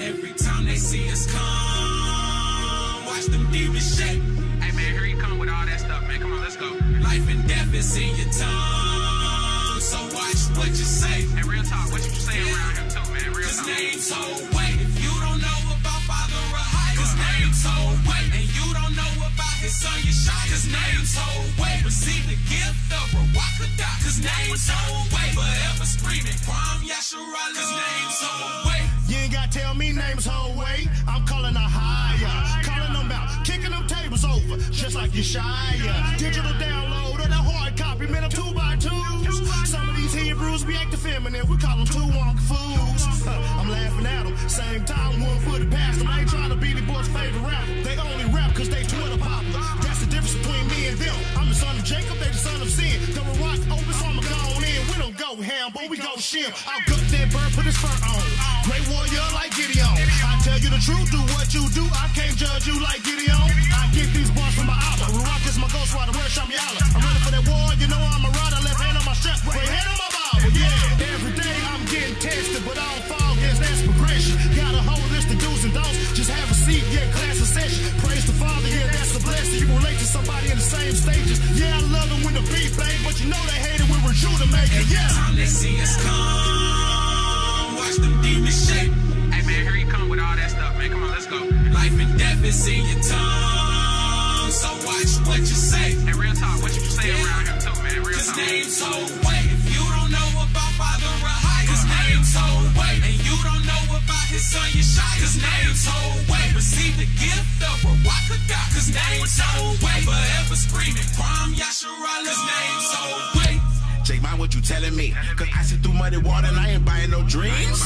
Every time they see us come, watch them demons shake. Hey man, here you come with all that stuff, man. Come on, let's go. Life and death is in your tongue, so watch what you say. Hey, real talk. What you saying around here too, man? Real Cause talk. names hold weight. If you don't know about Father Rahai, cause names hold weight. And you don't know about his son Yeshai, cause names hold weight. Receive the gift of Rawakadah, cause names hold weight. Forever screaming, Kwam Yasharala, cause names hold weight. You ain't gotta tell me names whole way. I'm calling a higher, calling them out, kicking them tables over, just like Yeshaya. Digital download of the hard copy, man, I'm two by twos. Some of these Hebrews be acting feminine, we call them two wonk fools. Huh, I'm laughing at them, same time one foot past them. I ain't trying to be the boys' favorite rapper. They only rap cause they Twitter popular. The difference between me and them. I'm the son of Jacob, they the son of sin. Double rock open, so I'ma go on in. We don't go ham, but we go shim. I'll gut that bird, put his fur on. Great warrior like Gideon. I tell you the truth, do what you do. I can't judge you like Gideon. I get these bars from my album. Rock is my ghost rider, where's Shamyala? I'm ready for that war, you know I'm a rider. Left hand on my strap, right hand on my Bible. Yeah, every day I'm getting tested, but I don't fall against that's progression. Got a whole yeah, class a session. Praise the Father, yeah, that's a blessing. You relate to somebody in the same stages. Yeah, I love them when the beat bang, but you know they hate it when we're true to make it. Yeah. Time they see us come, watch them demons shake. Hey man, here you come with all that stuff, man. Come on, let's go. Life and death is in your tongue, so watch what you say. Hey, real talk. What you saying around here too, man? Real Cause talk. names hold weight. Hold weight. And you don't know about his son Yeshai, cause names hold weight. Receive the gift of Rawakadah, cause names hold weight. Forever screaming, Kwam Yasharala, cause names hold weight. Jake, mind what you telling me? Cause I see through muddy water and I ain't buying no dreams.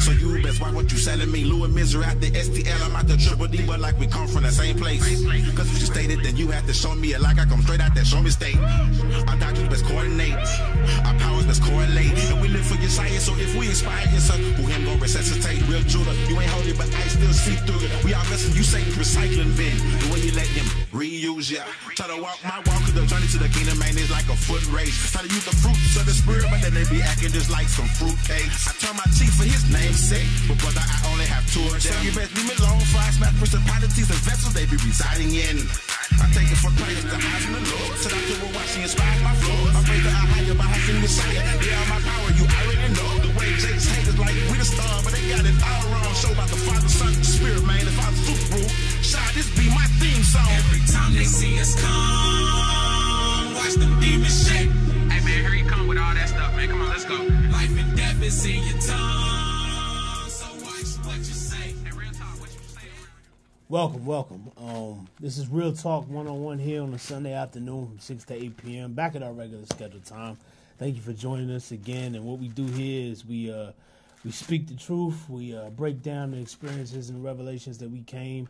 So you best watch what you selling me. Louis Misery out the STL, I'm out the triple D, but like we come from the same place. Cause if you stated, then you have to show me it like I come straight out that show me state. Our doctors best coordinate, our powers best correlate. And we live for your science, so if we inspire your son, who him gon' resuscitate? Real Judah, you ain't holy, but I still see through it. We all messing, you say recycling bin. The way you let him reuse ya. Try to walk my walk, cause the journey to the kingdom, man, is like a foot race. Try to use the fruits of the spirit, but then they be acting just like some fruit cakes. I turn my cheek for his name's sake, but brother, I only have two of them. So you best leave me alone, for I smash principalities and vessels they be residing in. I take it for praise the eyes of the Lord. Said I could watch and inspire my flow. I pray that I higher by having Messiah. They are my power, you already know. The way Jake's haters like we the star, but they got it all wrong. Show about the Father, Son, and Spirit, man. If I was football, shot this be my theme song. Every time they see us come, watch them demons shake. Hey man, here you come with all that stuff, man. Come on, let's go. Life and death is in your tongue, so watch what you say. Hey, real talk. What you saying around here? Welcome, welcome. Um, this is Real Talk One on One here on a Sunday afternoon from six to eight p.m. Back at our regular scheduled time. Thank you for joining us again. And what we do here is we uh, we speak the truth. We uh, break down the experiences and revelations that we came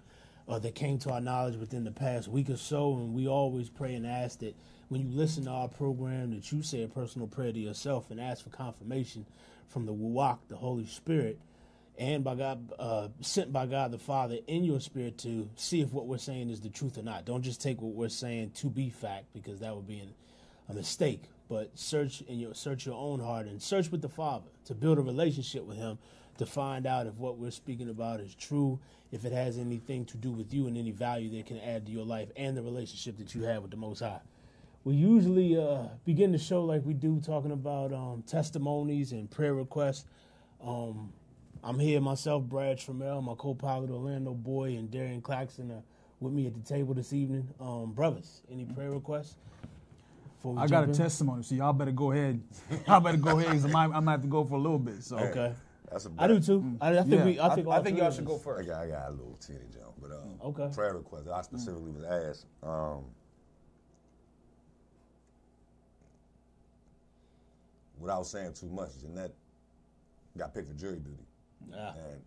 uh, that came to our knowledge within the past week or so. And we always pray and ask that when you listen to our program, that you say a personal prayer to yourself and ask for confirmation from the Ruach, the Holy Spirit and by God, uh, sent by God the Father in your spirit to see if what we're saying is the truth or not. Don't just take what we're saying to be fact, because that would be an, a mistake. But search in your search your own heart and search with the Father to build a relationship with Him to find out if what we're speaking about is true, if it has anything to do with you and any value that can add to your life and the relationship that you have with the Most High. We usually uh, begin the show like we do, talking about um, testimonies and prayer requests. Um, I'm here myself, Brad Trammell, my co-pilot Orlando Boy, and Darian Claxton are with me at the table this evening. Um, brothers, any prayer requests? Before we I got a in? testimony, so y'all better go ahead. Y'all better go ahead, 'cause I might, I might have to go for a little bit. So Okay, That's a I do too. I, I think Yeah. we. I think, I, all think y'all should us. go I first. got, I got a little teeny jump, but um, Okay. prayer request. I specifically was asked. Um, without saying too much, Jeanette got picked for jury duty, Ah, and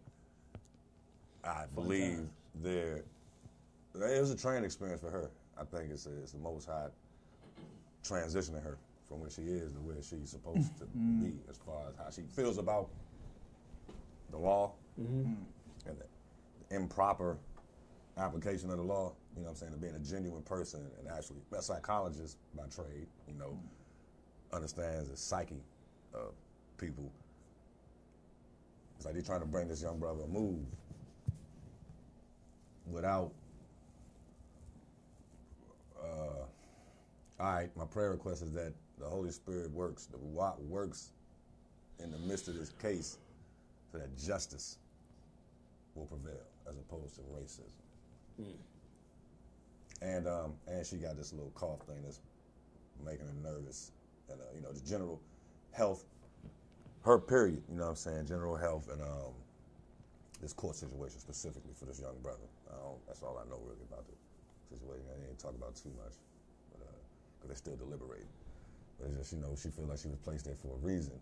I believe there it was a training experience for her. I think it's a, it's the most high transitioning her from where she is to where she's supposed to be as far as how she feels about the law and the improper application of the law. You know what I'm saying? To being a genuine person and actually a psychologist by trade, you know, understands the psyche of people. It's like they're trying to bring this young brother a move without. Uh, all right, my prayer request is that the Holy Spirit works, the Ruach works in the midst of this case so that justice will prevail as opposed to racism. And um, and she got this little cough thing that's making her nervous, and uh, you know, the general health, her period. You know what I'm saying? General health and um, this court situation specifically for this young brother. I don't, that's all I know really about the situation. I didn't talk about too much, but because they're still deliberating. But it's just you know she feels like she was placed there for a reason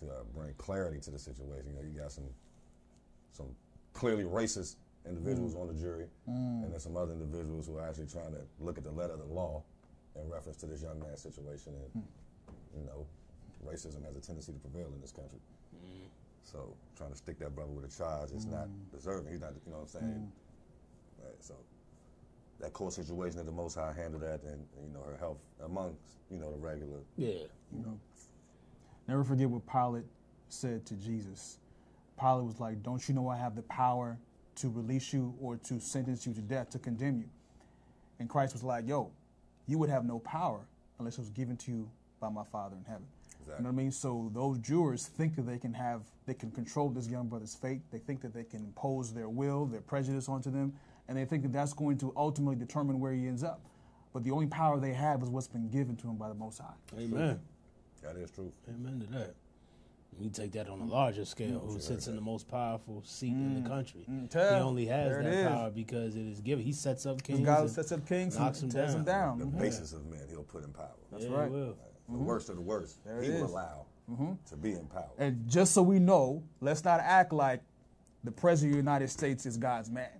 to uh, bring clarity to the situation. You know, you got some some clearly racist individuals on the jury, and then some other individuals who are actually trying to look at the letter of the law in reference to this young man's situation. And you know, racism has a tendency to prevail in this country. Mm-hmm. So trying to stick that brother with a charge is not mm. deserving. He's not, you know what I'm saying? Mm. Right, so that court situation that the Most High handled that, and you know her health amongst you know the regular. Yeah. You know. Mm-hmm. Never forget what Pilate said to Jesus. Pilate was like, Don't you know I have the power to release you or to sentence you to death, to condemn you? And Christ was like, Yo, you would have no power unless it was given to you by my Father in heaven. You know what I mean? So those jurors think that they can have, they can control this young brother's fate. They think that they can impose their will, their prejudice onto them, and they think that that's going to ultimately determine where he ends up. But the only power they have is what's been given to him by the Most High. Amen. That is true. Amen to that. We take that on a larger scale. Mm-hmm. Who sits in the most powerful seat in the mm-hmm. country? Mm-hmm. he only has There it that is. power because it is given. He sets up kings. God sets up kings knocks and them tears them down. down. The basis of men, he'll put in power. That's Yeah, right. The mm-hmm. worst of the worst, There he will allow mm-hmm. to be in power. And just so we know, let's not act like the president of the United States is God's man.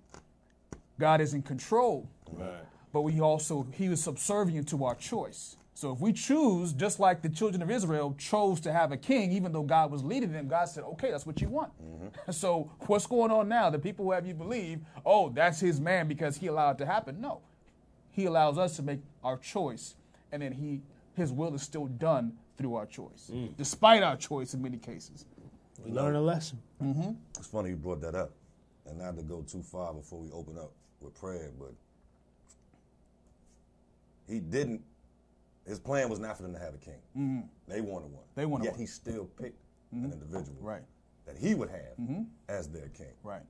God is in control, Right. but we also he was subservient to our choice. So if we choose, just like the children of Israel chose to have a king, even though God was leading them, God said, "Okay, that's what you want." Mm-hmm. So what's going on now? The people who have you believe, oh, that's his man because he allowed it to happen. No, he allows us to make our choice, and then he his will is still done through our choice, mm. despite our choice in many cases. We learn a lesson. Mm-hmm. It's funny you brought that up, and not to go too far before we open up with prayer, but he didn't. His plan was not for them to have a king. Mm-hmm. They wanted one. They wanted Yet one. he still picked an mm-hmm. individual Right. that he would have as their king. Right.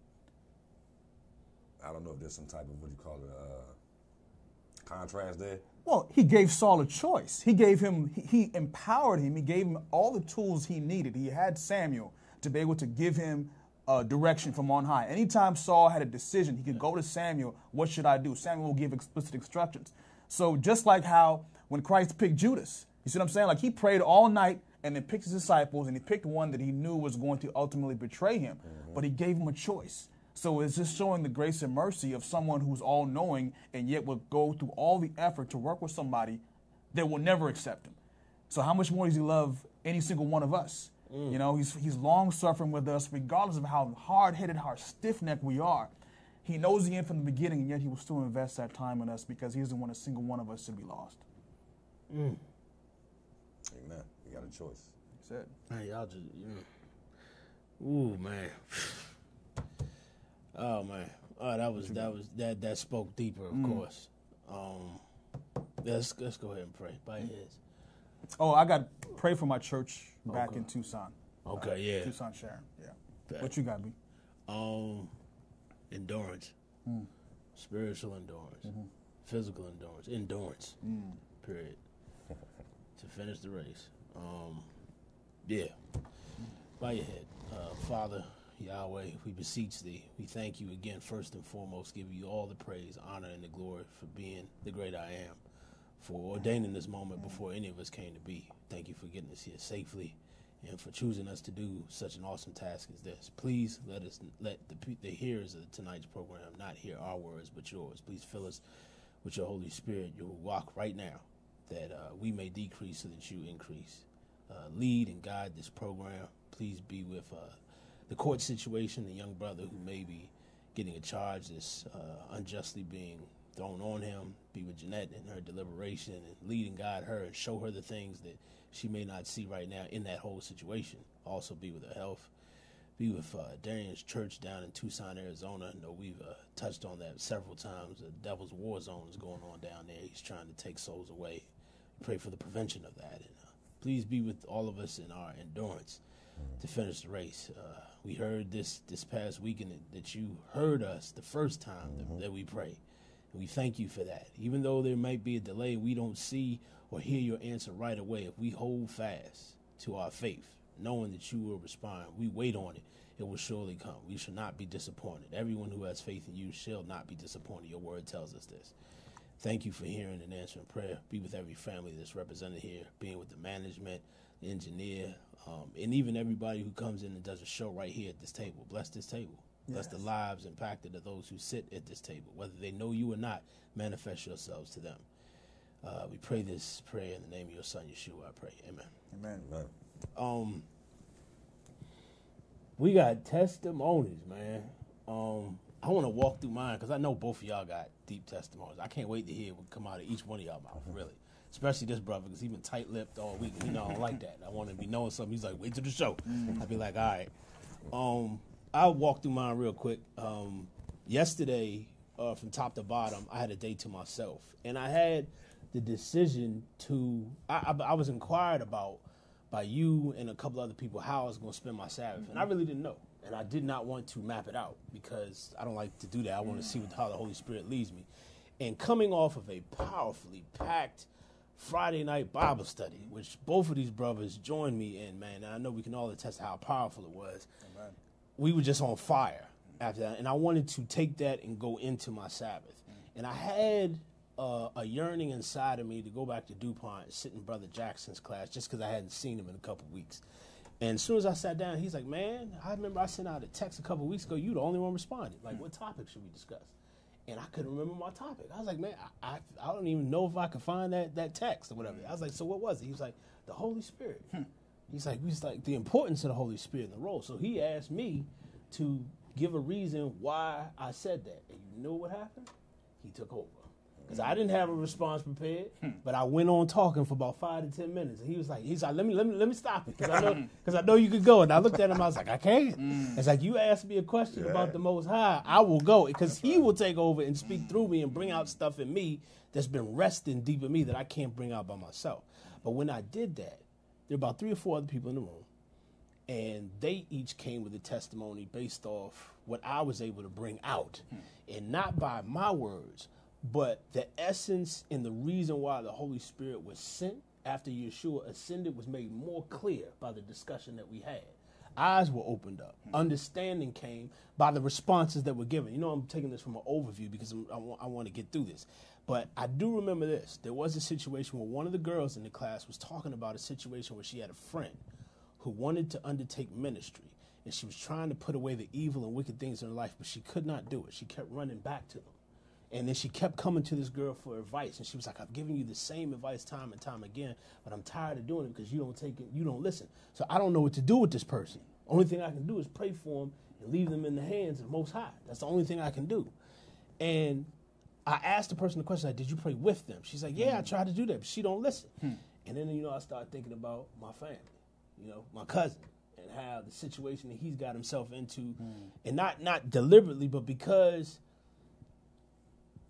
I don't know if there's some type of what you call it, uh, contrast there. Well, he gave Saul a choice. He gave him, he, empowered him. He gave him all the tools he needed. He had Samuel to be able to give him uh, direction from on high. Anytime Saul had a decision, he could go to Samuel. What should I do? Samuel will give explicit instructions. So just like how when Christ picked Judas, you see what I'm saying? Like he prayed all night and then picked his disciples, and he picked one that he knew was going to ultimately betray him. But he gave him a choice. So it's just showing the grace and mercy of someone who's all knowing and yet will go through all the effort to work with somebody that will never accept him. So how much more does he love any single one of us? Mm. You know, he's he's long suffering with us, regardless of how hard headed, how stiff necked we are. He knows the end from the beginning, and yet he will still invest that time in us because he doesn't want a single one of us to be lost. Mm. Amen. You got a choice. That's it. Man, y'all just. Yeah. Ooh man. Oh man. Oh, that was that was that that spoke deeper, of course. Um, let's let's go ahead and pray. By his. Oh, I got pray for my church back Okay. in Tucson. Okay, yeah. Tucson Sharon. Yeah. Bet. What you got, me? Um, endurance, spiritual endurance, physical endurance, endurance. Period. to finish the race. Um, yeah. By your head, uh, Father Yahweh. We beseech Thee. We thank You again, first and foremost, give You all the praise, honor, and the glory for being the great I am, for ordaining this moment before any of us came to be. Thank You for getting us here safely and for choosing us to do such an awesome task as this. Please let us let the the hearers of tonight's program not hear our words but yours. Please fill us with your Holy Spirit. You walk right now that uh, we may decrease so that you increase. Uh, lead and guide this program. Please be with uh, the court situation, the young brother who may be getting a charge that's uh, unjustly being thrown on him. Be with Jeanette in her deliberation and lead and guide her and show her the things that she may not see right now in that whole situation. Also be with her health. be with uh, Darian's church down in Tucson, Arizona. I know we've uh, touched on that several times. The devil's war zone is going on down there. He's trying to take souls away. Pray for the prevention of that. And uh, please be with all of us in our endurance to finish the race. Uh, we heard this this past weekend that, that you heard us the first time that, mm-hmm. that we pray. And we thank you for that. Even though there might be a delay, we don't see or hear your answer right away. If we hold fast to our faith, knowing that you will respond, we wait on it, it will surely come. We shall not be disappointed. Everyone who has faith in you shall not be disappointed. Your word tells us this. Thank you for hearing and answering prayer. Be with every family that's represented here, being with the management, the engineer, um, and even everybody who comes in and does a show right here at this table. Bless this table. Bless the lives impacted of those who sit at this table. Whether they know you or not, manifest yourselves to them. Uh, we pray this prayer in the name of your son, Yeshua, I pray. Amen. Amen. Man. Um, we got testimonies, man. Um, I want to walk through mine because I know both of y'all got deep testimonies. I can't wait to hear what come out of each one of y'all mouth, really. Especially this brother because he been tight-lipped all week. You know, I don't like that. I want to be knowing something. He's like, wait till the show. I'd be like, all right. Um, I'll walk through mine real quick. Um, yesterday, uh, from top to bottom, I had a day to myself, and I had the decision to. I, I, I was inquired about by you and a couple other people how I was going to spend my Sabbath, and I really didn't know, and I did not want to map it out because I don't like to do that. I want to see what, how the Holy Spirit leads me, and coming off of a powerfully packed Friday night Bible study, which both of these brothers joined me in, man. And I know we can all attest how powerful it was. We were just on fire after that, and I wanted to take that and go into my Sabbath. And I had uh, a yearning inside of me to go back to DuPont and sit in Brother Jackson's class just because I hadn't seen him in a couple weeks. And as soon as I sat down, he's like, "Man, I remember I sent out a text a couple weeks ago. You the only one responded. Like, what topic should we discuss?" And I couldn't remember my topic. I was like, "Man, I, I, I don't even know if I could find that that text or whatever." I was like, "So what was it?" He was like, "The Holy Spirit." Hmm. He's like, he's like the importance of the Holy Spirit in the role. So he asked me to give a reason why I said that. And you know what happened? He took over. Because I didn't have a response prepared, hmm. but I went on talking for about five to ten minutes. And he was like, he's like, let me let me let me stop it. Because I know hmm. because I know you could go. And I looked at him, I was like, I can't. Hmm. It's like you asked me a question about the most high, I will go. Because he will take over and speak through me and bring out stuff in me that's been resting deep in me that I can't bring out by myself. But when I did that, there were about three or four other people in the room and they each came with a testimony based off what I was able to bring out, and not by my words, but the essence and the reason why the Holy Spirit was sent after Yeshua ascended was made more clear by the discussion that we had. Eyes were opened up. Hmm. Understanding came by the responses that were given. You know, I'm taking this from an overview because I'm, I, want, I want to get through this. But I do remember this. There was a situation where one of the girls in the class was talking about a situation where she had a friend who wanted to undertake ministry and she was trying to put away the evil and wicked things in her life, but she could not do it. She kept running back to them. And then she kept coming to this girl for advice, and she was like, "I've given you the same advice time and time again, but I'm tired of doing it because you don't take it, you don't listen. So I don't know what to do with this person. Only thing I can do is pray for them and leave them in the hands of the Most High. That's the only thing I can do." And I asked the person the question, like, "Did you pray with them?" She's like, "Yeah, I hmm. tried to do that, but she don't listen." Hmm. And then you know, I started thinking about my family, you know, my cousin, and how the situation that he's got himself into, hmm. and not not deliberately, but because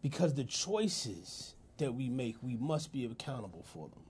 because the choices that we make, we must be accountable for them.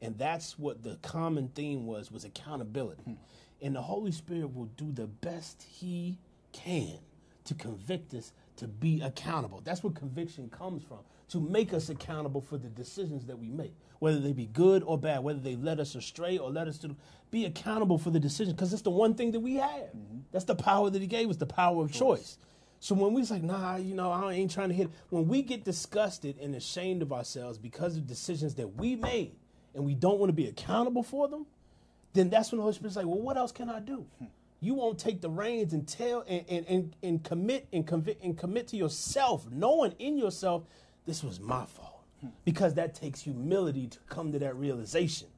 And that's what the common theme was was accountability. Hmm. And the Holy Spirit will do the best he can to convict us to be accountable. That's where conviction comes from. To make us accountable for the decisions that we make, whether they be good or bad, whether they led us astray or led us to be accountable for the decision, because it's the one thing that we have. Mm-hmm. That's the power that He gave us, the power of choice. So when we was like, nah, you know, I ain't trying to hit. When we get disgusted and ashamed of ourselves because of decisions that we made, and we don't want to be accountable for them, then that's when the Holy Spirit's like, well, what else can I do? You won't take the reins and tell and, and, and, and commit and convict and commit to yourself, knowing in yourself this was my fault. Because that takes humility to come to that realization.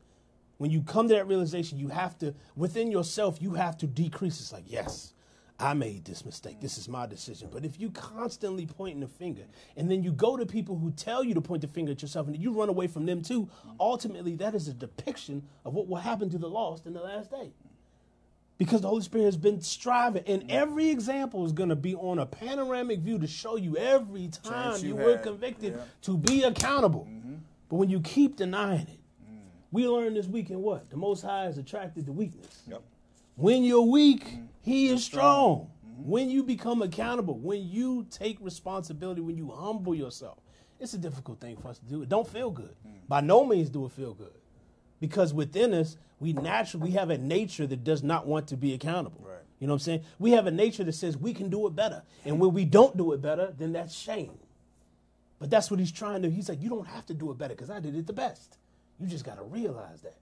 When you come to that realization, you have to, within yourself, you have to decrease. It's like, yes, I made this mistake. This is my decision. But if you constantly pointing the finger and then you go to people who tell you to point the finger at yourself and you run away from them too, ultimately that is a depiction of what will happen to the lost in the last day. because the Holy Spirit has been striving, and every example is going to be on a panoramic view to show you every time Chance you, you were convicted Yeah. to be accountable. Mm-hmm. But when you keep denying it, mm. we learned this week in what the Most High is attracted to weakness. Yep. When you're weak, mm-hmm. He is strong. Mm-hmm. When you become accountable, when you take responsibility, when you humble yourself, it's a difficult thing for us to do. It don't feel good. Mm. By no means do it feel good, because within us, we naturally we have a nature that does not want to be accountable. Right. You know what I'm saying? We have a nature that says we can do it better, and when we don't do it better, then that's shame. But that's what he's trying to. He's like, you don't have to do it better because I did it the best. You just got to realize that.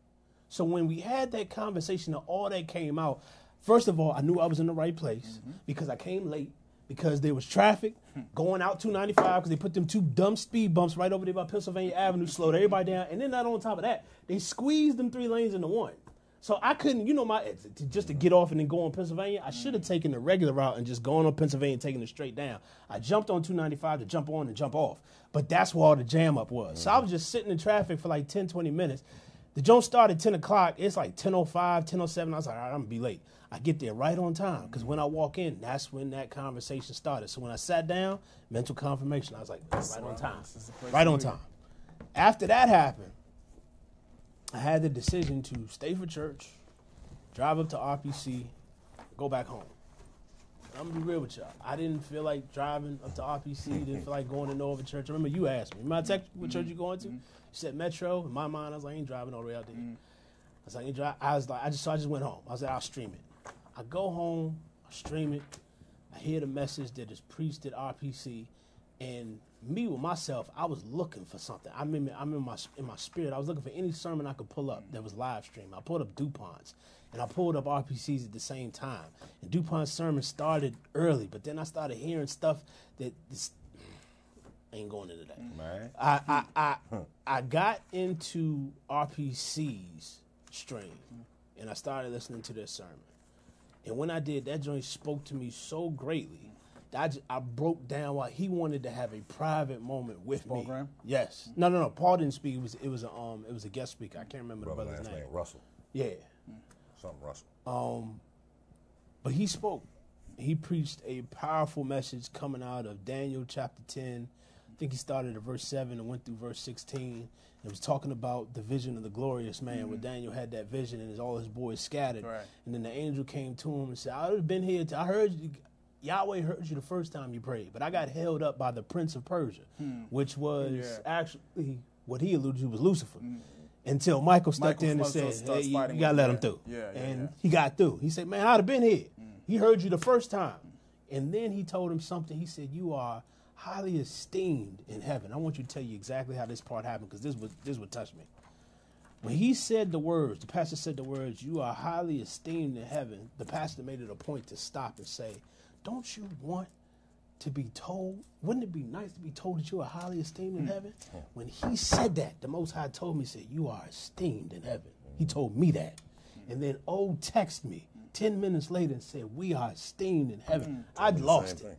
So when we had that conversation and all that came out, first of all, I knew I was in the right place mm-hmm. because I came late because there was traffic hmm. going out 295 because they put them two dumb speed bumps right over there by Pennsylvania Avenue, slowed everybody down, and then not on top of that, they squeezed them three lanes into one. So I couldn't, you know, my eh, to, just to get off and then go on Pennsylvania. I should have mm-hmm. taken the regular route and just gone on Pennsylvania and taken it straight down. I jumped on 295 to jump on and jump off, but that's where all the jam up was. So I mm-hmm. was just sitting in traffic for like 10, 20 minutes. The joint started 10 o'clock. It's like 10.05, 10.07. I was like, all right, I'm going to be late. I get there right on time because when I walk in, that's when that conversation started. So when I sat down, mental confirmation, I was like, right on time. This is the place Right on time. After that happened, I had the decision to stay for church, drive up to RPC, go back home. I'm gonna be real with y'all. I didn't feel like driving up to RPC. Didn't feel like going to no other church. I remember you asked me. Remember I mm-hmm. texted what church you going to? Mm-hmm. You said Metro. In my mind, I was like, I ain't driving all the way out there. Mm. I was like, I ain't drive. I was like, I just so I just went home. I was like, I'll stream it. I go home, I stream it. I hear the message that is preached at RPC, and me with myself, I was looking for something. I'm in, I'm in my in my spirit. I was looking for any sermon I could pull up that was live stream. I pulled up Dupont's, and I pulled up RPC's at the same time. And Dupont's sermon started early, but then I started hearing stuff that this ain't going into that. Man. I I I, I got into RPC's stream, and I started listening to their sermon. And when I did, that joint spoke to me so greatly that I, ju- I broke down why he wanted to have a private moment with Paul me. Graham? Yes. No, no, no. Paul didn't speak. It was it was a um it was a guest speaker. I can't remember Brother the brother's name. name Russell. Yeah. Something Russell. Um, but he spoke. He preached a powerful message coming out of Daniel chapter 10. I think he started at verse 7 and went through verse 16. It was talking about the vision of the glorious man, where Daniel had that vision and his, all his boys scattered. Right. And then the angel came to him and said, I've been here. I heard you. Yahweh heard you the first time you prayed, but I got held up by the prince of Persia, which was Yeah. actually what he alluded to was Lucifer. Until Michael stepped Michael in and said, hey, you, you gotta let him. through. Yeah, yeah, and he got through. He said, "Man, I'd have been here." He heard you the first time, and then he told him something. He said, "You are highly esteemed in heaven." I want you to tell you exactly how this part happened because this was this would touch me. When he said the words, the pastor said the words, "You are highly esteemed in heaven." The pastor made it a point to stop and say, "Don't you want?" To be told, wouldn't it be nice to be told that you are highly esteemed in hmm. heaven? When he said that, the Most High told me, said, You are esteemed in heaven. He hmm. told me that. And then O texted me 10 minutes later and said, We are esteemed in heaven. Hmm. I the lost it.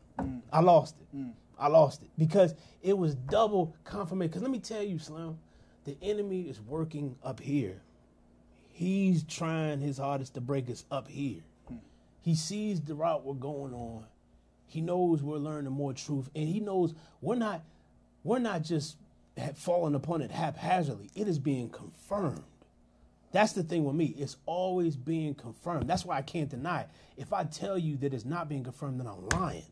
I lost it. I lost it because it was double confirmation. Because let me tell you, Slim, the enemy is working up here. He's trying his hardest to break us up here. He sees the route we're going on. He knows we're learning more truth, and he knows we're not we're not just falling upon it haphazardly. It is being confirmed. That's the thing with me. It's always being confirmed. That's why I can't deny it. If I tell you that it's not being confirmed, then I'm lying.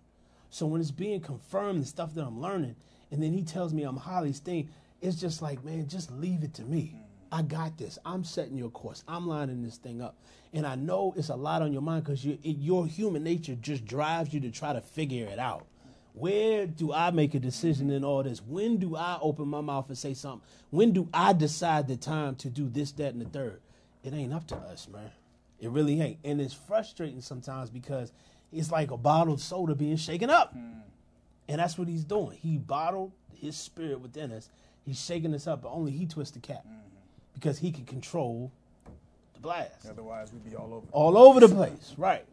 So when it's being confirmed, the stuff that I'm learning, and then he tells me I'm highly esteemed, it's just like, man, just leave it to me. I got this. I'm setting your course. I'm lining this thing up. And I know it's a lot on your mind because you, your human nature just drives you to try to figure it out. Where do I make a decision in all this? When do I open my mouth and say something? When do I decide the time to do this, that, and the third? It ain't up to us, man. It really ain't. And it's frustrating sometimes because it's like a bottled soda being shaken up. And that's what he's doing. He bottled his spirit within us. He's shaking us up, but only he twists the cap because he can control the blast Otherwise, we'd be all over. all over the place, right?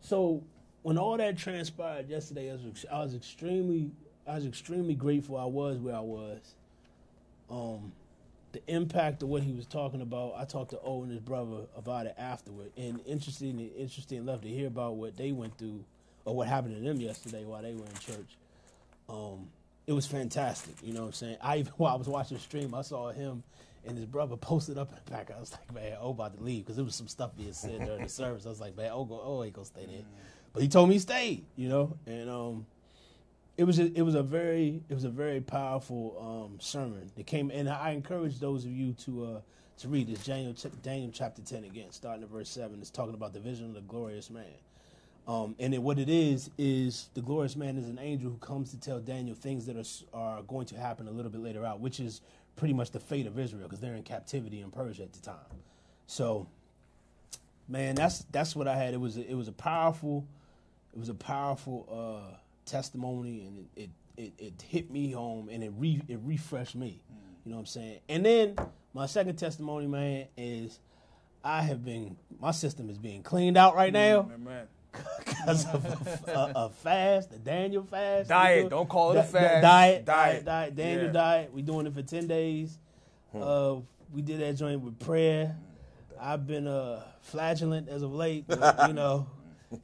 So when all that transpired yesterday, I was, I was extremely, I was extremely grateful. I was where I was. Um, the impact of what he was talking about. I talked to O and his brother about it afterward, and interesting, interesting enough to hear about what they went through or what happened to them yesterday while they were in church. Um, it was fantastic. You know what I'm saying? I even while I was watching the stream, I saw him and his brother posted up in the back. I was like, man, O about to leave because there was some stuff being said during the service. I was like, man, O go, O ain't gonna stay there. But he told me he stayed. You know, and um, it was a, it was a very it was a very powerful um, sermon that came and I encourage those of you to uh, to read this. Daniel Daniel chapter ten again starting at verse seven it's talking about the vision of the glorious man. Um, and then what it is is the glorious man is an angel who comes to tell Daniel things that are are going to happen a little bit later out which is pretty much the fate of Israel because they're in captivity in Persia at the time. So man that's that's what I had. It was a, it was a powerful it was a powerful uh, testimony and it, it, it, it hit me home and it re, it refreshed me. You know what I'm saying? And then my second testimony, man, is I have been my system is being cleaned out right now Amen. because of a, a, a fast, the Daniel fast. Diet. Do- Don't call it a Di- di- fast. Diet, Diet. diet, diet. Daniel Yeah. diet. We doing it for ten days. Uh, we did that joint with prayer. I've been uh, flagellant as of late. But, you know,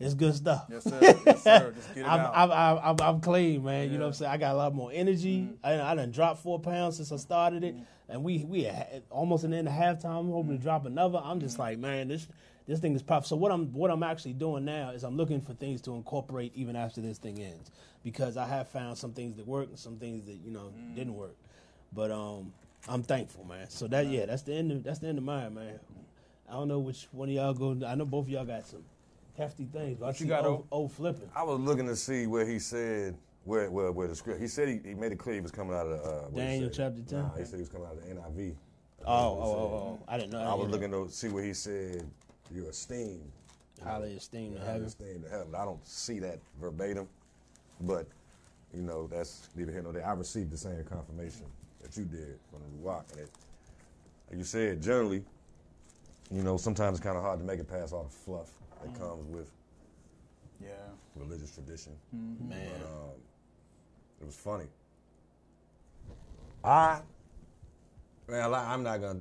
it's good stuff. Yes, sir. Yes, sir. Just get it I'm, out. I'm, I'm, I'm, I'm clean, man. You know what I'm Mm-hmm. saying? I got a lot more energy. I, I done dropped four pounds since I started it, and we we almost an end of halftime. I'm hoping Mm-hmm. to drop another. I'm just like, man, this this thing is powerful. So what I'm what I'm actually doing now is I'm looking for things to incorporate even after this thing ends, because I have found some things that work and some things that you know Mm. didn't work. But um, I'm thankful, man. So that yeah, that's the end. Of, that's the end of mine, man. I don't know which one of y'all go. I know both of y'all got some hefty things. But I you see got, old, O? old flipping. I was looking to see where he said where where, where the script. He said he, he made it clear he was coming out of uh, Daniel chapter 10? Nah, he said he was coming out of the NIV. Oh, oh, oh, oh! I didn't know. I was didn't looking know. to see where he said you're esteemed. highly esteemed in Highly heaven. esteemed in heaven. I don't see that verbatim, but you know that's neither here nor there. I received the same confirmation that you did from the Ruach, and it, like you said, generally, you know, sometimes it's kind of hard to make it past all the fluff that mm. comes with yeah. religious tradition. Mm-hmm. Man, But um, it was funny. I, man, I- I'm not gonna.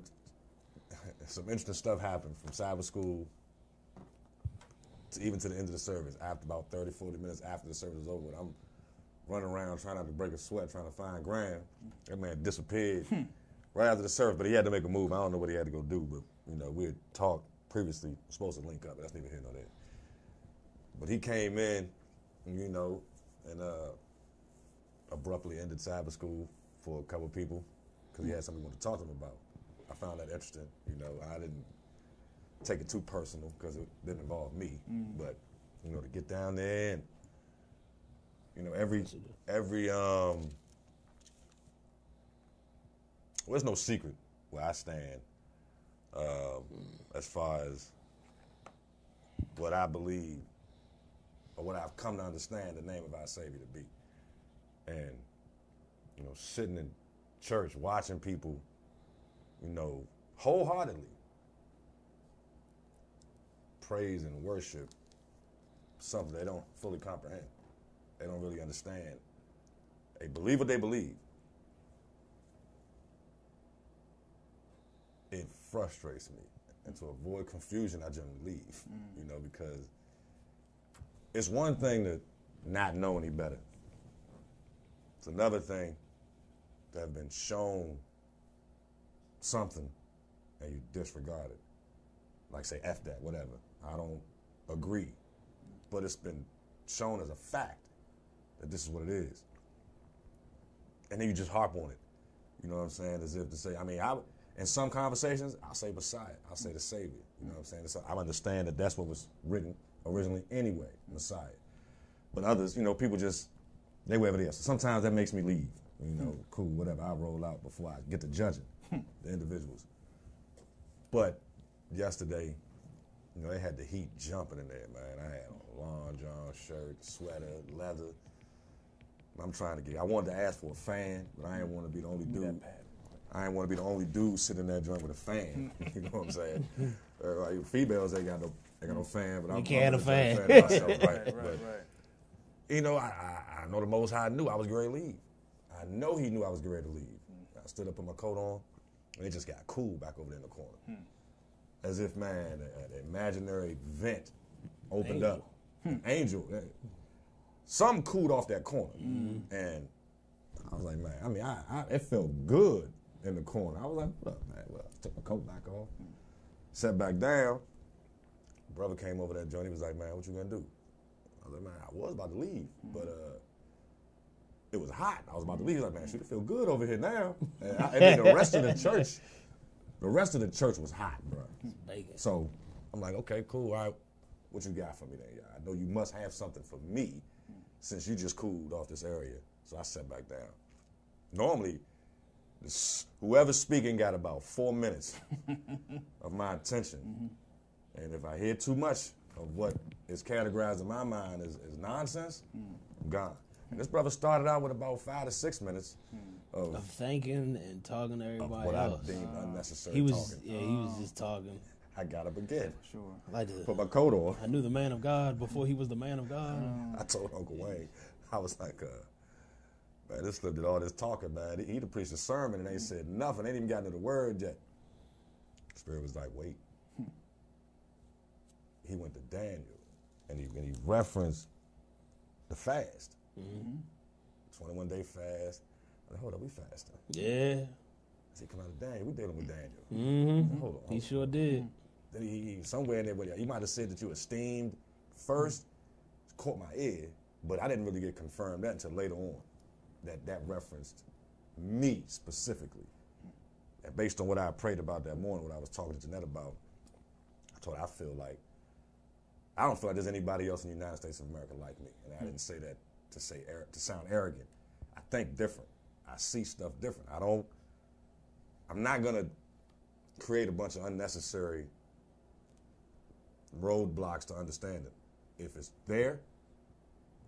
Some interesting stuff happened from Sabbath school to even to the end of the service. After about 30, 40 minutes after the service was over, I'm running around trying not to break a sweat, trying to find Graham. That man disappeared hmm. right after the service, but he had to make a move. I don't know what he had to go do, but you know we had talked previously, supposed to link up, but that's neither here nor there. But he came in, you know, and uh, abruptly ended cyber school for a couple of people because he had something he wanted to talk to them about. I found that interesting. You know, I didn't take it too personal because it didn't involve me, but you know, to get down there and you know every every um. Well, there's no secret where I stand um, as far as what I believe or what I've come to understand the name of our Savior to be. And, you know, sitting in church watching people, you know, wholeheartedly praise and worship something they don't fully comprehend. They don't really understand. They believe what they believe. It frustrates me. And to avoid confusion, I generally leave, mm. you know, because it's one thing to not know any better. It's another thing to have been shown something and you disregard it. Like say F that, whatever. I don't agree. But it's been shown as a fact that this is what it is. And then you just harp on it. You know what I'm saying? As if to say, I mean, I in some conversations, I'll say Messiah. I'll say the Savior. You know what I'm saying? So I understand that that's what was written originally anyway, Messiah. But others, you know, people just they whatever it is. So sometimes that makes me leave. You know, cool, whatever. I roll out before I get to judging the individuals. But yesterday, you know, they had the heat jumping in there, man. I had a long john shirt, sweater, leather. I'm trying to get. I wanted to ask for a fan, but I didn't want to be the only dude. I didn't want to be the only dude sitting in that joint with a fan. you know what I'm saying? Uh, like, females ain't got no, ain't got no fan, but I'm, can't I'm a gonna fan. take myself, right? Right, But, right, right. you know, I, I, I know the Most High knew I was going to leave. I know He knew I was getting ready to leave. I stood up, put my coat on, And it just got cool back over there in the corner. As if, man, a- an imaginary vent opened up. Angel. eh, Something cooled off that corner. And I was like, man, I mean, I, I, it felt good in the corner. I was like, what up, man? Well, I took my coat back off, sat back down. Brother came over that joint. He was like, man, what you gonna do? I was like, man, I was about to leave, but uh, it was hot. I was about to leave. He was like, man, should it feel good over here now? And, I, and then the rest of the church, the rest of the church was hot, bro. So I'm like, okay, cool. All right, what you got for me then? I know you must have something for me since you just cooled off this area. So I sat back down. Normally, whoever's speaking got about four minutes of my attention. Mm-hmm. And if I hear too much of what is categorized in my mind as, as nonsense, mm. I'm gone. And this brother started out with about five to six minutes mm. of, Of thinking and talking to of everybody what I else. deemed unnecessary He was, talking. yeah, he was just talking. I got up again. Sure. I like to, Put my coat on. I knew the man of God before he was the man of God. Oh. I told Uncle Wayne, I was like, uh, man, this slip did all this talking, man. He'd have preached a sermon and ain't mm-hmm. said nothing. They ain't even gotten to the word yet. Spirit was like, wait. Hmm. He went to Daniel and he, and he referenced the fast. Mm-hmm. 21 day fast. I said, hold up, we fasting. Yeah, I said, come out of Daniel. We dealing with Daniel. mm-hmm. Hold on. he sure did. Then he, he somewhere in there, but he might have said that you esteemed first, mm-hmm. caught my ear, but I didn't really get confirmed that until later on. That that referenced me specifically, and based on what I prayed about that morning, what I was talking to Jeanette about, I told her I feel like I don't feel like there's anybody else in the United States of America like me, and I hmm. didn't say that to say to sound arrogant. I think different. I see stuff different. I don't. I'm not gonna create a bunch of unnecessary roadblocks to understand it. If it's there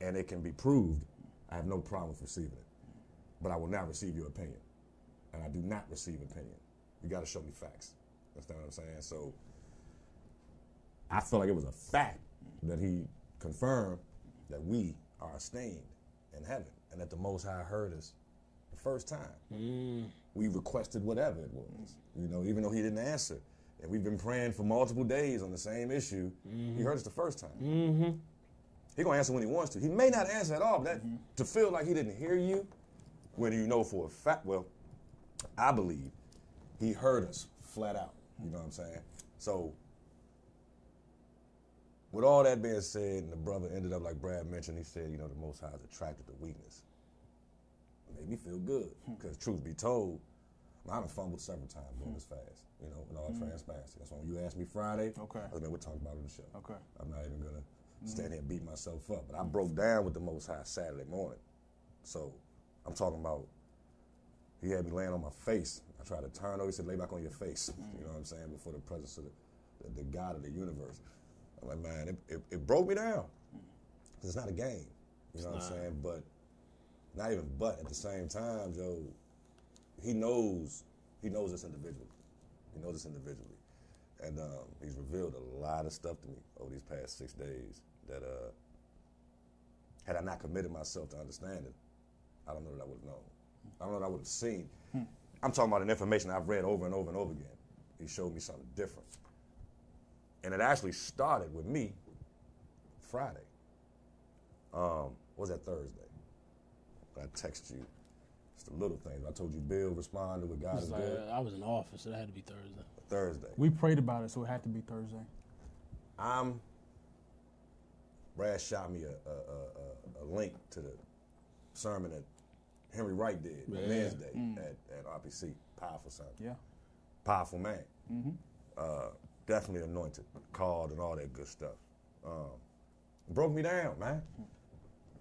and it can be proved, I have no problem with receiving it. But I will not receive your opinion. And I do not receive opinion. You got to show me facts. Understand what I'm saying? So I feel like it was a fact that he confirmed that we are esteemed in heaven and that the Most High heard us the first time. Mm. We requested whatever it was, you know, even though he didn't answer. And we've been praying for multiple days on the same issue. He mm-hmm. heard us the first time. Mm-hmm. He gonna answer when he wants to. He may not answer at all, but that, mm-hmm. to feel like he didn't hear you, when you know for a fact, well, I believe he heard us flat out. You know what I'm saying? So, with all that being said, and the brother ended up like Brad mentioned, he said, you know, the Most High is attracted to weakness. It made me feel good hmm. because, truth be told, I done fumbled several times during this fast. You know, in all hmm. transparency. That's why when you asked me Friday, Okay. I was like, we'll talk about it on the show. Okay. I'm not even gonna hmm. stand here and beat myself up. But I broke down with the Most High Saturday morning. So I'm talking about he had me laying on my face. I tried to turn over. He said, lay back on your face. You know what I'm saying? Before the presence of the, the, the God of the universe. I'm like, man, it, it, it broke me down. 'Cause it's not a game. You know what I'm saying? But not even but at the same time, Joe, he knows he knows this individually. He knows this individually. And um, he's revealed a lot of stuff to me over these past six days that uh, had I not committed myself to understanding, I don't know that I would have known. I don't know that I would have seen. I'm talking about an information I've read over and over and over again. He showed me something different. And it actually started with me Friday. Um, was that Thursday? I text you. It's the little things. I told you Bill responded with God is like, good. I was in the office, so that had to be Thursday. Thursday. We prayed about it, so it had to be Thursday. I'm. Brad shot me a, a, a, a, a link to the sermon that Henry Wright did on Yeah. Men's Day at, at RPC. Powerful sermon. Yeah. Powerful man. Uh, definitely anointed, called, and all that good stuff. Um, broke me down, man.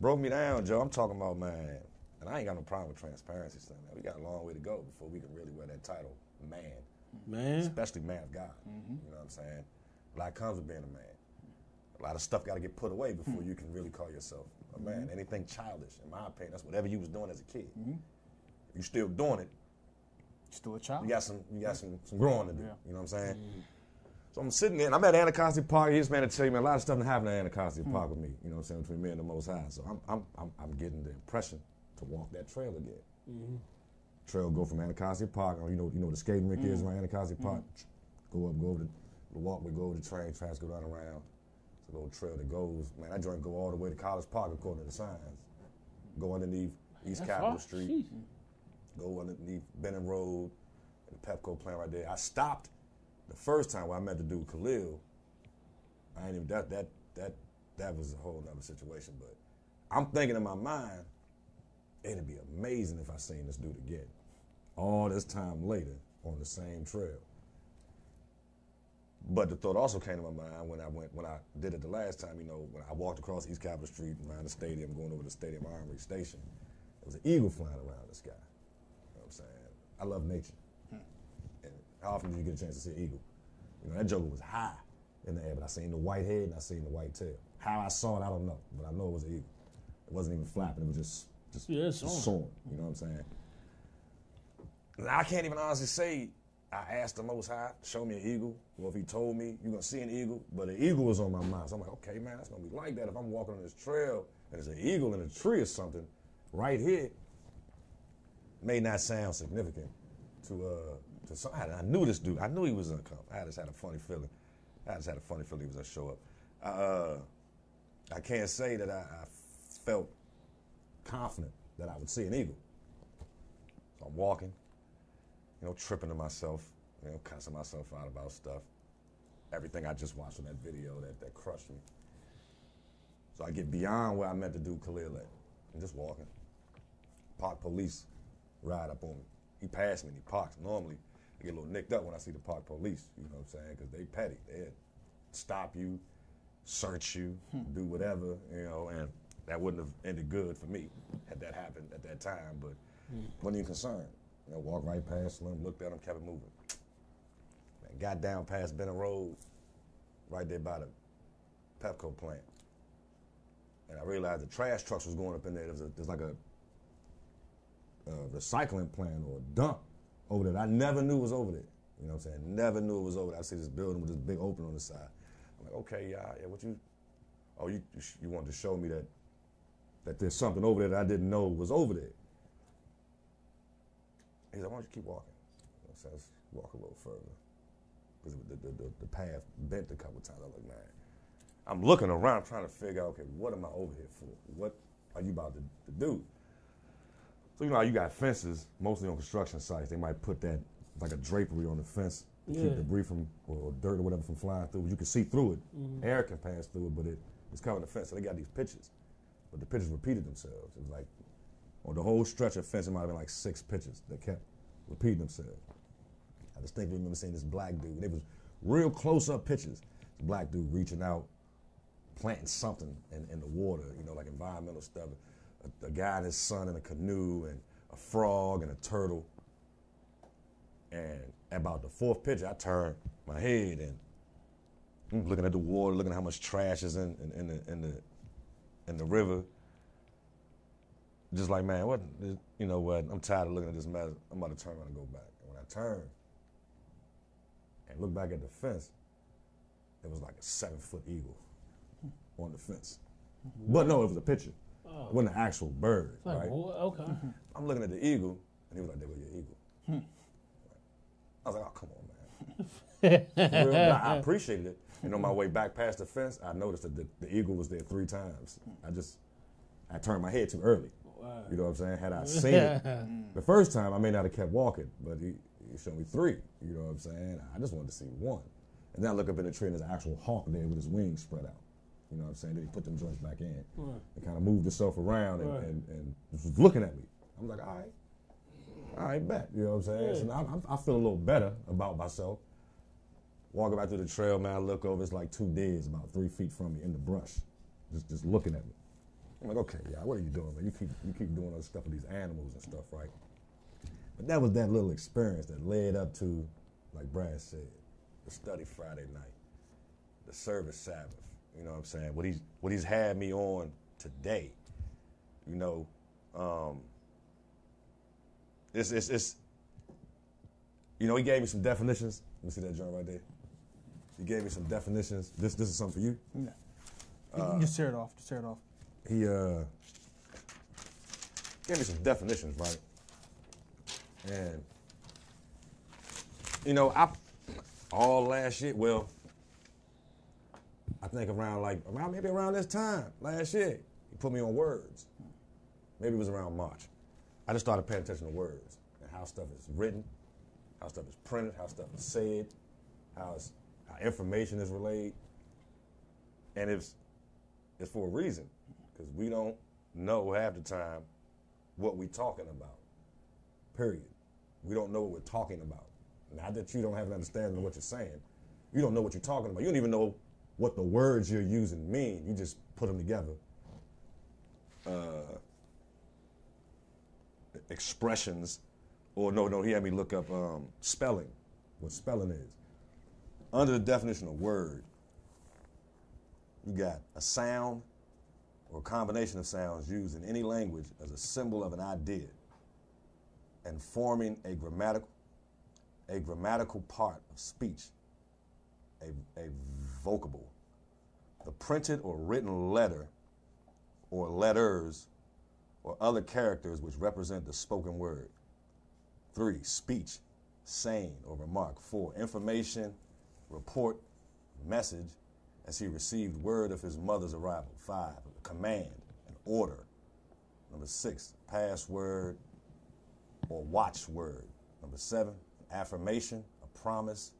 Broke me down, Joe. I'm talking about, man. And I ain't got no problem with transparency, son, man. We got a long way to go before we can really wear that title, man Man, especially man of God. You know what I'm saying? A lot comes with being a man. A lot of stuff got to get put away before you can really call yourself a man. Mm-hmm. Anything childish, in my opinion, that's whatever you was doing as a kid. Mm-hmm. You still doing it. Still a child. You got some, you got some, some growing to do. Yeah. You know what I'm saying? So I'm sitting there, and I'm at Anacostia Park. Here's man to tell you, man, a lot of stuff that happened at Anacostia mm. Park with me. You know what I'm saying? Between me and the Most High. So I'm, I'm, I'm, I'm getting the impression to walk that trail again. trail go from Anacostia Park, or you know, you know the skating rink is mm. around Anacostia Park. Go up, go over the, the walkway, go over the train tracks, go down around. Little trail that goes. Man, that joint go all the way to College Park according to the signs. Go underneath East That's Capitol. Street. Go underneath Benning Road, and the Pepco plant right there. I stopped the first time when I met the dude Khalil. I ain't even that that that that was a whole nother situation. But I'm thinking in my mind, it'd be amazing if I seen this dude again. All this time later on the same trail. But the thought also came to my mind when I went when I did it the last time, you know, when I walked across East Capitol Street around the stadium, going over to the Stadium Armory Station, there was an eagle flying around the sky. You know what I'm saying? I love nature. Hmm. And how often did you get a chance to see an eagle? You know, that joker was high in the air, but I seen the white head and I seen the white tail. How I saw it, I don't know, but I know it was an eagle. It wasn't even flapping, it was just just, Yeah, just soaring. You know what I'm saying? Now, I can't even honestly say I asked the Most High, show me an eagle. Well, if he told me you're gonna see an eagle, but an eagle was on my mind. So I'm like, okay, man, it's gonna be like that if I'm walking on this trail and there's an eagle in a tree or something right here. May not sound significant to uh to some. I, knew this dude. I knew he was come. I just had a funny feeling. I just had a funny feeling he was gonna show up. I, uh, I can't say that I, I felt confident that I would see an eagle. So I'm walking, you know, tripping to myself, you know, cussing myself out about stuff. Everything I just watched on that video that, that crushed me. So I get beyond where I meant to do Khalil at. I'm just walking. Park police ride up on me. He passed me and he parks. Normally, I get a little nicked up when I see the park police, you know what I'm saying? Because they petty. They stop you, search you, hmm. do whatever, you know, and that wouldn't have ended good for me had that happened at that time, but hmm. wasn't even concerned. You know, walked right past him, looked at him, kept it moving. Man, got down past Benning Road, right there by the Pepco plant. And I realized the trash trucks was going up in there. There's, a, there's like a, a recycling plant or a dump over there. I never knew was over there. You know what I'm saying? Never knew it was over there. I see this building with this big opening on the side. I'm like, okay, yeah, yeah, what you, oh, you, you wanted to show me that, that there's something over there that I didn't know was over there. He's like, why don't you keep walking? So let's walk a little further. Because the, the, the, the path bent a couple times. I was like, man, I'm looking around trying to figure out, okay, what am I over here for? What are you about to, to do? So, you know how you got fences, mostly on construction sites. They might put that, like a drapery on the fence to Yeah. keep debris from, or, dirt or whatever from flying through. You can see through it. Mm-hmm. Air can pass through it, but it, it's covering the fence. So they got these pitches. But the pitches repeated themselves. It was like, on the whole stretch of fence, it might have been like six pitches that kept repeating themselves. I distinctly remember seeing this black dude. They was real close up pitches. This black dude reaching out, planting something in, in the water, you know, like environmental stuff. A, a guy and his son in a canoe, and a frog and a turtle. And about the fourth pitch, I turned my head and I'm looking at the water, looking at how much trash is in, in, in the in the in the river. Just like, man, what you know what? I'm tired of looking at this mess. I'm about to turn around and go back. And when I turned and looked back at the fence, it was like a seven foot eagle on the fence. But no, it was a picture. Oh. It wasn't an actual bird, Like, right? wha- okay. I'm looking at the eagle, and he was like, "There was your eagle." I was like, "Oh, come on, man." Real, I I appreciated it. And on my way back past the fence, I noticed that the, the eagle was there three times. I just, I turned my head too early. You know what I'm saying? Had I seen it mm. the first time, I may not have kept walking, but he, he showed me three. You know what I'm saying? I just wanted to see one. And then I look up in the tree, and there's an actual hawk there with his wings spread out. You know what I'm saying? Then he put them joints back in. It kind of moved itself around and, Right. and, and just was looking at me. I'm like, all right, all right, bet. You know what I'm saying? So now I'm, I feel a little better about myself. Walking back through the trail, man, I look over, it's like two deers about three feet from me in the brush, just just looking at me. I'm like, okay, yeah, what are you doing, man? You keep you keep doing all this stuff with these animals and stuff, right? But that was that little experience that led up to, like Brad said, the study Friday night, the service Sabbath. You know what I'm saying? What he's what he's had me on today. You know, um, it's it's it's. You know, he gave me some definitions. Let me see that joint right there. He gave me some definitions. This this is something for you. Yeah. Can just tear it off. Just tear it off. He uh gave me some definitions, right? And you know, I all last year, well, I think around like around maybe around this time last year, he put me on words. Maybe it was around March. I just started paying attention to words and how stuff is written, how stuff is printed, how stuff is said, how, how information is relayed. And it's it's for a reason, because we don't know half the time what we're talking about. Period. We don't know what we're talking about. Not that you don't have an understanding of what you're saying. You don't know what you're talking about. You don't even know what the words you're using mean. You just put them together. Uh, expressions, or no, no, he had me look up um, spelling, what spelling is. Under the definition of word, you got a sound or combination of sounds used in any language as a symbol of an idea and forming a grammatical a grammatical part of speech, a, a vocable. The printed or written letter or letters or other characters which represent the spoken word. Three, speech, saying or remark. Four, information, report, message, as he received word of his mother's arrival. Five, command, an order. Number six, password or watchword. Number seven, affirmation, a promise,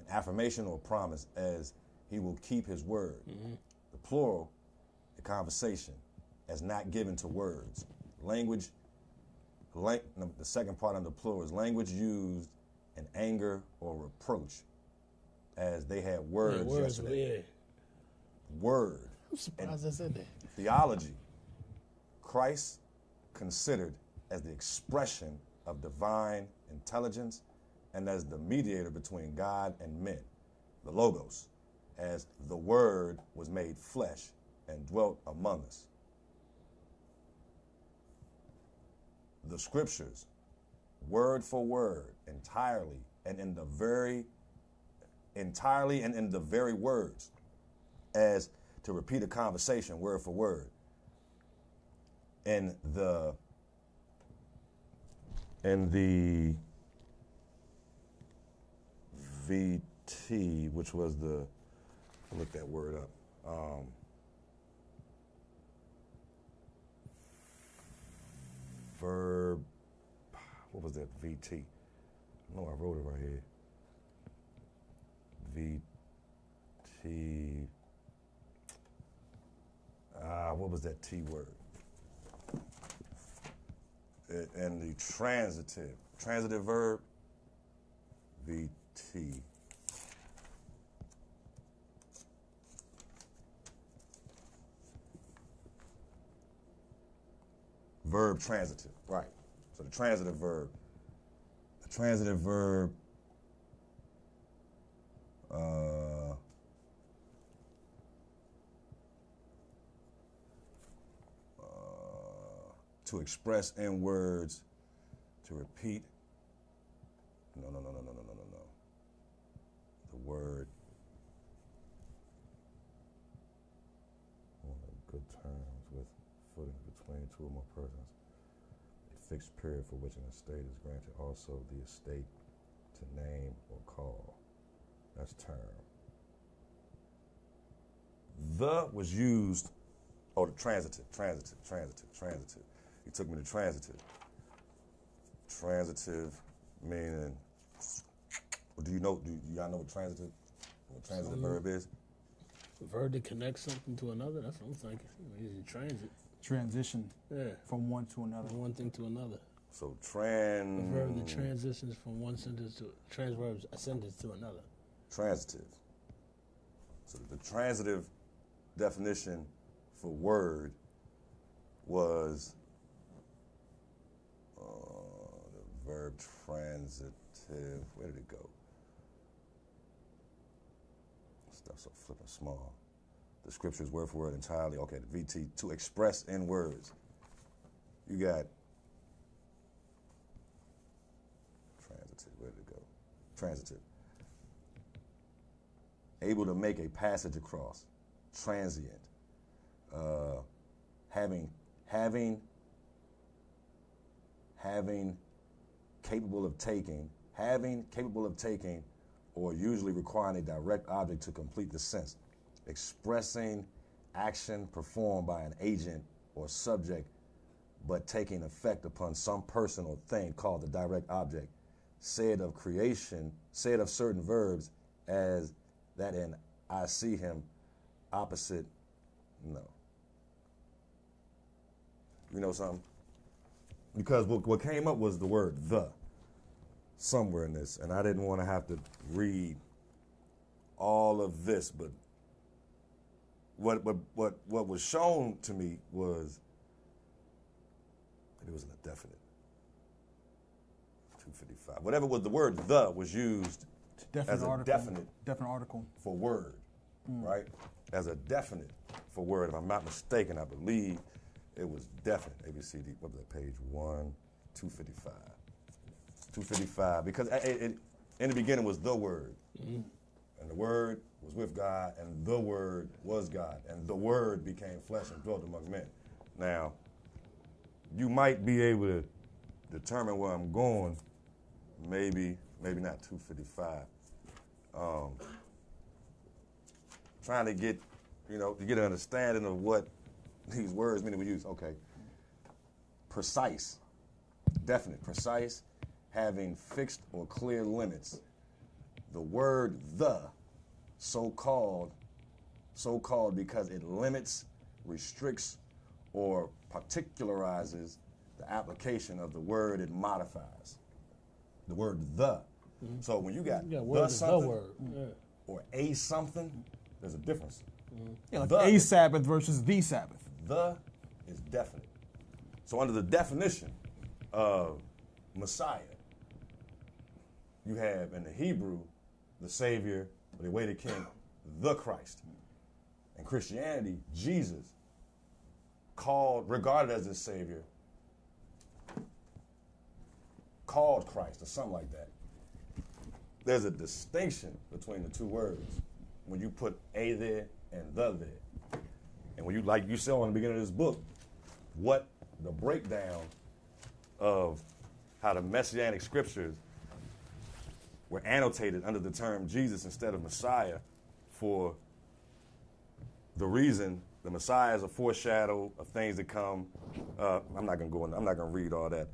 an affirmation or promise as he will keep his word. Mm-hmm. The plural, the conversation, as not given to words. Language, lang- the second part on the plural is language used in anger or reproach, as they had words, Yeah, words, yesterday. yeah. Word, I'm surprised I said that. theology, Christ considered as the expression of divine intelligence and as the mediator between God and men, the Logos, as the Word was made flesh and dwelt among us. The scriptures, word for word, entirely and in the very entirely and in the very words, as to repeat a conversation word for word. In the in the VT, which was the look that word up. Um, verb. What was that? VT. No, I wrote it right here. VT. Ah, what was that T word? It- and the transitive, transitive verb, VT. Verb transitive, right. So the transitive verb, the transitive verb, uh, to express in words, to repeat. No, no, no, no, no, no, no, no, no. The word. On good terms with footing between two or more persons. A fixed period for which an estate is granted. Also, the estate to name or call. That's term. The was used Oh, the transitive, transitive, transitive, transitive. He took me to transitive. Transitive meaning. Do you know? Do y'all know what transitive? What transitive verb is? Verb to connect something to another. That's what I'm thinking. You know, transit. Transition Yeah. from one to another. From one thing to another. So A trans verb that transitions from one sentence to transverbs a sentence to another. Transitive. So the transitive definition for word was uh, the verb transitive. Where did it go? Stuff so flipping small. The scriptures word for word entirely. Okay, the VT to express in words. You got transitive. Where did it go? Transitive able to make a passage across, transient, uh, having, having, having capable of taking, having, capable of taking, or usually requiring a direct object to complete the sense, expressing action performed by an agent or subject, but taking effect upon some person or thing called the direct object, said of creation, said of certain verbs as that in I see him opposite, no. You know something? Because what, what came up was the word the somewhere in this, and I didn't want to have to read all of this, but what what what what was shown to me was it was an indefinite. 255. Whatever was the word the was used Definite as a article. definite Definite article. for word, mm. right? As a definite for word. If I'm not mistaken, I believe it was definite. A B C D. What was that page? One, two fifty five. Two fifty five. Because it, it, in the beginning was the word, mm-hmm. and the word was with God, and the word was God, and the word became flesh and dwelt among men. Now, you might be able to determine where I'm going. Maybe, maybe not 255 um, trying to get, you know, to get an understanding of what these words mean we use. Okay. Precise, definite, precise, having fixed or clear limits. The word the, so called, so called because it limits, restricts, or particularizes the application of the word it modifies. The word the. Mm-hmm. So when you got You got the word is the something, word. Mm-hmm. Or a something, there's a difference. Mm-hmm. Yeah, like The- a Sabbath versus the Sabbath. The is definite. So under the definition of Messiah, you have in the Hebrew the Savior, or the awaited King, the Christ. In Christianity, Jesus, called, regarded as the Savior, called Christ, or something like that. There's a distinction between the two words when you put a there and the there. And when you, like you saw in the beginning of this book, what the breakdown of how the messianic scriptures were annotated under the term Jesus instead of Messiah for the reason the Messiah is a foreshadow of things to come. Uh, I'm not gonna go in, I'm not gonna read all that.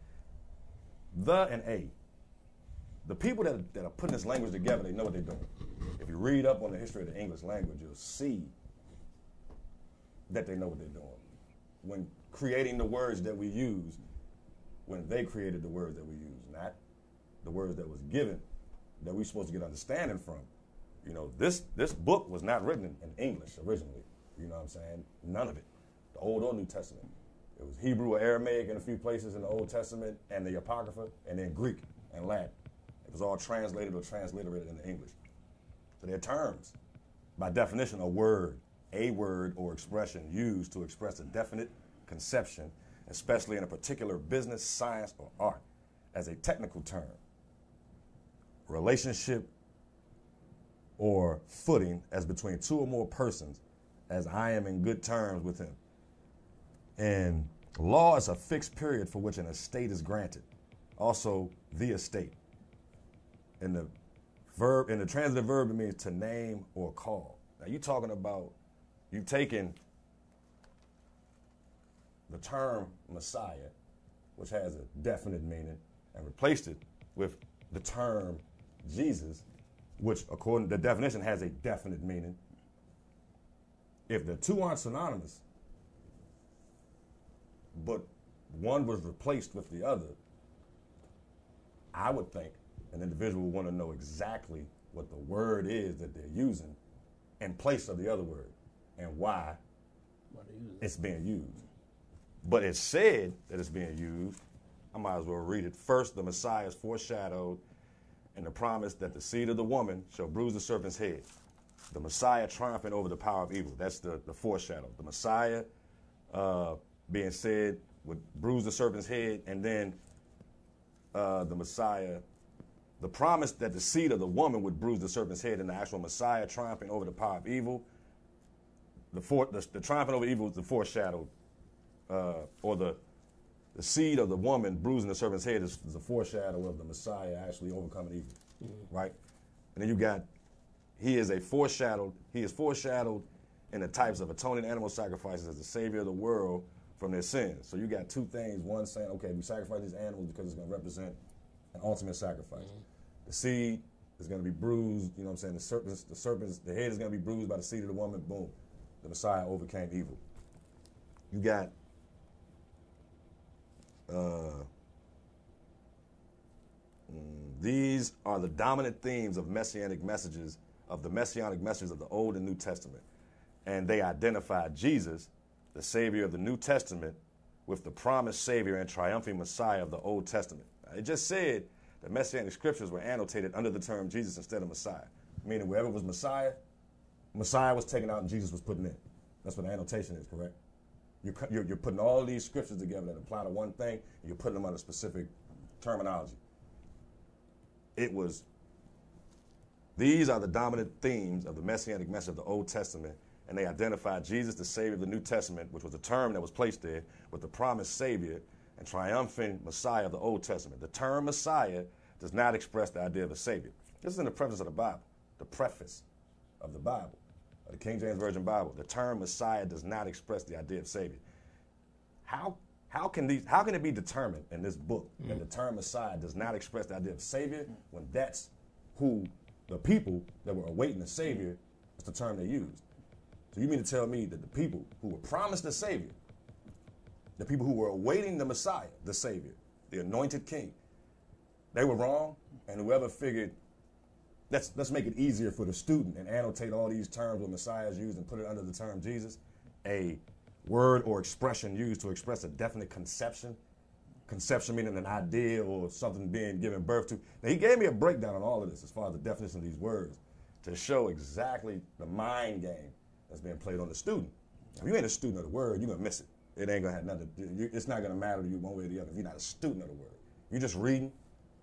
The and a. The people that, that are putting this language together, they know what they're doing. If you read up on the history of the English language, you'll see that they know what they're doing. When creating the words that we use, when they created the words that we use, not the words that was given that we're supposed to get understanding from. You know, this this book was not written in, in English originally. You know what I'm saying? None of it. The Old or New Testament. It was Hebrew or Aramaic in a few places in the Old Testament and the Apocrypha, and then Greek and Latin. It was all translated or transliterated into English. So they're terms. By definition, a word, a word or expression used to express a definite conception, especially in a particular business, science, or art, as a technical term. Relationship or footing as between two or more persons, as I am in good terms with him. And law is a fixed period for which an estate is granted. Also, the estate. In the verb, in the transitive verb, it means to name or call. Now you're talking about you've taken the term Messiah, which has a definite meaning, and replaced it with the term Jesus, which according to the definition has a definite meaning. If the two aren't synonymous, but one was replaced with the other, I would think an individual would want to know exactly what the word is that they're using in place of the other word and why Why they use it. it's being used. But it's said that it's being used. I might as well read it. First, the Messiah is foreshadowed in the promise that the seed of the woman shall bruise the serpent's head. The Messiah triumphing over the power of evil. That's the, the foreshadow. The Messiah uh, being said would bruise the serpent's head, and then uh, the Messiah, the promise that the seed of the woman would bruise the serpent's head, and the actual Messiah triumphing over the power of evil the, for, the, the triumphing over evil is the foreshadowed, uh, or the the seed of the woman bruising the serpent's head is, is a foreshadow of the Messiah actually overcoming evil, right? And then you got, he is a foreshadowed, he is foreshadowed in the types of atoning animal sacrifices as the savior of the world from their sins. So you got two things. One saying, okay, we sacrifice these animals because it's going to represent an ultimate sacrifice. The seed is going to be bruised. You know what I'm saying? The serpents, the serpents, the head is going to be bruised by the seed of the woman. Boom, the Messiah overcame evil. You got. Uh, mm, these are the dominant themes of messianic messages of the messianic messages of the Old and New Testament, and they identify Jesus, the Savior of the New Testament, with the promised Savior and triumphing Messiah of the Old Testament. It just said the messianic scriptures were annotated under the term Jesus instead of Messiah, meaning wherever was Messiah, Messiah was taken out and Jesus was put in. That's what the annotation is, correct? You're, you're, you're putting all these scriptures together that apply to one thing, and you're putting them under specific terminology. It was, these are the dominant themes of the messianic message of the Old Testament, and they identify Jesus, the Savior of the New Testament, which was a term that was placed there, with the promised Savior and triumphant Messiah of the Old Testament. The term Messiah does not express the idea of a Savior. This is in the preface of the Bible, the preface of the Bible, of the King James Version Bible. The term Messiah does not express the idea of Savior. How, how, can these, how can it be determined in this book that mm. the term Messiah does not express the idea of Savior when that's who the people that were awaiting the Savior is the term they used? So you mean to tell me that the people who were promised a Savior, the people who were awaiting the Messiah, the Savior, the anointed King, they were wrong, and whoever figured let's let's make it easier for the student and annotate all these terms when Messiah is used and put it under the term Jesus, a word or expression used to express a definite conception. Conception meaning an idea or something being given birth to. Now he gave me a breakdown on all of this as far as the definition of these words to show exactly the mind game that's being played on the student. If you ain't a student of the word, you're gonna miss it. It ain't gonna have nothing. To It's not gonna matter to you one way or the other. If you're not a student of the word, you're just reading.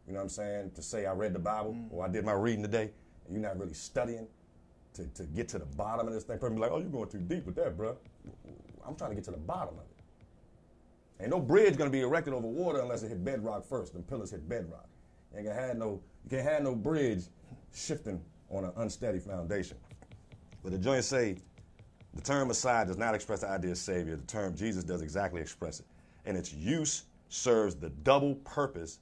You know what I'm saying? To say I read the Bible mm. or I did my reading today, and you're not really studying to, to get to the bottom of this thing. People be like, oh, you're going too deep with that, bro. I'm trying to get to the bottom of it. Ain't no bridge gonna be erected over water unless it hit bedrock first. Them pillars hit bedrock. You ain't gonna have no, you can't have no bridge shifting on an unsteady foundation. But the joint say the term Messiah does not express the idea of Savior. The term Jesus does exactly express it. And its use serves the double purpose.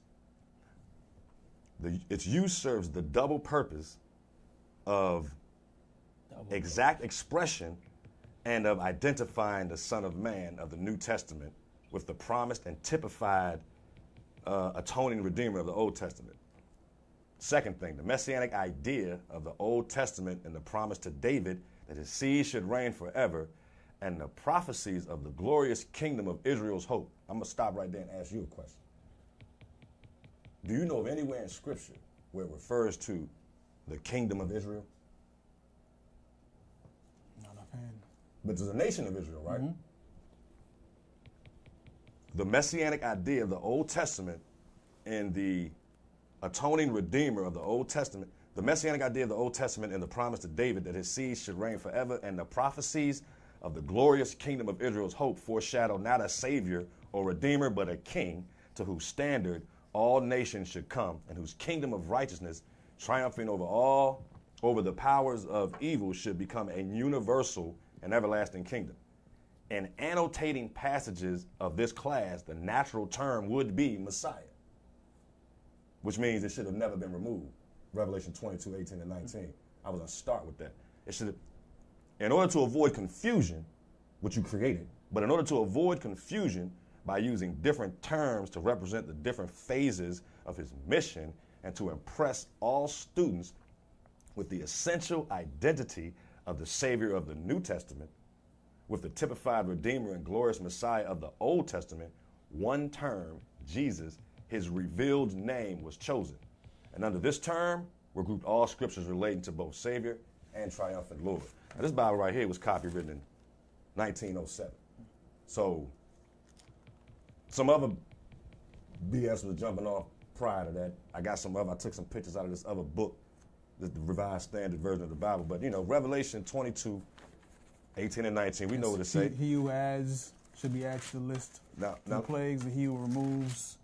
The, its use serves the double purpose of exact expression and of identifying the Son of Man of the New Testament with the promised and typified uh, atoning Redeemer of the Old Testament. Second thing, the messianic idea of the Old Testament and the promise to David that his seed should reign forever, and the prophecies of the glorious kingdom of Israel's hope. I'm going to stop right there and ask you a question. Do you know of anywhere in Scripture where it refers to the kingdom of Israel? Not offhand. But there's a nation of Israel, right? Mm-hmm. The messianic idea of the Old Testament and the atoning redeemer of the Old Testament, the messianic idea of the Old Testament and the promise to David that his seed should reign forever, and the prophecies of the glorious kingdom of Israel's hope foreshadow not a savior or redeemer, but a king to whose standard all nations should come, and whose kingdom of righteousness, triumphing over all, over the powers of evil, should become a universal and everlasting kingdom. In annotating passages of this class, the natural term would be Messiah, which means it should have never been removed. Revelation 22, 18, and 19. I was going to start with that. It should in order to avoid confusion, which you created, but in order to avoid confusion by using different terms to represent the different phases of his mission and to impress all students with the essential identity of the Savior of the New Testament, with the typified Redeemer and glorious Messiah of the Old Testament, one term, Jesus, his revealed name was chosen. And under this term were grouped all scriptures relating to both Savior and triumphant Lord. Now, this Bible right here was copywritten in 1907. So, some other BS was jumping off prior to that. I got some other, I took some pictures out of this other book, the, Revised Standard Version of the Bible. But, you know, Revelation 22, 18 and 19, we know what it He, he who has Should be added to the list. Now- the now- plagues that he removes.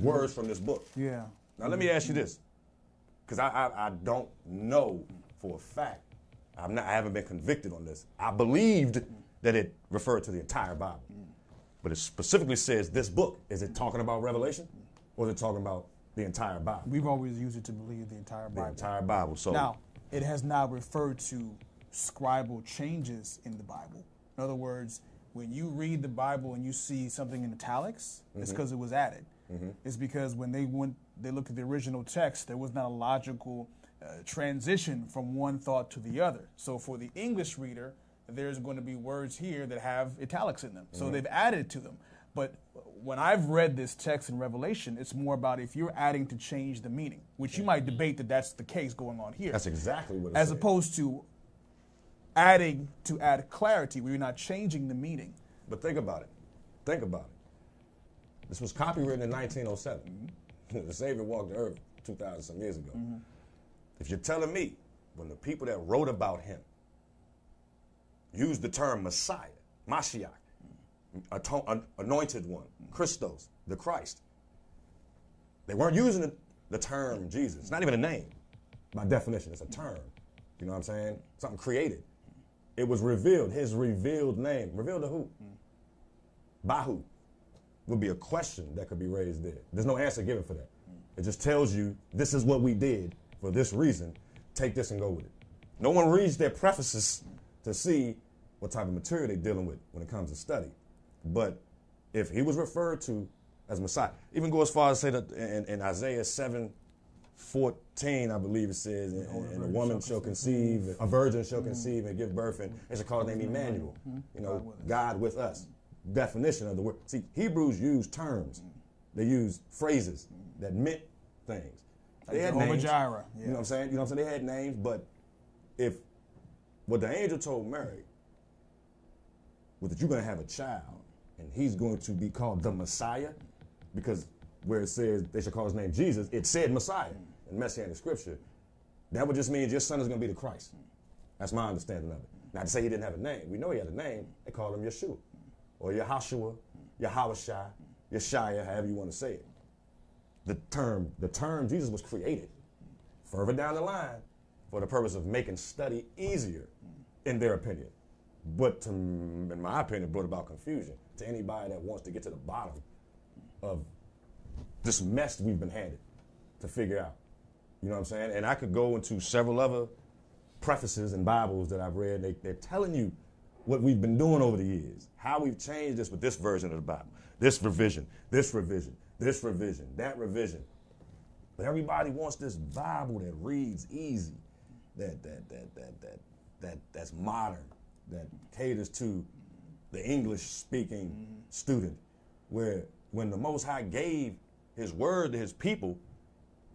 Words from this book. Yeah. Now let me ask you this, because I, I I don't know for a fact. I'm not. I haven't been convicted on this. I believed that it referred to the entire Bible, but it specifically says this book. Is it talking about Revelation, or is it talking about the entire Bible? We've always used it to believe the entire Bible. The entire Bible. So Now, it has now referred to scribal changes in the Bible. In other words, when you read the Bible and you see something in italics, it's mm-hmm. because it was added. Mm-hmm. It's because when they went, they looked at the original text, there was not a logical uh, transition from one thought to the other. So for the English reader, there's going to be words here that have italics in them. So mm-hmm. they've added to them. But when I've read this text in Revelation, it's more about if you're adding to change the meaning, which you mm-hmm. might debate that that's the case going on here that's exactly what as said. opposed to adding to add clarity where you're not changing the meaning. But think about it. Think about it. This was copywritten in 1907. the Savior walked the earth 2,000 some years ago. Mm-hmm. If you're telling me, when the people that wrote about him used the term Messiah, Mashiach, mm-hmm. ato- an- anointed one, mm-hmm. Christos, the Christ, they weren't using the, the term Jesus. It's not even a name. By definition, it's a term. You know what I'm saying? Something created. It was revealed, his revealed name. Revealed to who? By who? Would be a question that could be raised there. There's no answer given for that. It just tells you this is what we did for this reason. Take this and go with it. No one reads their prefaces to see what type of material they're dealing with when it comes to study. But if he was referred to as Messiah, even go as far as say that in, in Isaiah 7 14, I believe it says, and, and a woman shall conceive, a virgin shall mm-hmm. conceive and give birth, and they shall call his name mm-hmm. Emmanuel. Mm-hmm. You know, God with us. Definition of the word. See, Hebrews use terms, they use phrases that meant things. They had Jehovah names. Jireh, You know what I'm saying? You know what I'm saying? They had names, but if what the angel told Mary was that you're going to have a child and he's going to be called the Messiah, because where it says they should call his name Jesus, it said Messiah in Messianic scripture. That would just mean your son is going to be the Christ. That's my understanding of it. Not to say he didn't have a name. We know he had a name. They called him Yeshua, or Yahashua, Yahawashai, Yeshaya, however you want to say it. The term, the term Jesus was created further down the line for the purpose of making study easier, in their opinion. But to, in my opinion, brought about confusion to anybody that wants to get to the bottom of this mess we've been handed to figure out. You know what I'm saying? And I could go into several other prefaces and Bibles that I've read. They, they're telling you what we've been doing over the years, how we've changed this with this version of the Bible, this revision, this revision, this revision, that revision. But everybody wants this Bible that reads easy, that that that that that that that's modern, that caters to the English speaking mm-hmm. student. Where when the Most High gave His word to His people,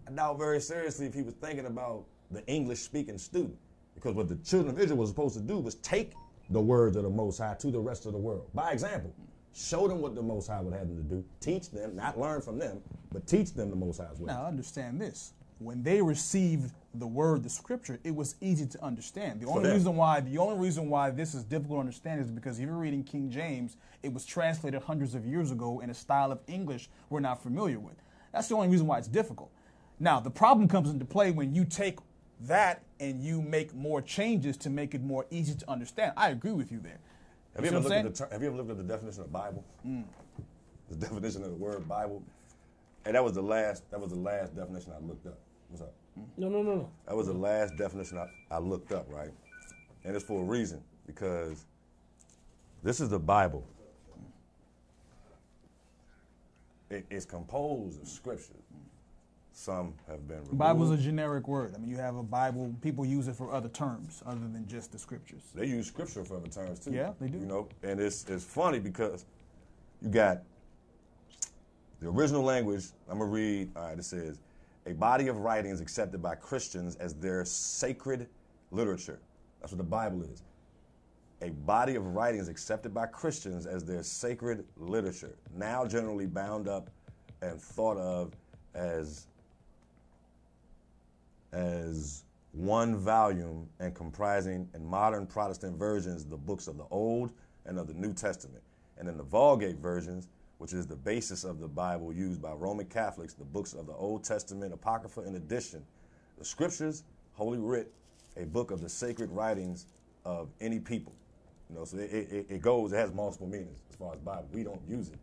I doubt very seriously if He was thinking about the English speaking student, because what the children of Israel was supposed to do was take the words of the Most High to the rest of the world by example. Show them what the Most High would have them to do. Teach them, not learn from them, but teach them the Most High's way. Now, understand this. When they received the word, the scripture, it was easy to understand. The only them. reason why the only reason why this is difficult to understand is because if you're reading King James, it was translated hundreds of years ago in a style of English we're not familiar with. That's the only reason why it's difficult. Now, the problem comes into play when you take that and you make more changes to make it more easy to understand. I agree with you there. Have you, see ever looked at the ter- Have you ever looked at the definition of Bible? Mm. The definition of the word Bible, and that was the last. That was the last definition I looked up. What's up? Mm. No, no, no, no. That was the last definition I, I looked up, right? And it's for a reason because this is the Bible. It- it's composed of scripture. Some have been removed. Bible's a generic word. I mean, you have a Bible, people use it for other terms other than just the scriptures. They use scripture for other terms too. Yeah, they do. You know, and it's it's funny because you got the original language. I'm gonna read. All right, it says a body of writings accepted by Christians as their sacred literature. That's what the Bible is. A body of writings accepted by Christians as their sacred literature, now generally bound up and thought of as as one volume and comprising in modern Protestant versions the books of the Old, and of the New Testament. And in the Vulgate versions, which is the basis of the Bible used by Roman Catholics, the books of the Old Testament, Apocrypha, in addition, the Scriptures, Holy Writ, a book of the sacred writings of any people. You know, so it, it, it goes, it has multiple meanings as far as Bible. We don't use it,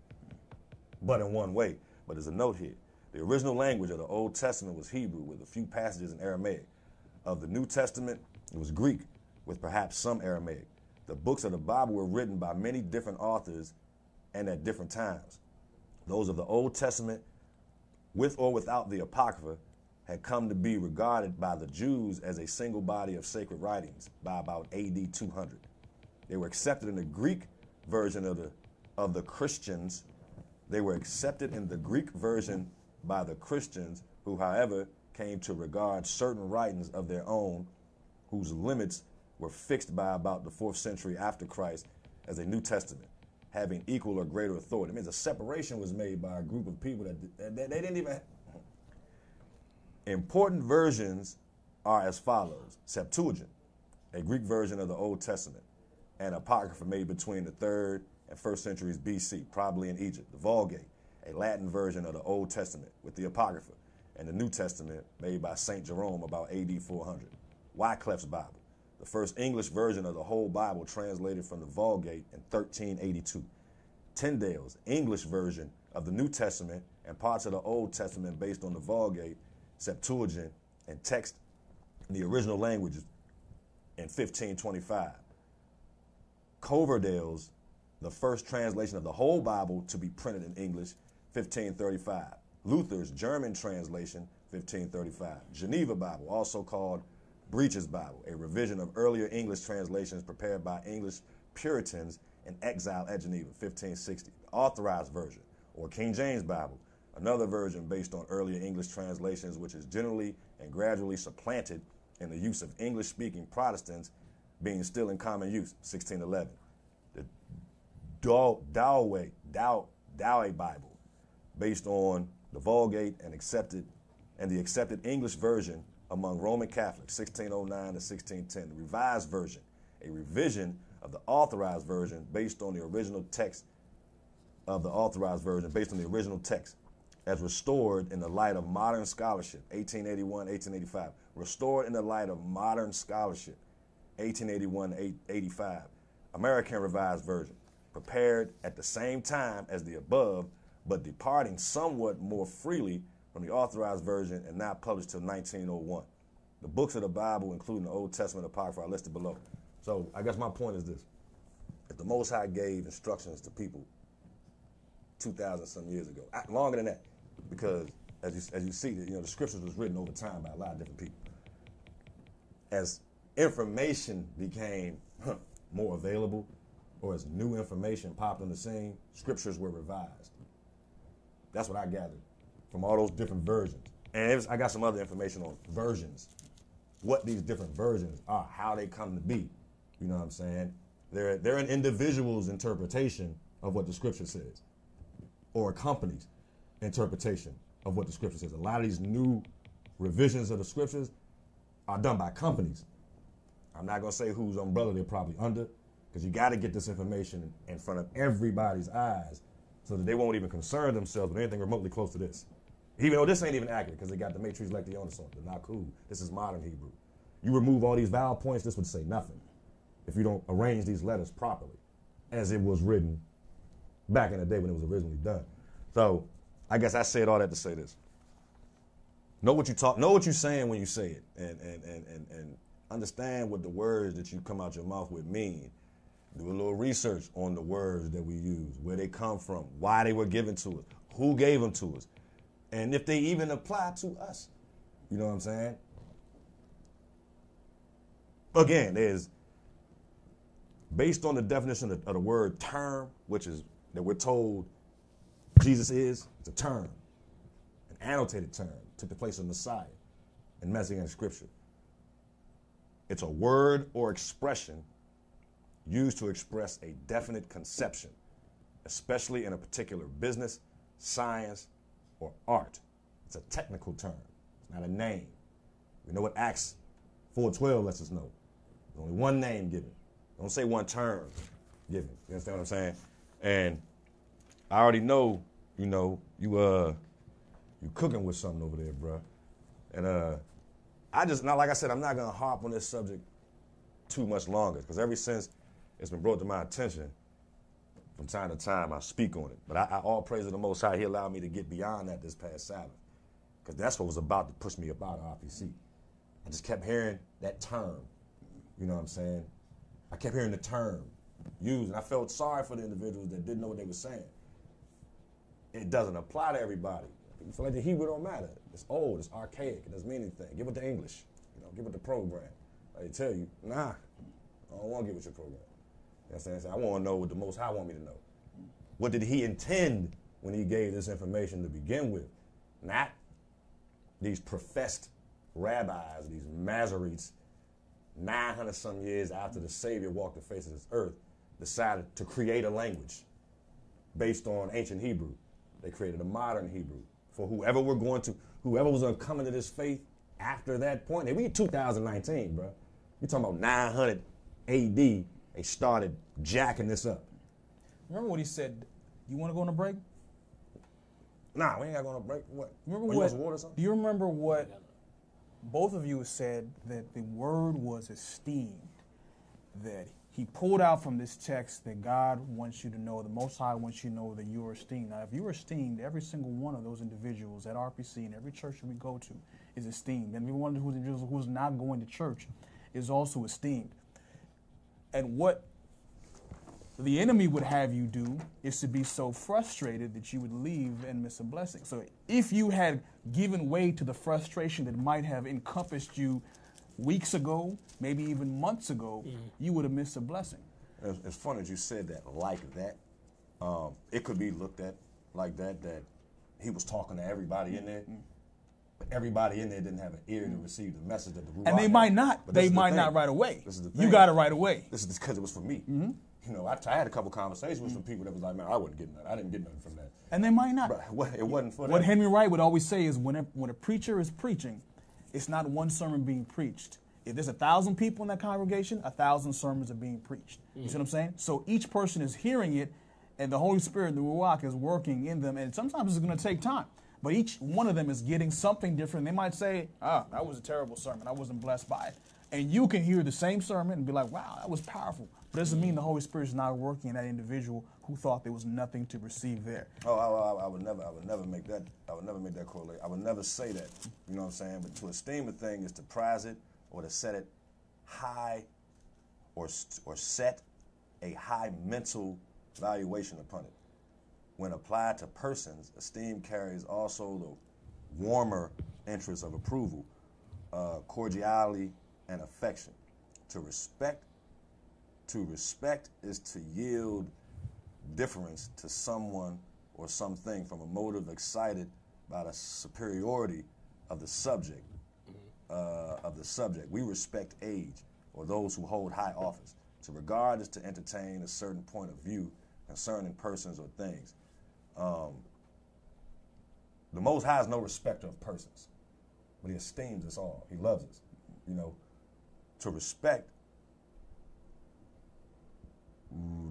but in one way. But there's a note here. The original language of the Old Testament was Hebrew with a few passages in Aramaic. Of the New Testament, it was Greek with perhaps some Aramaic. The books of the Bible were written by many different authors and at different times. Those of the Old Testament, with or without the Apocrypha, had come to be regarded by the Jews as a single body of sacred writings by about AD 200. They were accepted in the Greek version of the of the Christians. They were accepted in the Greek version by the Christians, who, however, came to regard certain writings of their own, whose limits were fixed by about the fourth century after Christ as a New Testament, having equal or greater authority. It means a separation was made by a group of people that, that they didn't even. Important versions are as follows Septuagint, a Greek version of the Old Testament, and Apocrypha made between the third and first centuries BC, probably in Egypt. The Vulgate, a Latin version of the Old Testament with the Apocrypha, and the New Testament made by St. Jerome about AD 400. Wycliffe's Bible, the first English version of the whole Bible translated from the Vulgate in 1382. Tyndale's English version of the New Testament and parts of the Old Testament based on the Vulgate, Septuagint, and text in the original languages in 1525. Coverdale's the first translation of the whole Bible to be printed in English, 1535. Luther's German translation, 1535. Geneva Bible, also called Breeches Bible, a revision of earlier English translations prepared by English Puritans in exile at Geneva, 1560. Authorized Version, or King James Bible, another version based on earlier English translations, which is generally and gradually supplanted in the use of English speaking Protestants being still in common use, 1611. The Douay, Dow, Douay Bible, based on the Vulgate and accepted and the accepted English version among Roman Catholics, 1609 to 1610. The Revised Version, a revision of the Authorized Version based on the original text of the Authorized Version, based on the original text, as restored in the light of modern scholarship, 1881, 1885. Restored in the light of modern scholarship, 1881, 85. American Revised Version, prepared at the same time as the above, but departing somewhat more freely from the authorized version and not published till 1901. The books of the Bible, including the Old Testament Apocrypha, are listed below. So I guess my point is this. If the Most High gave instructions to people 2,000 some years ago, longer than that, because as you, as you see, you know, the scriptures was written over time by a lot of different people. As information became huh, more available, or as new information popped on the scene, scriptures were revised. That's what I gathered from all those different versions. And was, I got some other information on versions, what these different versions are, how they come to be. You know what I'm saying? They're, they're an individual's interpretation of what the scripture says, or a company's interpretation of what the scripture says. A lot of these new revisions of the scriptures are done by companies. I'm not going to say whose umbrella they're probably under, because you got to get this information in front of everybody's eyes so that they won't even concern themselves with anything remotely close to this. Even though this ain't even accurate because they got the matres lectionis on it, the Naku. This is modern Hebrew. You remove all these vowel points, this would say nothing if you don't arrange these letters properly as it was written back in the day when it was originally done. So I guess I said all that to say this. Know what you talk, know what you're saying when you say it, and, and, and, and, and understand what the words that you come out your mouth with mean. Do a little research on the words that we use, where they come from, why they were given to us, who gave them to us, and if they even apply to us. You know what I'm saying? Again, there's based on the definition of, of the word term, which is that we're told Jesus is, it's a term, an annotated term, took the place of Messiah in Messianic scripture. It's a word or expression used to express a definite conception, especially in a particular business, science, or art. It's a technical term. It's not a name. We know what Acts 4.12 lets us know. There's only one name given. Don't say one term. giving. You understand what I'm saying? And I already know, you know, you uh, you cooking with something over there, bruh. And uh, I just not like I said, I'm not gonna harp on this subject too much longer because ever since it's been brought to my attention, from time to time I speak on it. But I, I all praise the Most High. He allowed me to get beyond that this past Sabbath because that's what was about to push me up out of RPC. I just kept hearing that term. You know what I'm saying? I kept hearing the term used, and I felt sorry for the individuals that didn't know what they were saying. It doesn't apply to everybody. You feel like the Hebrew don't matter. It's old, it's archaic, it doesn't mean anything. Give it to English. You know, give it the program. They tell you, nah, I don't want to give it your program. I'm saying? I want to know what the Most High want me to know. What did He intend when He gave this information to begin with? Not these professed rabbis, these Masoretes, 900 some years after the Savior walked the face of this earth, decided to create a language based on ancient Hebrew. They created a modern Hebrew for whoever we're going to, whoever was going to come into this faith after that point. And we in 2019, bro. You're talking about 900 AD. They started jacking this up. Remember what he said? You want to go on a break? Nah, we ain't got going to break. What? Remember Oh, what? water? Do you remember what both of you said that the word was esteemed? That he pulled out from this text that God wants you to know, the Most High wants you to know that you are esteemed. Now, if you are esteemed, every single one of those individuals at RPC and every church that we go to is esteemed. And everyone who's individuals who's not going to church is also esteemed. And what the enemy would have you do is to be so frustrated that you would leave and miss a blessing. So if you had given way to the frustration that might have encompassed you weeks ago, maybe even months ago, you would have missed a blessing. It's, it's funny that you said that like that. Um, it could be looked at like that, that he was talking to everybody in there. But everybody in there didn't have an ear to receive the message that the Ruach And they had. might not. They the might not right away. This is the You got it right away. This is because it was for me. Mm-hmm. You know, I, I had a couple conversations with some people that was like, man, I wouldn't get nothing. I didn't get nothing from that. And they might not. But it wasn't for that. What. Henry Wright would always say is when a, when a preacher is preaching, it's not one sermon being preached. If there's a thousand people in that congregation, a thousand sermons are being preached. You see mm-hmm. what I'm saying? So each person is hearing it, and the Holy Spirit, the Ruach, is working in them. And sometimes it's going to take time. But each one of them is getting something different. They might say, ah, that was a terrible sermon. I wasn't blessed by it. And you can hear the same sermon and be like, wow, that was powerful. But doesn't mean the Holy Spirit is not working in that individual who thought there was nothing to receive there. Oh, I, I, would never, I would never make that, I would never make that correlate. I would never say that. You know what I'm saying? But to esteem a thing is to prize it or to set it high, or or set a high mental valuation upon it. When applied to persons, esteem carries also the warmer interest of approval, uh, cordiality, and affection. To respect, to respect is to yield difference to someone or something from a motive excited by the superiority of the subject uh, of the subject. We respect age or those who hold high office. To regard is to entertain a certain point of view concerning persons or things. Um, the Most High is no respecter of persons, but He esteems us all. He loves us. You know, to respect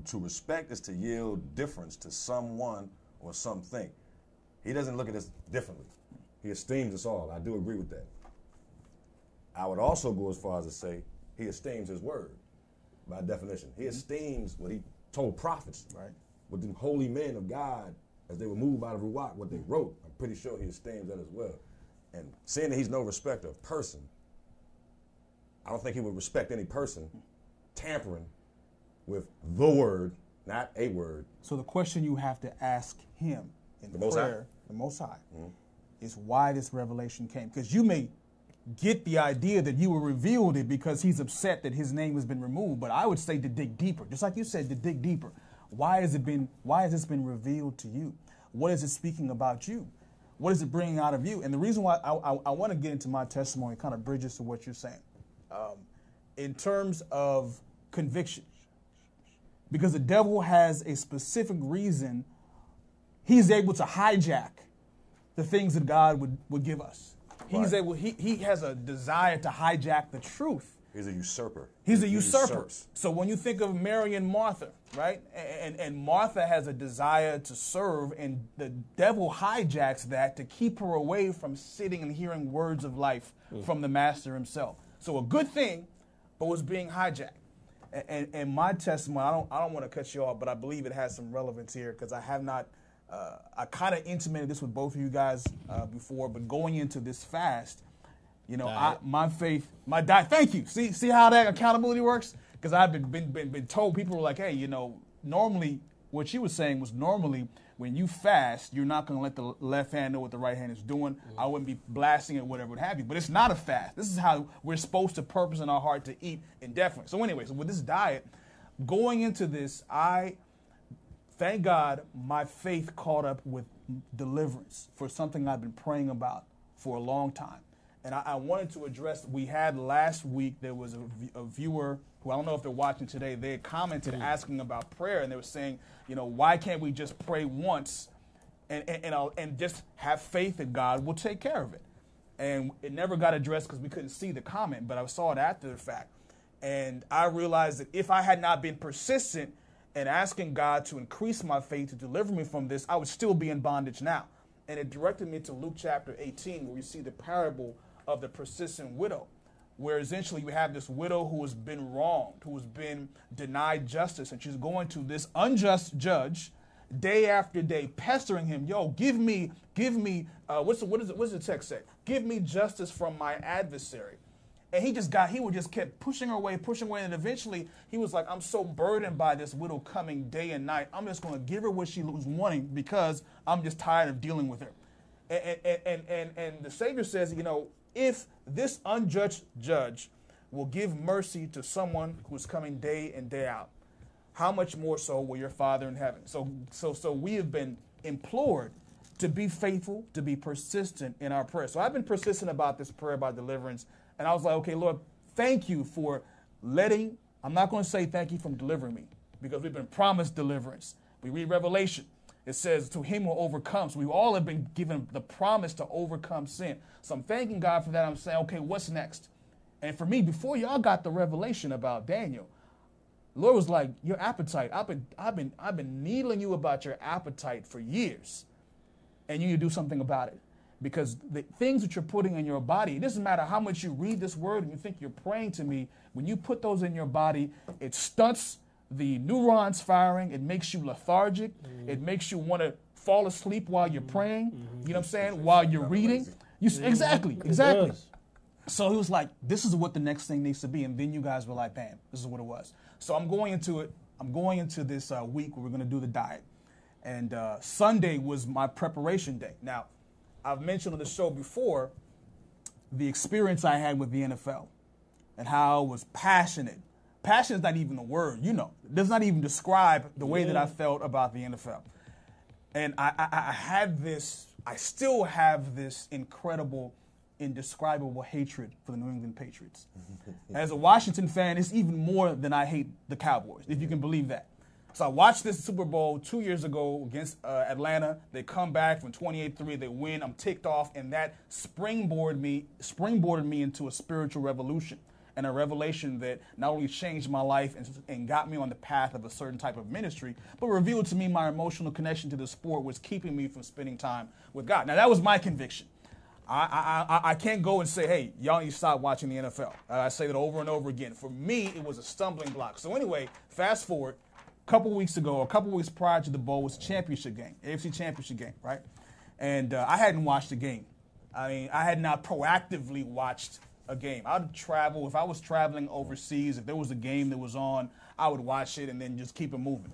to respect is to yield difference to someone or something. He doesn't look at us differently. He esteems us all. I do agree with that. I would also go as far as to say he esteems his word by definition. He esteems what he told prophets, Right. What the holy men of God, as they were moved by the Ruach, what they wrote. I'm pretty sure he esteems that as well. And seeing that he's no respecter of person, I don't think he would respect any person tampering with the word, not a word. So the question you have to ask him in The prayer, the Most High, mm-hmm. is why this revelation came. Because you may get the idea that you were revealed it because he's upset that his name has been removed. But I would say to dig deeper, just like you said, to dig deeper. Why has it been? Why has this been revealed to you? What is it speaking about you? What is it bringing out of you? And the reason why I, I, I want to get into my testimony kind of bridges to what you're saying. Um, in terms of conviction, because the devil has a specific reason he's able to hijack the things that God would, would give us. He's Right. able, he, he has a desire to hijack the truth He's a usurper. He's a usurper. usurps. So when you think of Mary and Martha, right? And, and Martha has a desire to serve, and the devil hijacks that to keep her away from sitting and hearing words of life from the master himself. So a good thing, but was being hijacked. And, and, and my testimony, I don't, I don't want to cut you off, but I believe it has some relevance here because I have not, uh, I kind of intimated this with both of you guys uh, before, but going into this fast, you know, I, my faith, my diet. Thank you. See, see how that accountability works? Because I've been, been been been told people were like, hey, you know, normally what she was saying was normally when you fast, you're not going to let the left hand know what the right hand is doing. Mm. I wouldn't be blasting it, whatever would have you. But it's not a fast. This is how we're supposed to purpose in our heart to eat indefinitely. So, anyway, so with this diet, going into this, I thank God my faith caught up with deliverance for something I've been praying about for a long time. And I, I wanted to address, we had last week, there was a viewer who I don't know if they're watching today, they had commented mm. asking about prayer and they were saying, you know, why can't we just pray once and, and, and, I'll- and just have faith that God will take care of it? And it never got addressed because we couldn't see the comment, but I saw it after the fact. And I realized that if I had not been persistent in asking God to increase my faith to deliver me from this, I would still be in bondage now. And it directed me to Luke chapter 18, where you see the parable of the persistent widow, where essentially you have this widow who has been wronged, who has been denied justice, and she's going to this unjust judge day after day, pestering him, yo, give me, give me, uh, what's the, what is it, what's the text say? Give me justice from my adversary. And he just got, he would just kept pushing her away, pushing away. And eventually he was like, I'm so burdened by this widow coming day and night. I'm just going to give her what she was wanting because I'm just tired of dealing with her. And, and, and, and, and the Savior says, you know, if this unjudged judge will give mercy to someone who's coming day in day out, how much more so will your Father in heaven? So, so, so we have been implored to be faithful, to be persistent in our prayer. So I've been persistent about this prayer about deliverance, and I was like, okay, Lord, thank you for letting. I'm not going to say thank you from delivering me because we've been promised deliverance. We read Revelation. It says, to him who overcomes. We all have been given the promise to overcome sin. So I'm thanking God for that. I'm saying, okay, what's next? And for me, before y'all got the revelation about Daniel, Lord was like, your appetite. I've been, I've been, I've been needling you about your appetite for years, and you need to do something about it. Because the things that you're putting in your body, it doesn't matter how much you read this word and you think you're praying to me. When you put those in your body, it stunts the neurons firing. It makes you lethargic. It makes you want to fall asleep while you're praying. You know what I'm saying? While you're reading. You s- exactly, exactly. So he was like, this is what the next thing needs to be. And then you guys were like, bam, this is what it was. So I'm going into it. I'm going into this uh, week where we're going to do the diet. And uh, Sunday was my preparation day. Now, I've mentioned on the show before the experience I had with the NFL and how I was passionate. Passion is not even the word, you know. It does not even describe the way that I felt about the NFL. And I, I, I had this, I still have this incredible, indescribable hatred for the New England Patriots. As a Washington fan, it's even more than I hate the Cowboys, if you can believe that. So I watched this Super Bowl two years ago against uh, Atlanta. They come back from 28-3. They win. I'm ticked off, and that springboarded me, springboarded me into a spiritual revolution and a revelation that not only changed my life and, and got me on the path of a certain type of ministry, but revealed to me my emotional connection to the sport was keeping me from spending time with God. Now that was my conviction. I, I, I, can't go and say, hey, y'all need to stop watching the NFL. I say that over and over again. For me, it was a stumbling block. So anyway, fast forward, a couple weeks ago, a couple weeks prior to the bowl was a championship game, AFC championship game, right? And uh, I hadn't watched the game. I mean, I had not proactively watched a game. I'd travel. If I was traveling overseas, if there was a game that was on, I would watch it and then just keep it moving.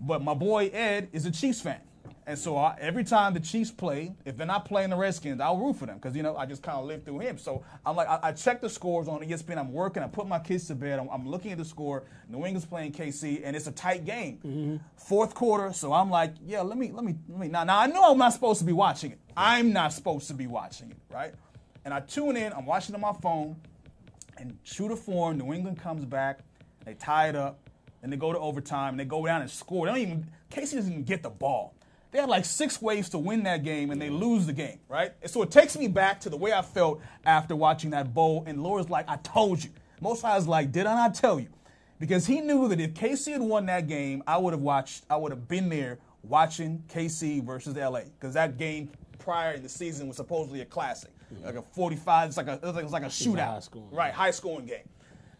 But my boy Ed is a Chiefs fan. And so I, every time the Chiefs play, if they're not playing the Redskins, I'll root for them because, you know, I just kind of live through him. So I'm like, I, I check the scores on ESPN. I'm working. I put my kids to bed. I'm, I'm looking at the score. New England's playing KC, and it's a tight game. Mm-hmm. Fourth quarter. So I'm like, yeah, let me, let me, let me. Now, now, I know I'm not supposed to be watching it. I'm not supposed to be watching it, right? And I tune in. I'm watching on my phone. And true to form, New England comes back. They tie it up. And they go to overtime. And they go down and score. They don't even, KC doesn't even get the ball. They had like six ways to win that game, and they lose the game, right? And so it takes me back to the way I felt after watching that bowl. And Lord's like, I told you. Most High is like, did I not tell you? Because he knew that if KC had won that game, I would have watched, I would have been there watching KC versus LA. Because that game prior in the season was supposedly a classic. Like a 45, it's like a, it was like, it was like a shootout. high. Right, high scoring game.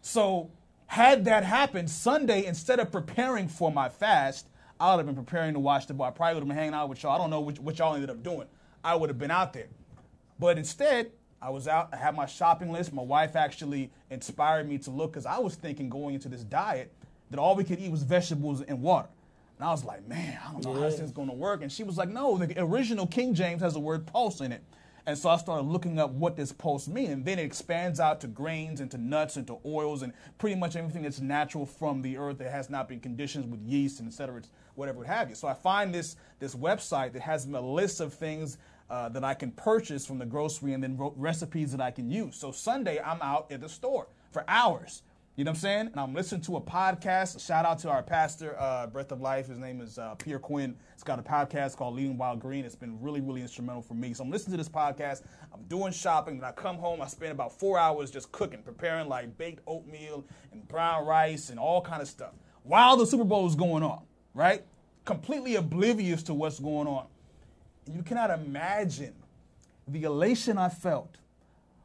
So had that happened Sunday, instead of preparing for my fast, I would have been preparing to watch the ball. I probably would have been hanging out with y'all. I don't know which, what y'all ended up doing. I would have been out there. But instead, I was out. I had my shopping list. My wife actually inspired me to look because I was thinking going into this diet that all we could eat was vegetables and water. And I was like, man, I don't know how this is going to work. And she was like, no, the original King James has the word pulse in it. And so I started looking up what this pulse means. And then it expands out to grains, into nuts, into oils, and pretty much everything that's natural from the earth that has not been conditioned with yeast and et cetera, whatever would have you. So I find this, this website that has a list of things uh, that I can purchase from the grocery and then recipes that I can use. So Sunday, I'm out at the store for hours. You know what I'm saying? And I'm listening to a podcast. Shout out to our pastor, uh, Breath of Life. His name is uh, Pierre Quinn. He's got a podcast called Leading While Green. It's been really, really instrumental for me. So I'm listening to this podcast. I'm doing shopping. When I come home, I spend about four hours just cooking, preparing like baked oatmeal and brown rice and all kind of stuff while the Super Bowl is going on, right? Completely oblivious to what's going on. You cannot imagine the elation I felt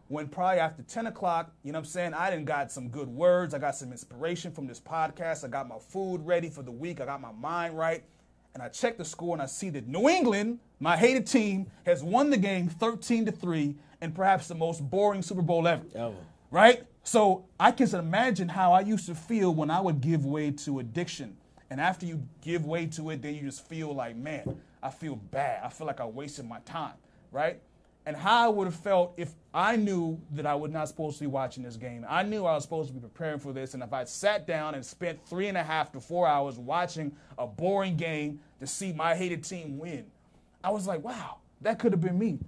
when probably after 10 o'clock, you know what I'm saying, I didn't got some good words. I got some inspiration from this podcast. I got my food ready for the week. I got my mind right. And I check the score and I see that New England, my hated team, has won the game 13 to 3 and perhaps the most boring Super Bowl ever. Ever. Right? So I can imagine how I used to feel when I would give way to addiction. And after you give way to it, then you just feel like, man, I feel bad. I feel like I wasted my time, right? And how I would have felt if I knew that I was not supposed to be watching this game. I knew I was supposed to be preparing for this. And if I sat down and spent three and a half to four hours watching a boring game to see my hated team win, I was like, wow, that could have been me.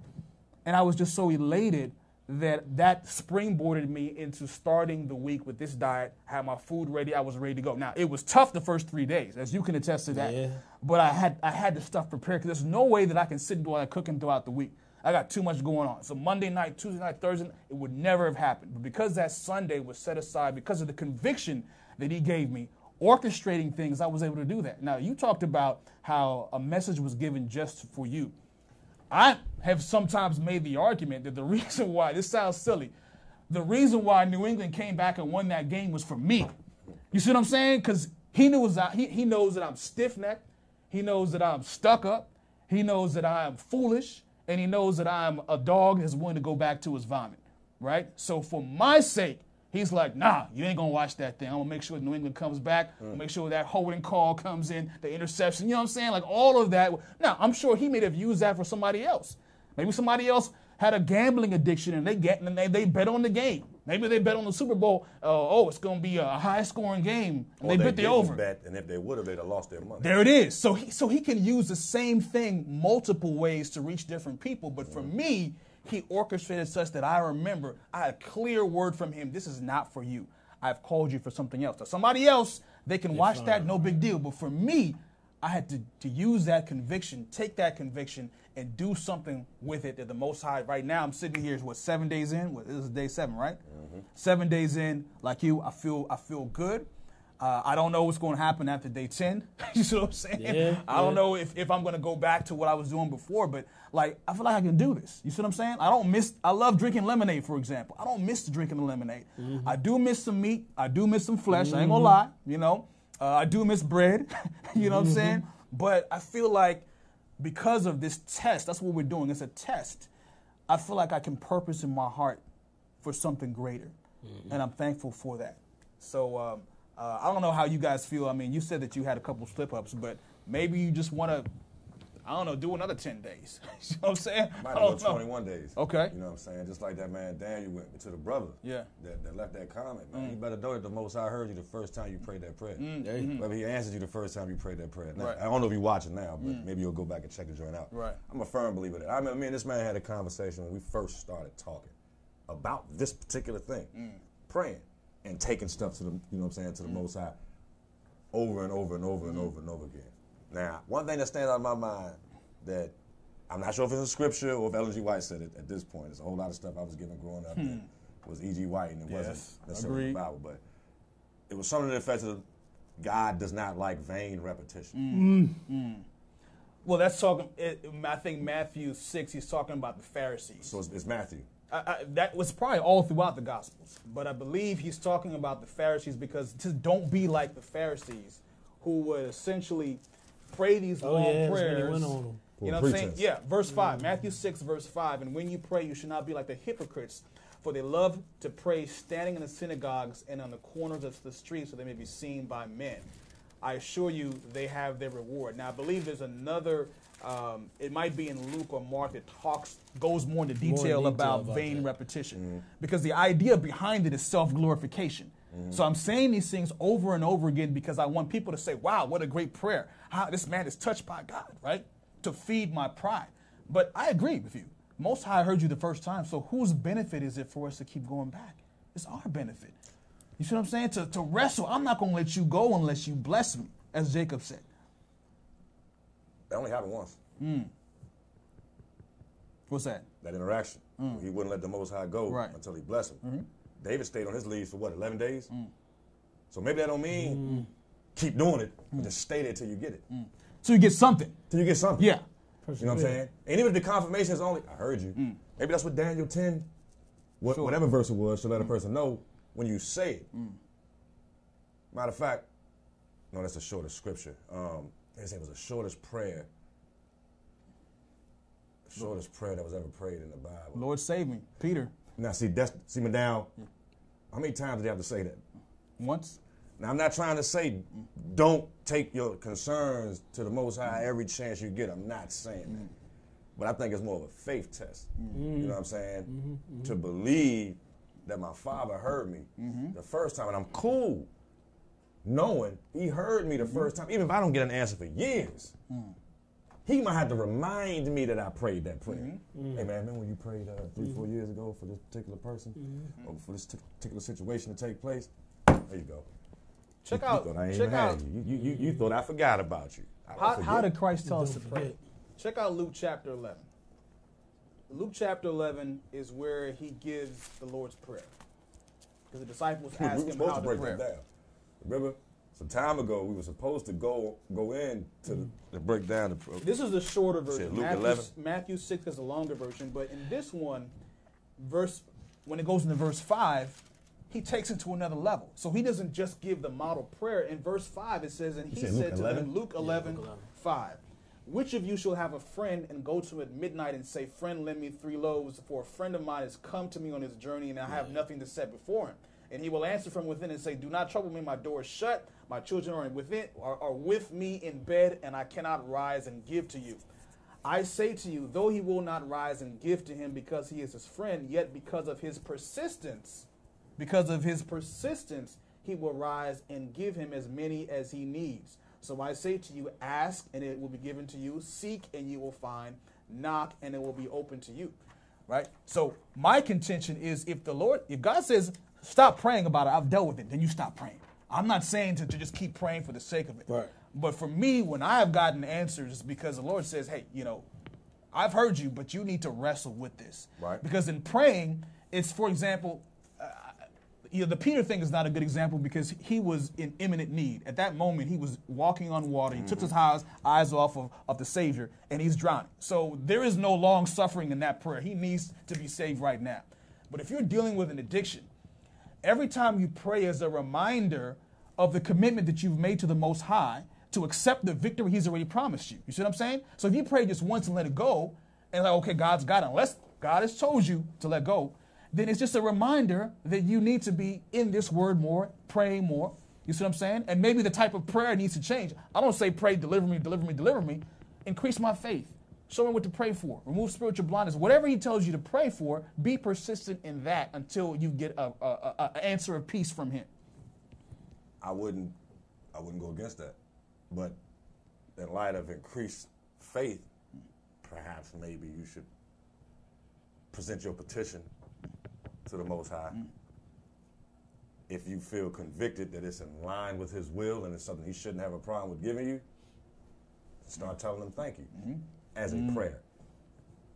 And I was just so elated that that springboarded me into starting the week with this diet, had my food ready, I was ready to go. Now, it was tough the first three days, as you can attest to that. Yeah. But I had I had the stuff prepared because there's no way that I can sit and do all that cooking throughout the week. I got too much going on. So Monday night, Tuesday night, Thursday, it would never have happened. But because that Sunday was set aside, because of the conviction that he gave me, orchestrating things, I was able to do that. Now, you talked about how a message was given just for you. I have sometimes made the argument that the reason why this sounds silly, the reason why New England came back and won that game was for me. You see what I'm saying? Because he he, he knows that I'm stiff necked, he knows that I'm stuck up, he knows that I am foolish, and he knows that I'm a dog that's willing to go back to his vomit. Right? So for my sake, he's like, nah, you ain't gonna watch that thing. I'm gonna make sure New England comes back, hmm. make sure that holding call comes in, the interception, you know what I'm saying? Like all of that. Now, I'm sure he may have used that for somebody else. Maybe somebody else had a gambling addiction and they get and they, they bet on the game. Maybe they bet on the Super Bowl. Uh, oh, it's going to be a high scoring game. And Or they, bet the over. Bet, and if they would have, they'd have lost their money. There it is. So he so he can use the same thing multiple ways to reach different people. But for me, he orchestrated such that I remember I had a clear word from him. This is not for you. I've called you for something else. Now, somebody else, they can watch that, no big deal. But for me, I had to, to use that conviction, take that conviction, and do something with it that the Most High. Right now, I'm sitting here. What seven days in? What, this is day seven, right? Seven days in, like you, I feel I feel good. Uh, I don't know what's going to happen after day 10. you see what I'm saying? Yeah, I don't know if, if I'm going to go back to what I was doing before, but like, I feel like I can do this. You see what I'm saying? I don't miss, I love drinking lemonade, for example. I don't miss drinking the lemonade. Mm-hmm. I do miss some meat. I do miss some flesh. I ain't going to lie, you know? Uh, I do miss bread. you know what Mm-hmm. I'm saying? But I feel like because of this test, that's what we're doing. It's a test. I feel like I can purpose in my heart for something greater. Mm-hmm. And I'm thankful for that. So um, uh, I don't know how you guys feel. I mean, you said that you had a couple slip ups, but maybe you just want to, I don't know, do another 10 days. you know what I'm saying? Might have don't know. 21 days. Okay. You know what I'm saying? Just like that man Daniel went to the brother. Yeah. That, that left that comment, man. Mm. You better know that the most I heard you the first time you prayed that prayer. Maybe he answered you the first time you prayed that prayer. Now, Right. Mm. I don't know if you're watching now, but maybe you'll go back and check the joint out. Right. I'm a firm believer that. I mean, me and this man had a conversation when we first started talking about this particular thing, Mm. praying and taking stuff to the, you know what I'm saying, to the most high over and over and over and over and over again. Now, one thing that stands out in my mind that I'm not sure if it's a scripture or if Ellen G. White said it at this point. There's a whole lot of stuff I was given growing up that hmm. was E.G. White, and it wasn't necessarily agreed. the Bible, but it was something to the effect of God does not like vain repetition. Hmm. Mm. Hmm. Well, that's talking. It, I think Matthew six. He's talking about the Pharisees. So it's, it's Matthew. I, I, that was probably all throughout the Gospels, but I believe he's talking about the Pharisees because just don't be like the Pharisees, who would essentially pray these Oh, long yeah, that's when he prayers. went. You know what I'm saying? Yeah, verse 5, Matthew 6, verse 5. And when you pray, you should not be like the hypocrites, for they love to pray standing in the synagogues and on the corners of the streets so they may be seen by men. I assure you, they have their reward. Now, I believe there's another, um, it might be in Luke or Mark that talks, goes more into detail, detail about, about vain that. repetition. Because the idea behind it is self glorification. So I'm saying these things over and over again because I want people to say, wow, what a great prayer. How this man is touched by God, right? To feed my pride. But I agree with you. Most High heard you the first time, so whose benefit is it for us to keep going back? It's our benefit. You see what I'm saying? To, to wrestle, I'm not going to let you go unless you bless me, as Jacob said. That only happened once. What's that? That interaction. He wouldn't let the Most High go Mm. Right. Mm-hmm. until he blessed him. David stayed on his leaves for what, 11 days? Mm. So maybe that don't mean mm. keep doing it, but mm. just stay there till you get it. Mm. So you get something. Till you get something. Yeah. You know what I'm saying? And even if the confirmation is only, I heard you. Maybe that's what Daniel 10, what, Sure. whatever verse it was, to let a person know when you say it. Matter of fact, no, that's the shortest scripture. Um, they say it was the shortest prayer. Shortest prayer that was ever prayed in the Bible. Lord save me. Peter, Now, see, that's, see, me down. How many times did you have to say that? once. Now, I'm not trying to say don't take your concerns to the Most High every chance you get. I'm not saying that. But I think it's more of a faith test. You know what I'm saying? Mm-hmm. Mm-hmm. To believe that my Father heard me mm-hmm. the first time, and I'm cool knowing He heard me the first time, even if I don't get an answer for years. Mm. He might have to remind me that I prayed that prayer. Mm-hmm. Mm-hmm. Hey man, remember when you prayed uh, 3 mm-hmm. four years ago for this particular person, or for this t- particular situation to take place? There you go. Check You out. thought I check out. you. You, you. you thought I forgot about you. How, how did Christ tell us to pray? forget. Check out Luke chapter 11. Luke chapter 11 is where he gives the Lord's Prayer. Because the disciples we ask him how to to pray. that. Remember, some time ago we were supposed to go go in to, the, to break down the. Pro- This is the shorter version. Luke Matthew, 11? Matthew 6 is the longer version, but in this one, verse when it goes into verse 5, he takes it to another level. So he doesn't just give the model prayer. In verse 5, it says, And he said Luke said to 11? them, Luke 11, 5, Which of you shall have a friend and go to him at midnight and say, Friend, lend me three loaves, for a friend of mine has come to me on his journey, and I have nothing to set before him. And he will answer from within and say, Do not trouble me, my door is shut, my children are within are, are with me in bed, and I cannot rise and give to you. I say to you, though he will not rise and give to him because he is his friend, yet because of his persistence, because of his persistence, he will rise and give him as many as he needs. So I say to you, ask and it will be given to you, seek and you will find, knock and it will be open to you. Right? So my contention is if the Lord, if God says, stop praying about it, I've dealt with it, then you stop praying. I'm not saying to, to just keep praying for the sake of it. Right. But for me, when I have gotten answers, it's because the Lord says, hey, you know, I've heard you, but you need to wrestle with this. Right. Because in praying, it's, for example, uh, you know, the Peter thing is not a good example because he was in imminent need. At that moment, he was walking on water. He took his eyes, eyes off of, of the Savior, and he's drowning. So there is no long suffering in that prayer. He needs to be saved right now. But if you're dealing with an addiction, every time you pray is a reminder of the commitment that you've made to the Most High to accept the victory He's already promised you. You see what I'm saying? So if you pray just once and let it go, and like, okay, God's got it, unless God has told you to let go, then it's just a reminder that you need to be in this word more, praying more. You see what I'm saying? And maybe the type of prayer needs to change. I don't say pray, deliver me, deliver me, deliver me. Increase my faith. Show me what to pray for. Remove spiritual blindness. Whatever he tells you to pray for, be persistent in that until you get a, a, a, a answer of peace from him. I wouldn't I wouldn't go against that. But in light of increased faith, perhaps maybe you should present your petition to the Most High. If you feel convicted that it's in line with His will and it's something He shouldn't have a problem with giving you, start telling Him thank you mm-hmm. As a mm. prayer,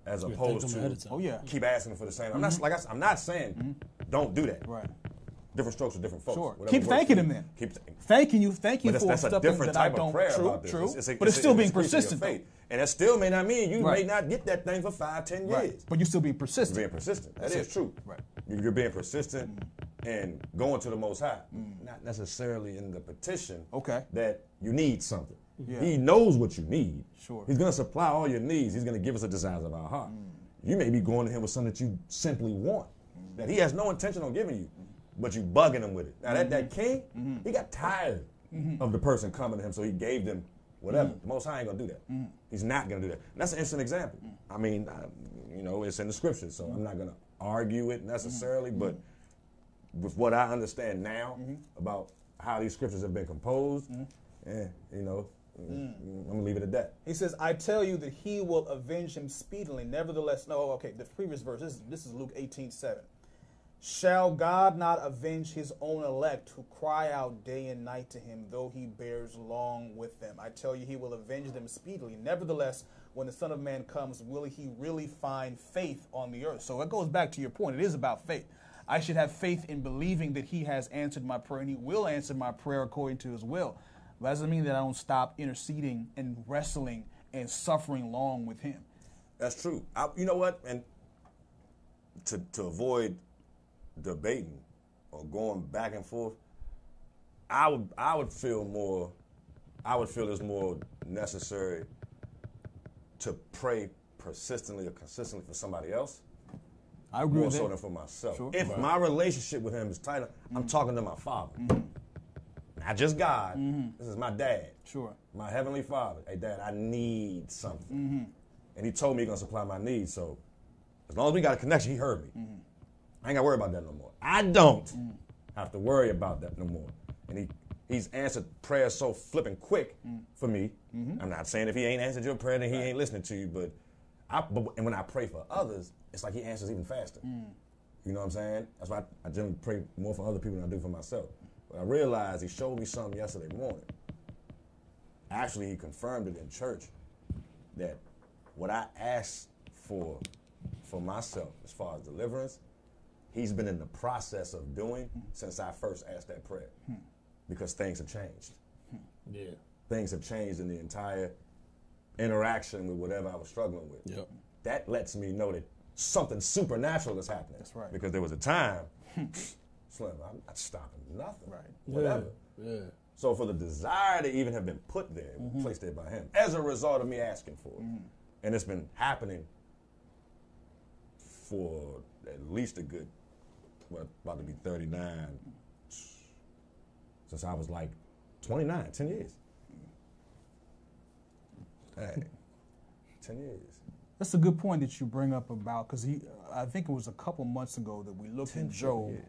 as thank opposed to ahead of time. Oh, yeah. keep asking for the same. I'm not mm-hmm. like I, am not saying mm-hmm. don't do that. Right. Different strokes for different folks. Sure. Keep thanking for him you, then. Keep thanking. Thanking you, thank you But that's, for that's a stuff different that I type don't. of prayer true, about this. true. It's- it's- but it's it's- still it's being increasing your persistent. faith. And that still may not mean you Right. may not get that thing for five, ten Right. years. But you still being persistent. Being persistent. That is true. Right. You- You're being persistent mm. and going to the Most High. Mm. Not necessarily in the petition Okay. that you need something. Yeah. He knows what you need. Sure. He's going to supply all your needs. He's going to give us the desires of our heart. Mm. You may be going to him with something that you simply want, that he has no intention on giving you, but you bugging him with it. Now, that, that mm-hmm. king, mm-hmm. he got tired mm-hmm. of the person coming to him, so he gave them whatever. Mm. The Most High ain't going to do that. Mm. He's not going to do that. And that's an instant example. I mean, I, you know, it's in the scriptures, so I'm not going to argue it necessarily, but with what I understand now about how these scriptures have been composed, eh, you know, Mm-hmm. I'm gonna leave it at that. He says, I tell you that he will avenge him speedily. Nevertheless, no, okay, the previous verse, this, is- this is Luke 18 7. Shall God not avenge his own elect who cry out day and night to him, though he bears long with them? I tell you, he will avenge them speedily. Nevertheless, when the Son of Man comes, will he really find faith on the earth? So it goes back to your point. It is about faith. I should have faith in believing that he has answered my prayer and he will answer my prayer according to his will. But that doesn't mean that I don't stop interceding and wrestling and suffering long with him. That's true. I, you know what? And to to avoid debating or going back and forth, I would I would feel more. I would feel it's more necessary to pray persistently or consistently for somebody else I agree more so than for myself. Sure. If Right. Mm-hmm. my relationship with him is tighter, I'm talking to my father. Not just God. This is my dad. Sure. My heavenly father. Hey, dad, I need something. Mm-hmm. And he told me he's going to supply my needs. So as long as we got a connection, he heard me. Mm-hmm. I ain't got to worry about that no more. I don't Mm. have to worry about that no more. And he, he's answered prayers so flipping quick Mm. for me. Mm-hmm. I'm not saying if he ain't answered your prayer, then he ain't listening to you. But, I, but and when I pray for others, it's like he answers even faster. Mm. You know what I'm saying? That's why I, I generally pray more for other people than I do for myself. I realized he showed me something yesterday morning. Actually, he confirmed it in church that what I asked for for myself as far as deliverance, he's been in the process of doing since I first asked that prayer. Because things have changed. Yeah. Things have changed in the entire interaction with whatever I was struggling with. Yep. That lets me know that something supernatural is happening. That's right. Because there was a time, Slim, I'm not stopping nothing. Right. Whatever. Yeah. So for the desire to even have been put there, was placed there by him, as a result of me asking for it. Mm-hmm. And it's been happening for at least a good, what, about to be 39, since I was like 29, 10 years. Hey, 10 years. That's a good point that you bring up about because he. I think it was a couple months ago that we looked at Job. years.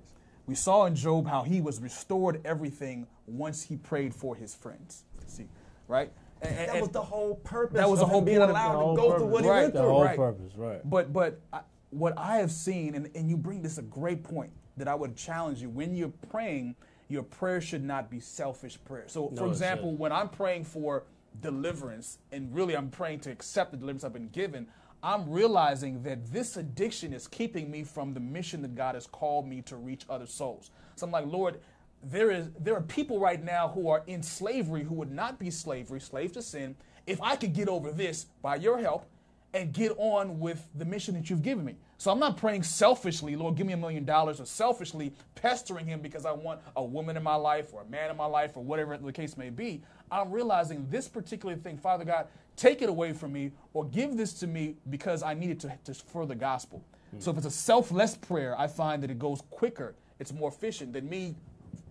We saw in Job how he was restored everything once he prayed for his friends. See, right? And- That was the whole purpose. That was the whole him being allowed the to whole go through purpose. what he Right. went The whole right. purpose, right. But but I, what I have seen, and, and you bring this a great point that I would challenge you. When you're praying, your prayer should not be selfish prayer. So, No, for example, when I'm praying for deliverance, and really I'm praying to accept the deliverance I've been given, I'm realizing that this addiction is keeping me from the mission that God has called me to reach other souls. So I'm like, Lord, there is there are people right now who are in slavery who would not be slavery, slaves to sin. If I could get over this by your help and get on with the mission that you've given me. So I'm not praying selfishly, Lord, give me a million dollars, or selfishly pestering him because I want a woman in my life or a man in my life or whatever the case may be. I'm realizing this particular thing, Father God, take it away from me or give this to me because I need it to, to further the gospel. Hmm. So if it's a selfless prayer, I find that it goes quicker, it's more efficient than me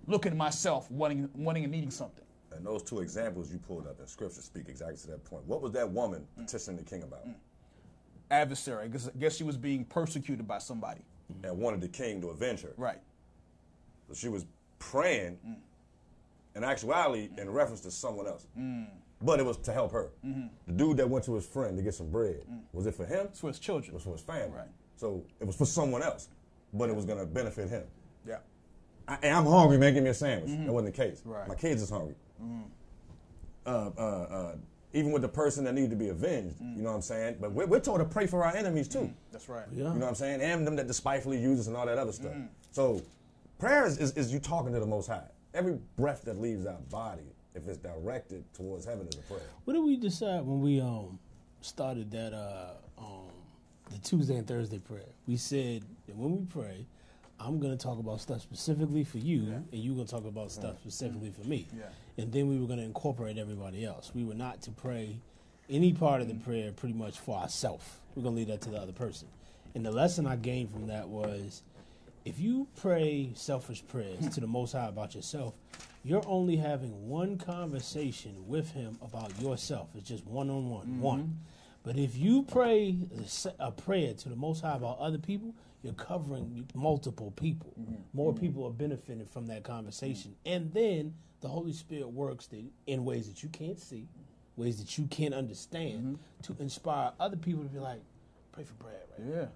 looking at myself, wanting, wanting and needing something. And those two examples you pulled up in scripture speak exactly to that point. What was that woman hmm. petitioning the king about? Hmm. Adversary, I guess, I guess she was being persecuted by somebody. And wanted the king to avenge her. Right. So she was praying, in actuality, in reference to someone else. But it was to help her. The dude that went to his friend to get some bread, was it for him? It's for his children. It was for his family. Right. So it was for someone else, but it was going to benefit him. Yeah. I, hey, I'm hungry, man. Give me a sandwich. That wasn't the case. Right. My kids is hungry. Uh, uh, uh, even with the person that needed to be avenged. You know what I'm saying? But we're, we're told to pray for our enemies too. That's right. Yeah. You know what I'm saying? And them that despitefully use us and all that other stuff. Mm. So prayer is, is, is you talking to the Most High. Every breath that leaves our body, if it's directed towards heaven, as a prayer. What did we decide when we um started that uh um the Tuesday and Thursday prayer? We said that when we pray, I'm gonna talk about stuff specifically for you, and you're gonna talk about stuff specifically for me. Yeah. And then we were gonna incorporate everybody else. We were not to pray any part of the prayer pretty much for ourselves. We're gonna leave that to the other person. And the lesson I gained from that was if you pray selfish prayers to the Most High about yourself, you're only having one conversation with Him about yourself. It's just one on one, one. But if you pray a prayer to the Most High about other people, you're covering multiple people. Mm-hmm. More mm-hmm. people are benefiting from that conversation. And then the Holy Spirit works in ways that you can't see, ways that you can't understand, mm-hmm. to inspire other people to be like, pray for Brad right now.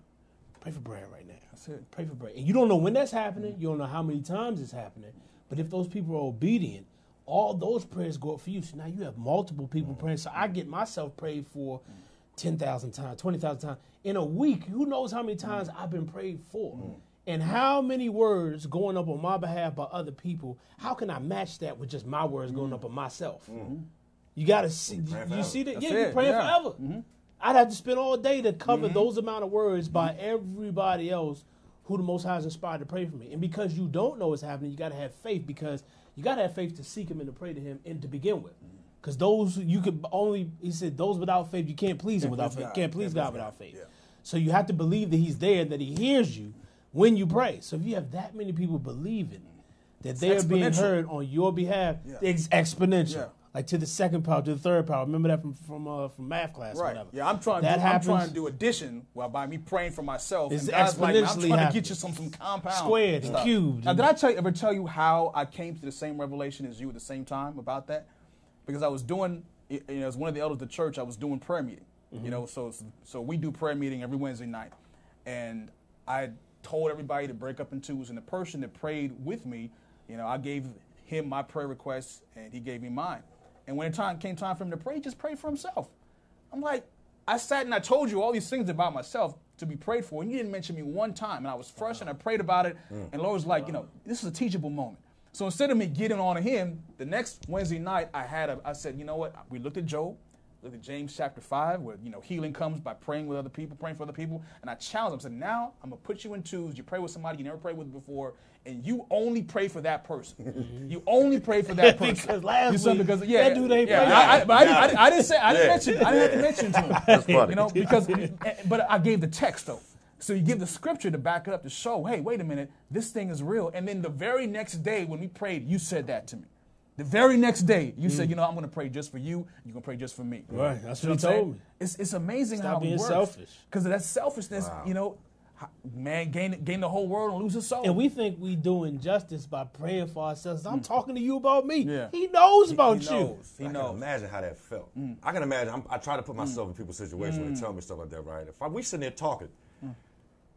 Pray for Brad right now. That's it. Pray for Brad. And you don't know when that's happening. You don't know how many times it's happening. But if those people are obedient, all those prayers go up for you. So now you have multiple people mm-hmm. praying. So I get myself prayed for 10,000 times, 20,000 times. In a week, who knows how many mm-hmm. times I've been prayed for? Mm-hmm. And how many words going up on my behalf by other people? How can I match that with just my words going up on myself? You got to see. praying You see that? That's yeah, you're praying yeah. forever. I'd have to spend all day to cover those amount of words by everybody else who the Most High is inspired to pray for me. And because you don't know what's happening, you got to have faith because you got to have faith to seek Him and to pray to Him and to begin with. Because those you could only, He said, those without faith, you can't please Him without faith. God. Can't please God without faith. Yeah. So you have to believe that He's there and that He hears you when you pray. So if you have that many people believing that they are being heard on your behalf, it's exponential. Yeah. Like to the second power, to the third power. Remember that from from uh, from math class, or Right. whatever. Yeah, I'm trying. That to, happens. I'm trying to do addition while by me praying for myself. It's and God's like, I'm exponentially trying to get you some some compound Squared stuff. cubed Now, did I tell you, ever tell you how I came to the same revelation as you at the same time about that? Because I was doing, you know, as one of the elders of the church, I was doing prayer meeting. Mm-hmm. You know, so so we do prayer meeting every Wednesday night, and I told everybody to break up in twos, and the person that prayed with me, you know, I gave him my prayer request, and he gave me mine. And when it time came time for him to pray, he just prayed for himself. I'm like, I sat and I told you all these things about myself to be prayed for, and you didn't mention me one time. And I was fresh and I prayed about it. Hmm. And Lord was like, you know, this is a teachable moment. So instead of me getting on to him, the next Wednesday night I had a, I said, you know what? We looked at Job, looked at James chapter five, where you know healing comes by praying with other people, praying for other people. And I challenged him. I said, now I'm gonna put you in twos. You pray with somebody you never prayed with before, and you only pray for that person. you only pray for that person. Because last You said week, because yeah, that dude ain't yeah, praying. I, I, but I, didn't- I, I didn't say I didn't Yeah. mention I didn't have to mention to him. That's funny. You know, because but I gave the text though. So you give the scripture to back it up to show, hey, wait a minute, this thing is real. And then the very next day when we prayed, you said that to me. The very next day, you said, you know, I'm going to pray just for you. You're going to pray just for me. Mm. Right, that's You what he told me. It's, it's amazing Stop how being it works. selfish. Because of that selfishness, Wow. you know, man, gain, gain the whole world and lose his soul. And we think we doing justice by praying for ourselves. I'm mm. talking to you about me. Mm. Yeah. He knows about he you. knows. He I can knows. imagine how that felt. Mm. I can imagine. I'm, I try to put mm. myself in people's situation when they tell me stuff like that. Right? If I, we sitting there talking,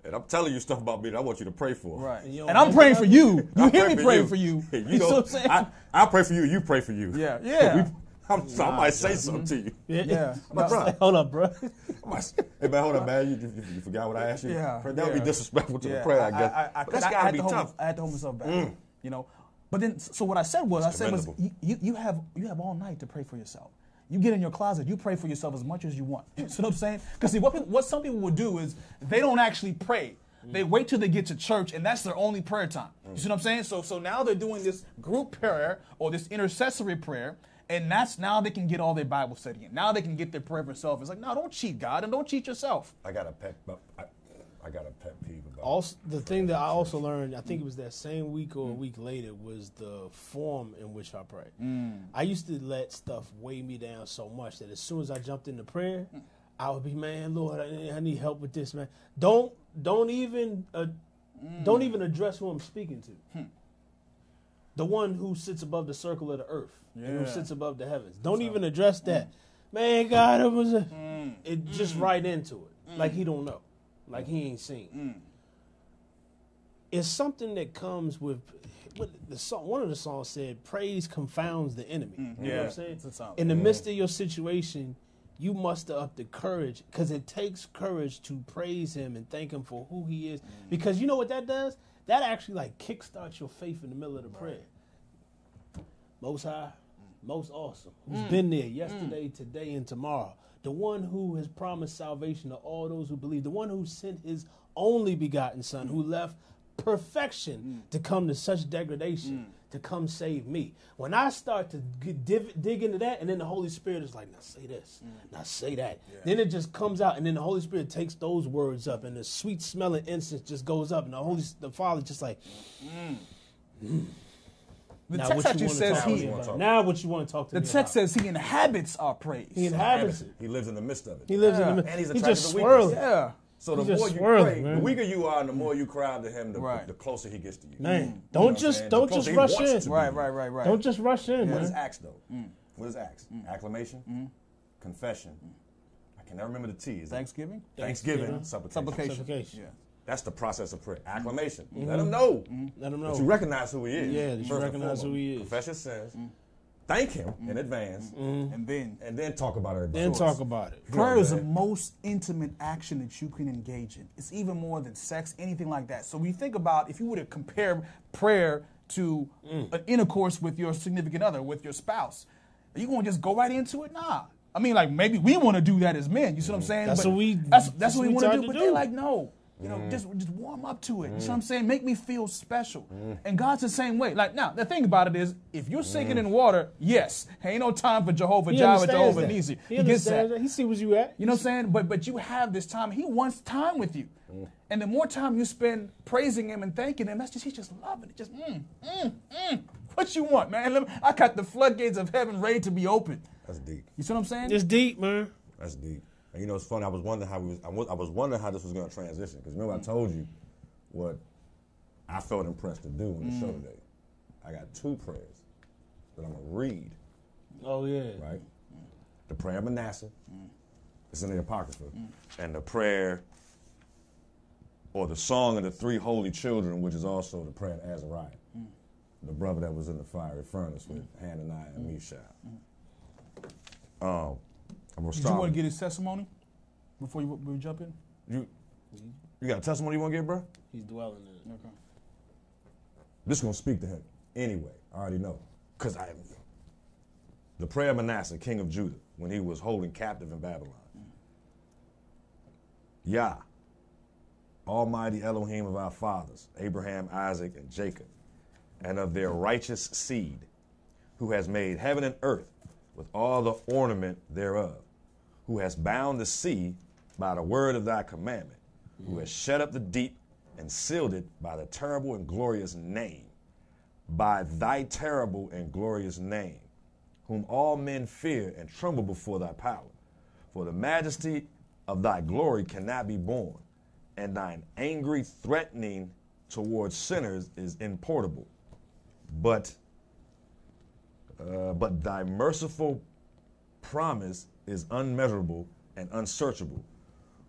and I'm telling you stuff about me that I want you to pray for. Right. And And I'm praying for you. You I hear pray me praying for you. You You know know, what I'm saying? I, I pray for you. You pray for you. Yeah, yeah. We- I'm, so I might say something to you. Mm-hmm. yeah. I'm like, bro, Hold up, bro. I might- hey man, hold up, man. You, you, you forgot what I asked you. Yeah, that would be disrespectful to Yeah, the prayer, I, guess. I, I, but that's I- I gotta had be to hold- tough. I had to hold myself back. Mm. You know, but then so what I said was, I said was, you, you, you have you have all night to pray for yourself. You get in your closet, you pray for yourself as much as you want. You see what I'm saying? Because see, what people, what some people will do is they don't actually pray. They mm. wait till they get to church, and that's their only prayer time. You mm. see what I'm saying? So so now they're doing this group prayer or this intercessory prayer. And that's now they can get all their Bible study in. Now they can get their prayer for self. It's like, no, don't cheat God and don't cheat yourself. I got a pet. I, I got a pet peeve about. Also, the thing that I also learned, I think it was that same week or a mm. week later, was the form in which I pray. Mm. I used to let stuff weigh me down so much that as soon as I jumped into prayer, I would be, man, Lord, I, I need help with this, man. Don't don't even uh, mm. don't even address who I'm speaking to. Hmm. The one who sits above the circle of the earth and who sits above the heavens. Don't even address mm. that. Man, God, it was a, mm. it just mm. right into it, like he don't know, like he ain't seen. it's something that comes with. What the song, one of the songs said, "Praise confounds the enemy." You know what Yeah. I'm saying? It's a song. In the midst of your situation, you muster up the courage because it takes courage to praise Him and thank Him for who He is. Because you know what that does? That actually like kickstarts your faith in the middle of the prayer. Most High, most awesome, who's been there yesterday, today, and tomorrow. The one who has promised salvation to all those who believe. The one who sent his only begotten Son, who left perfection to come to such degradation, to come save me. When I start to div, dig into that, and then the Holy Spirit is like, now say this, now say that. Then it just comes out, and then the Holy Spirit takes those words up, and the sweet smelling incense just goes up, and the Holy, the Father just like, mm. Mm. The now text what you actually want to says talk to he. me wanna about? talk Now what you want to talk to The me text about? says he inhabits our praise. He inhabits it. He lives in the midst of it. He lives Yeah. in the midst. And he's He attracted just to weakness. yeah. So the He more you swirls, pray, man. the weaker you are, and the more you cry out to him, the, Right. the closer he gets to you. Man, mm. You don't what I'm just don't just rush in. to. Right, right, right, right. Don't just rush in, What is man. acts though? Mm. What is acts? Mm. Acclamation, confession. I can never remember the T. Is Thanksgiving? Thanksgiving, Thanksgiving. supplication. Supplication. Supplication. Yeah. That's the process of prayer. Mm-hmm. Acclamation. Mm-hmm. Let him know. Mm-hmm. Let him know. That you recognize who he is. Yeah, that you recognize who he is. Confess your sins. Thank him in advance, And then and then talk about it. Then talk about it. prayer is the most intimate action that you can engage in. It's even more than sex, anything like that. So when you think about if you were to compare prayer to Mm. an intercourse with your significant other, with your spouse, are you going to just go right into it? Nah. I mean, like maybe we want to do that as men. You see what I'm saying? That's But what we- That's, that's that's what we we want to do. But do. they're like, no. You know, just just warm up to it. You know what I'm saying? Make me feel special. And God's the same way. Like now, the thing about it is, if you're sinking in water, yes, ain't no time for Jehovah He Jireh, understands Jehovah that. Nissi. He, He gets that. understands that. He see where you at. You know what I'm saying? But but you have this time. He wants time with you. And the more time you spend praising him and thanking him, that's just he's just loving it. Just mm, mm, mm. What you want, man? Me- I got the floodgates of heaven ready to be open. That's deep. You see what I'm saying? It's deep, man. That's deep. And you know, it's funny. I was wondering how we was. I was, I was wondering how this was going to transition because remember I mm. told you what I felt impressed to do on the mm. show today. I got two prayers that I'm gonna read. Oh yeah. Right. The prayer of Manasseh. Mm. It's in the Apocrypha, and the prayer or the song of the three holy children, which is also the prayer of Azariah, the brother that was in the fiery furnace with Hananiah and Mishael. Um, I'm gonna Did start. you want to get his testimony before you, we jump in? You, you got a testimony you want to give, bro? He's dwelling in it. Okay. This gonna speak to him anyway. I already know, cause I. am. The prayer of Manasseh, king of Judah, when he was holding captive in Babylon. Yah, Almighty Elohim of our fathers, Abraham, Isaac, and Jacob, and of their righteous seed, who has made heaven and earth with all the ornament thereof, who has bound the sea by the word of thy commandment, who has shut up the deep and sealed it by the terrible and glorious name, by thy terrible and glorious name, whom all men fear and tremble before thy power. For the majesty of thy glory cannot be borne, and thine angry threatening towards sinners is importable. But uh, but thy merciful promise is unmeasurable and unsearchable.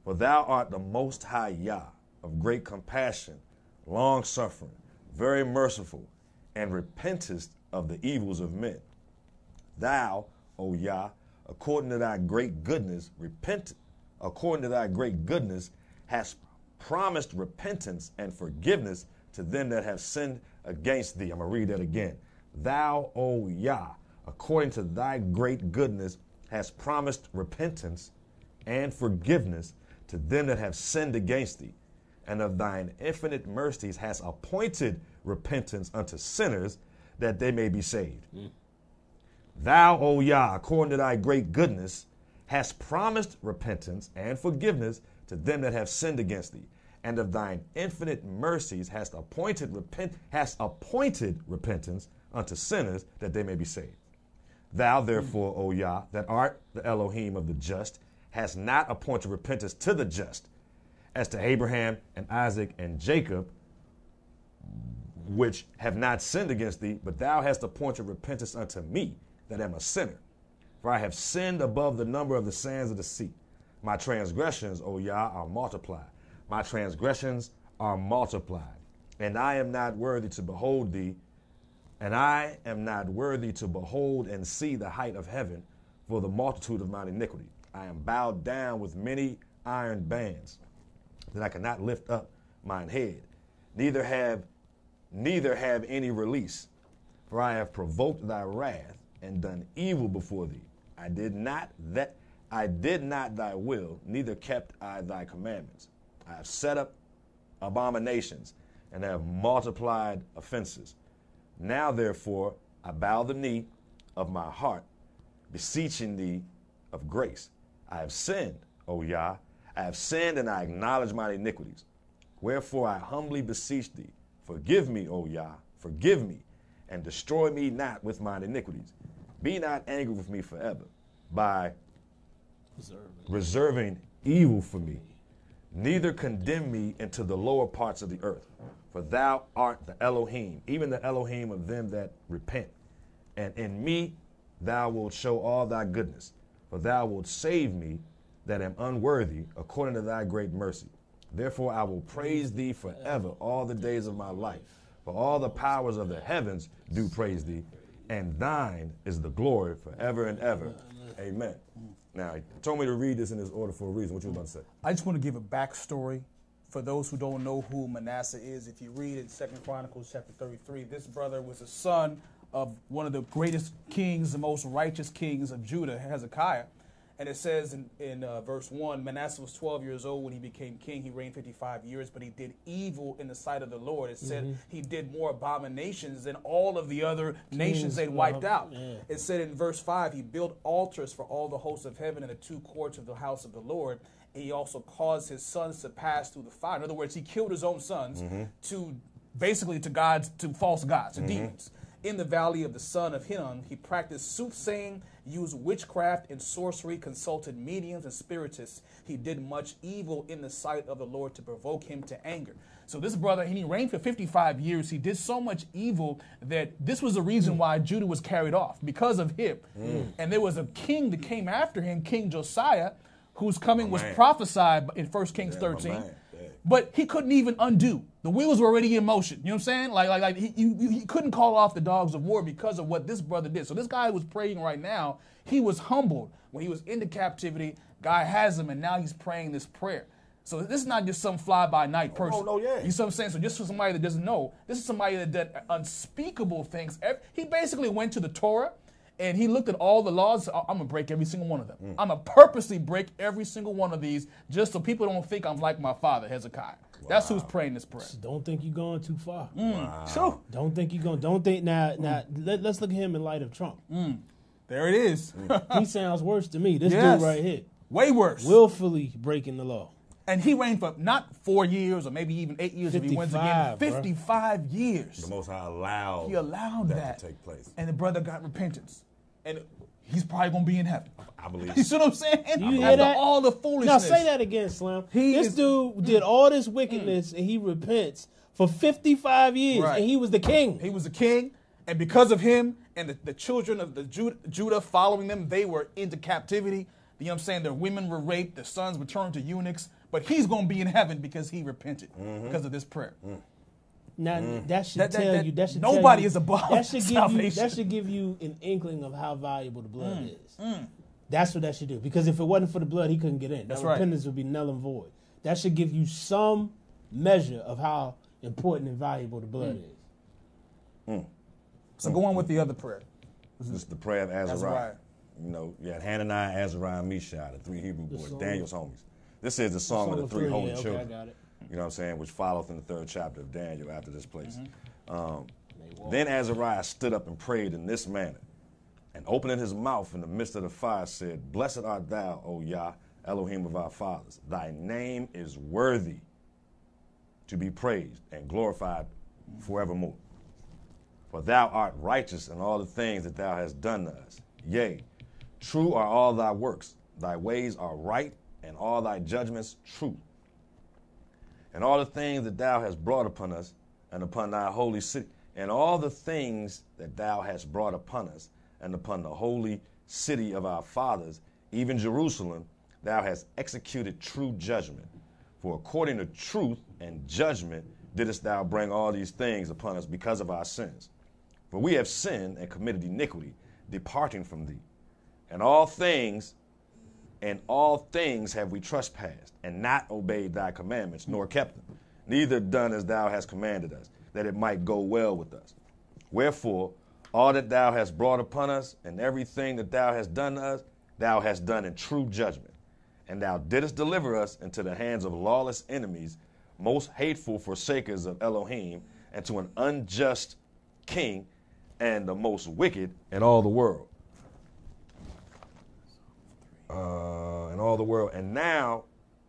For thou art the most high Yah, of great compassion, long suffering, very merciful, and repentest of the evils of men. Thou, O Yah, according to thy great goodness, repent according to thy great goodness, hast promised repentance and forgiveness to them that have sinned against thee. I'm gonna read that again. Thou, O Yah, according to thy great goodness, hast promised repentance and forgiveness to them that have sinned against thee, and of thine infinite mercies hast appointed repentance unto sinners that they may be saved. Mm. Thou, O Yah, according to thy great goodness, hast promised repentance and forgiveness to them that have sinned against thee, and of thine infinite mercies hast appointed repent hast appointed repentance unto sinners that they may be saved. Thou, therefore, O Yah, that art the Elohim of the just, hast not appointed repentance to the just, as to Abraham and Isaac and Jacob, which have not sinned against thee, but thou hast appointed repentance unto me, that am a sinner. For I have sinned above the number of the sands of the sea. My transgressions, O Yah, are multiplied. My transgressions are multiplied. and I am not worthy to behold thee, and I am not worthy to behold and see the height of heaven for the multitude of mine iniquity. I am bowed down with many iron bands, that I cannot lift up mine head, neither have neither have any release. For I have provoked thy wrath and done evil before thee. I did not that I did not thy will, neither kept I thy commandments. I have set up abominations and have multiplied offenses. Now therefore I bow the knee of my heart, beseeching thee of grace. I have sinned, O Yah. I have sinned and I acknowledge my iniquities. Wherefore I humbly beseech thee, forgive me, O Yah, forgive me, and destroy me not with mine iniquities. Be not angry with me forever by reserving evil for me. Neither condemn me into the lower parts of the earth. For thou art the Elohim, even the Elohim of them that repent. And in me thou wilt show all thy goodness. For thou wilt save me that am unworthy according to thy great mercy. Therefore I will praise thee forever all the days of my life. For all the powers of the heavens do praise thee, and thine is the glory forever and ever. Amen. Now, he told me to read this in this order for a reason. What you about to say? I just want to give a backstory for those who don't know who Manasseh is. If you read in Second Chronicles chapter 33, this brother was a son of one of the greatest kings, the most righteous kings of Judah, Hezekiah. And it says in, in uh, verse 1 Manasseh was 12 years old when he became king. He reigned 55 years, but he did evil in the sight of the Lord. It said he did more abominations than all of the other nations they'd wiped out. yeah. It said in verse 5 he built altars for all the hosts of heaven in the two courts of the house of the Lord. He also caused his sons to pass through the fire. In other words, he killed his own sons mm-hmm. to basically to gods, to false gods, to mm-hmm. demons. In the valley of the son of Hinnom, he practiced soothsaying, used witchcraft and sorcery, consulted mediums and spiritists. He did much evil in the sight of the Lord to provoke him to anger. So this brother, he reigned for 55 years. He did so much evil that this was the reason why Judah was carried off because of him. Mm. And there was a king that came after him, King Josiah, whose coming was prophesied in 1 Kings Yeah, 13. But he couldn't even undo. The wheels were already in motion. You know what I'm saying? Like, like, like he, you, he couldn't call off the dogs of war because of what this brother did. So this guy was praying right now. He was humbled when he was into captivity. God has him, and now he's praying this prayer. So this is not just some fly by night person. no, yeah. You see what I'm saying? So just for somebody that doesn't know, this is somebody that did unspeakable things. He basically went to the Torah and he looked at all the laws. "I- I'm gonna break every single one of them. Mm. I'm gonna purposely break every single one of these just so people don't think I'm like my father Hezekiah. That's who's praying this prayer. Don't think you're going too far. Mm. So Don't think you're going. Don't think now. Now mm. let, us look at him in light of Trump. there it is. He sounds worse to me. This Yes. dude right here, Way worse. willfully breaking the law. And he reigned for not four years or maybe even eight years if he wins again. 55, bruh. 55 years. The Most High allowed, He allowed that, to take place. And the brother got repentance. And he's probably gonna be in heaven. I believe. You see what I'm saying? You hear that? all the foolishness. Now say that again, Slim. He this is- dude did mm. all this wickedness mm. and he repents for 55 years Right. and he was the king. He was the king, and because of him and the, the children of the Judah, Judah following them, they were into captivity. You know what I'm saying? Their women were raped, their sons were turned to eunuchs, but he's going to be in heaven because he repented mm-hmm. because of this prayer. Mm. Now mm-hmm. that should That- that- tell that- you that should nobody tell you, is above that should give you salvation. that should give you an inkling of how valuable the blood Mm, is. Mm. That's what that should do. Because if it wasn't for the blood, he couldn't get in. That's that right. repentance would be null and void. That should give you some measure of how important and valuable the blood Mm. is. Mm. So go on with the other prayer. This is the prayer of Azariah. Azariah. You know, you had Hananiah, Azariah, and Mishai, the three Hebrew boys, Daniel's homies. This is the song, Song of the three, holy yeah, okay, children. It. You know what I'm saying? Which followeth in the third chapter of Daniel after this place. Mm-hmm. Um, then Azariah stood up and prayed in this manner, and opening his mouth in the midst of the fire said, Blessed art thou, O Yah, Elohim of our fathers. Thy name is worthy to be praised and glorified forevermore. For thou art righteous in all the things that thou hast done to us. Yea, true are all thy works. Thy ways are right, and all thy judgments true. And all the things that thou hast brought upon us, and upon thy holy city, and all the things that thou hast brought upon us, and upon the holy city of our fathers, even Jerusalem, thou hast executed true judgment. For according to truth and judgment didst thou bring all these things upon us because of our sins. For we have sinned and committed iniquity, departing from thee. And all things, and all things have we trespassed, and not obeyed thy commandments, nor kept them, neither done as thou hast commanded us, that it might go well with us. Wherefore, all that thou hast brought upon us, and everything that thou hast done to us, thou hast done in true judgment. And thou didst deliver us into the hands of lawless enemies, most hateful forsakers of Elohim, and to an unjust king, and the most wicked in all the world. Uh, in all the world. And now,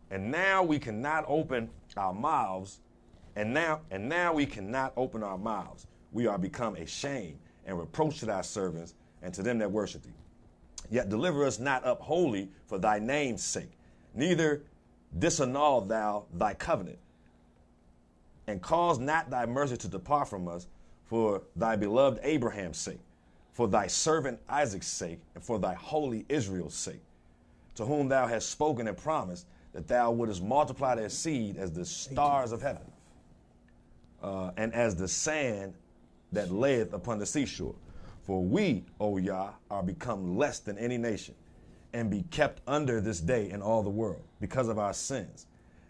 and now we cannot open our mouths, and now, and now we cannot open our mouths. We are become a shame and reproach to thy servants and to them that worship thee. Yet deliver us not up wholly for thy name's sake, neither disannul thou thy covenant, and cause not thy mercy to depart from us for thy beloved Abraham's sake, for thy servant Isaac's sake, and for thy holy Israel's sake, to whom thou hast spoken and promised that thou wouldest multiply their seed as the stars of heaven, uh, and as the sand that layeth upon the seashore. For we, O Yah, are become less than any nation, and be kept under this day in all the world, because of our sins.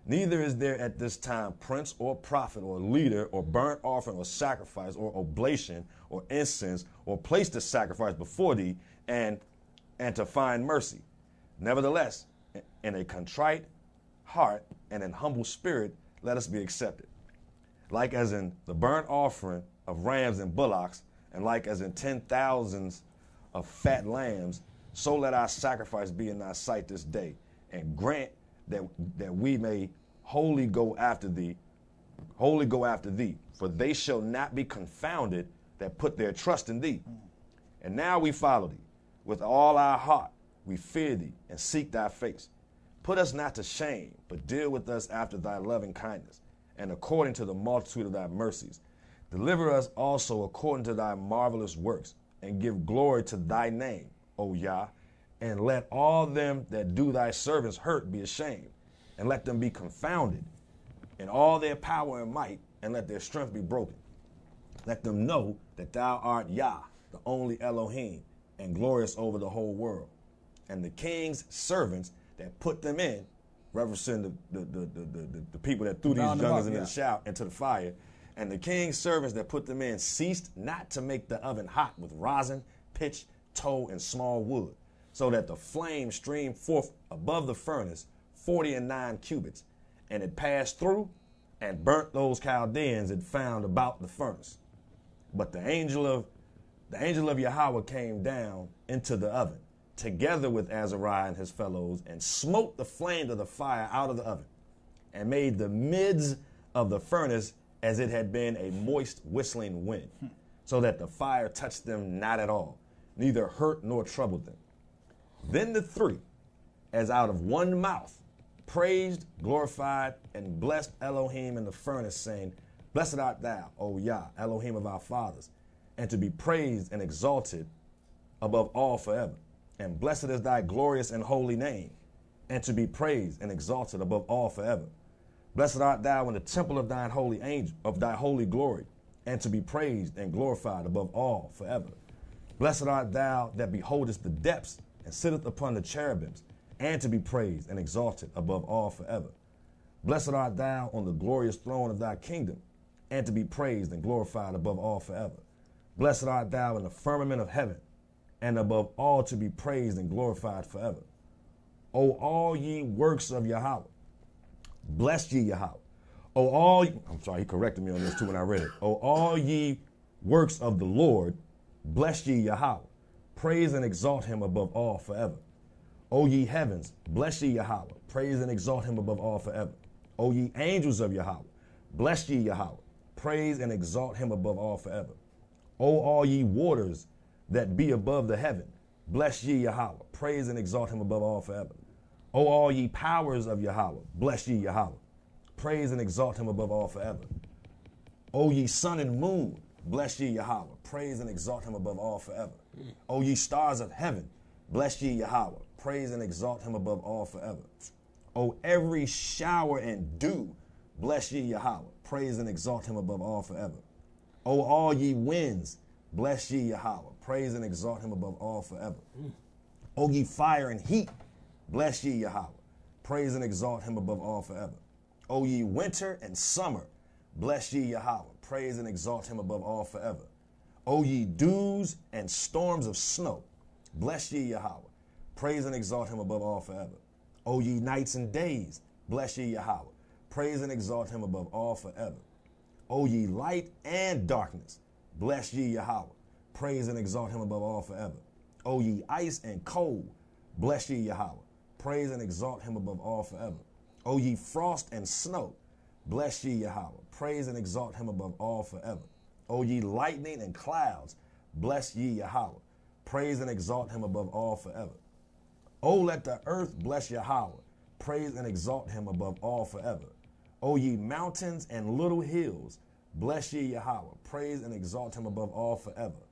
Neither is there at this time prince or prophet or leader or burnt offering or sacrifice or oblation or incense or place to sacrifice before thee and and to find mercy. Nevertheless, in a contrite heart and an humble spirit, let us be accepted. Like as in the burnt offering of rams and bullocks, and like as in ten thousands of fat lambs, so let our sacrifice be in thy sight this day, and grant that that we may wholly go after thee, wholly go after thee, for they shall not be confounded that put their trust in thee. And now we follow thee with all our heart. We fear thee and seek thy face. Put us not to shame, but deal with us after thy loving kindness, and according to the multitude of thy mercies. Deliver us also according to thy marvelous works, and give glory to thy name, O Yah, and let all them that do thy servants hurt be ashamed, and let them be confounded in all their power and might, and let their strength be broken. Let them know that thou art Yah, the only Elohim, and glorious over the whole world. And the king's servants that put them in, referencing the, the, the, the, the, the people that threw these them into the shout into the fire. And the king's servants that put them in ceased not to make the oven hot with rosin, pitch, tow, and small wood, so that the flame streamed forth above the furnace forty and nine cubits, and it passed through and burnt those Chaldeans it found about the furnace. But the angel of the angel of Yahweh came down into the oven, together with Azariah and his fellows, and smote the flame of the fire out of the oven, and made the midst of the furnace as it had been a moist whistling wind, so that the fire touched them not at all, neither hurt nor troubled them. Then the three, as out of one mouth, praised, glorified, and blessed Elohim in the furnace, saying, Blessed art thou, O Yah, Elohim of our fathers, and to be praised and exalted above all forever. And blessed is thy glorious and holy name, and to be praised and exalted above all forever. Blessed art thou in the temple of thine holy angel, of thy holy glory, and to be praised and glorified above all forever. Blessed art thou that beholdest the depths and sitteth upon the cherubims, and to be praised and exalted above all forever. Blessed art thou on the glorious throne of thy kingdom, and to be praised and glorified above all forever. Blessed art thou in the firmament of heaven, and above all to be praised and glorified forever. O all ye works of Yahweh, bless ye Yahweh. O all, I'm sorry, he corrected me on this too when I read it. O all ye works of the Lord, bless ye Yahweh. Praise and exalt him above all forever. O ye heavens, bless ye Yahweh. Praise and exalt him above all forever. O ye angels of Yahweh, bless ye Yahweh. Praise and exalt him above all forever. O all ye waters that be above the heaven, bless ye Yahweh. Praise and exalt him above all forever. O all ye powers of Yahweh, bless ye Yahweh. Praise and exalt him above all forever. O ye sun and moon, bless ye Yahweh. Praise and exalt him above all forever. O ye stars of heaven, bless ye Yahweh. Praise and exalt him above all forever. O every shower and dew, bless ye Yahweh. Praise and exalt him above all forever. O all ye winds, bless ye Yahweh. Praise and exalt him above all forever. O ye fire and heat, bless ye Yahweh. Praise and exalt him above all forever. O ye winter and summer, bless ye Yahweh. Praise and exalt him above all forever. O ye dews and storms of snow, bless ye Yahweh. Praise and exalt him above all forever. O ye nights and days, bless ye Yahweh. Praise and exalt him above all forever. O ye light and darkness, bless ye Yahweh. Praise and exalt him above all forever. O ye ice and cold, bless ye Yahweh. Praise and exalt him above all forever. O ye frost and snow, bless ye Yahweh. Praise and exalt him above all forever. O ye lightning and clouds, bless ye Yahweh. Praise and exalt him above all forever. O let the earth bless Yahweh. Praise and exalt him above all forever. O ye mountains and little hills, bless ye Yahweh. Praise and exalt him above all forever.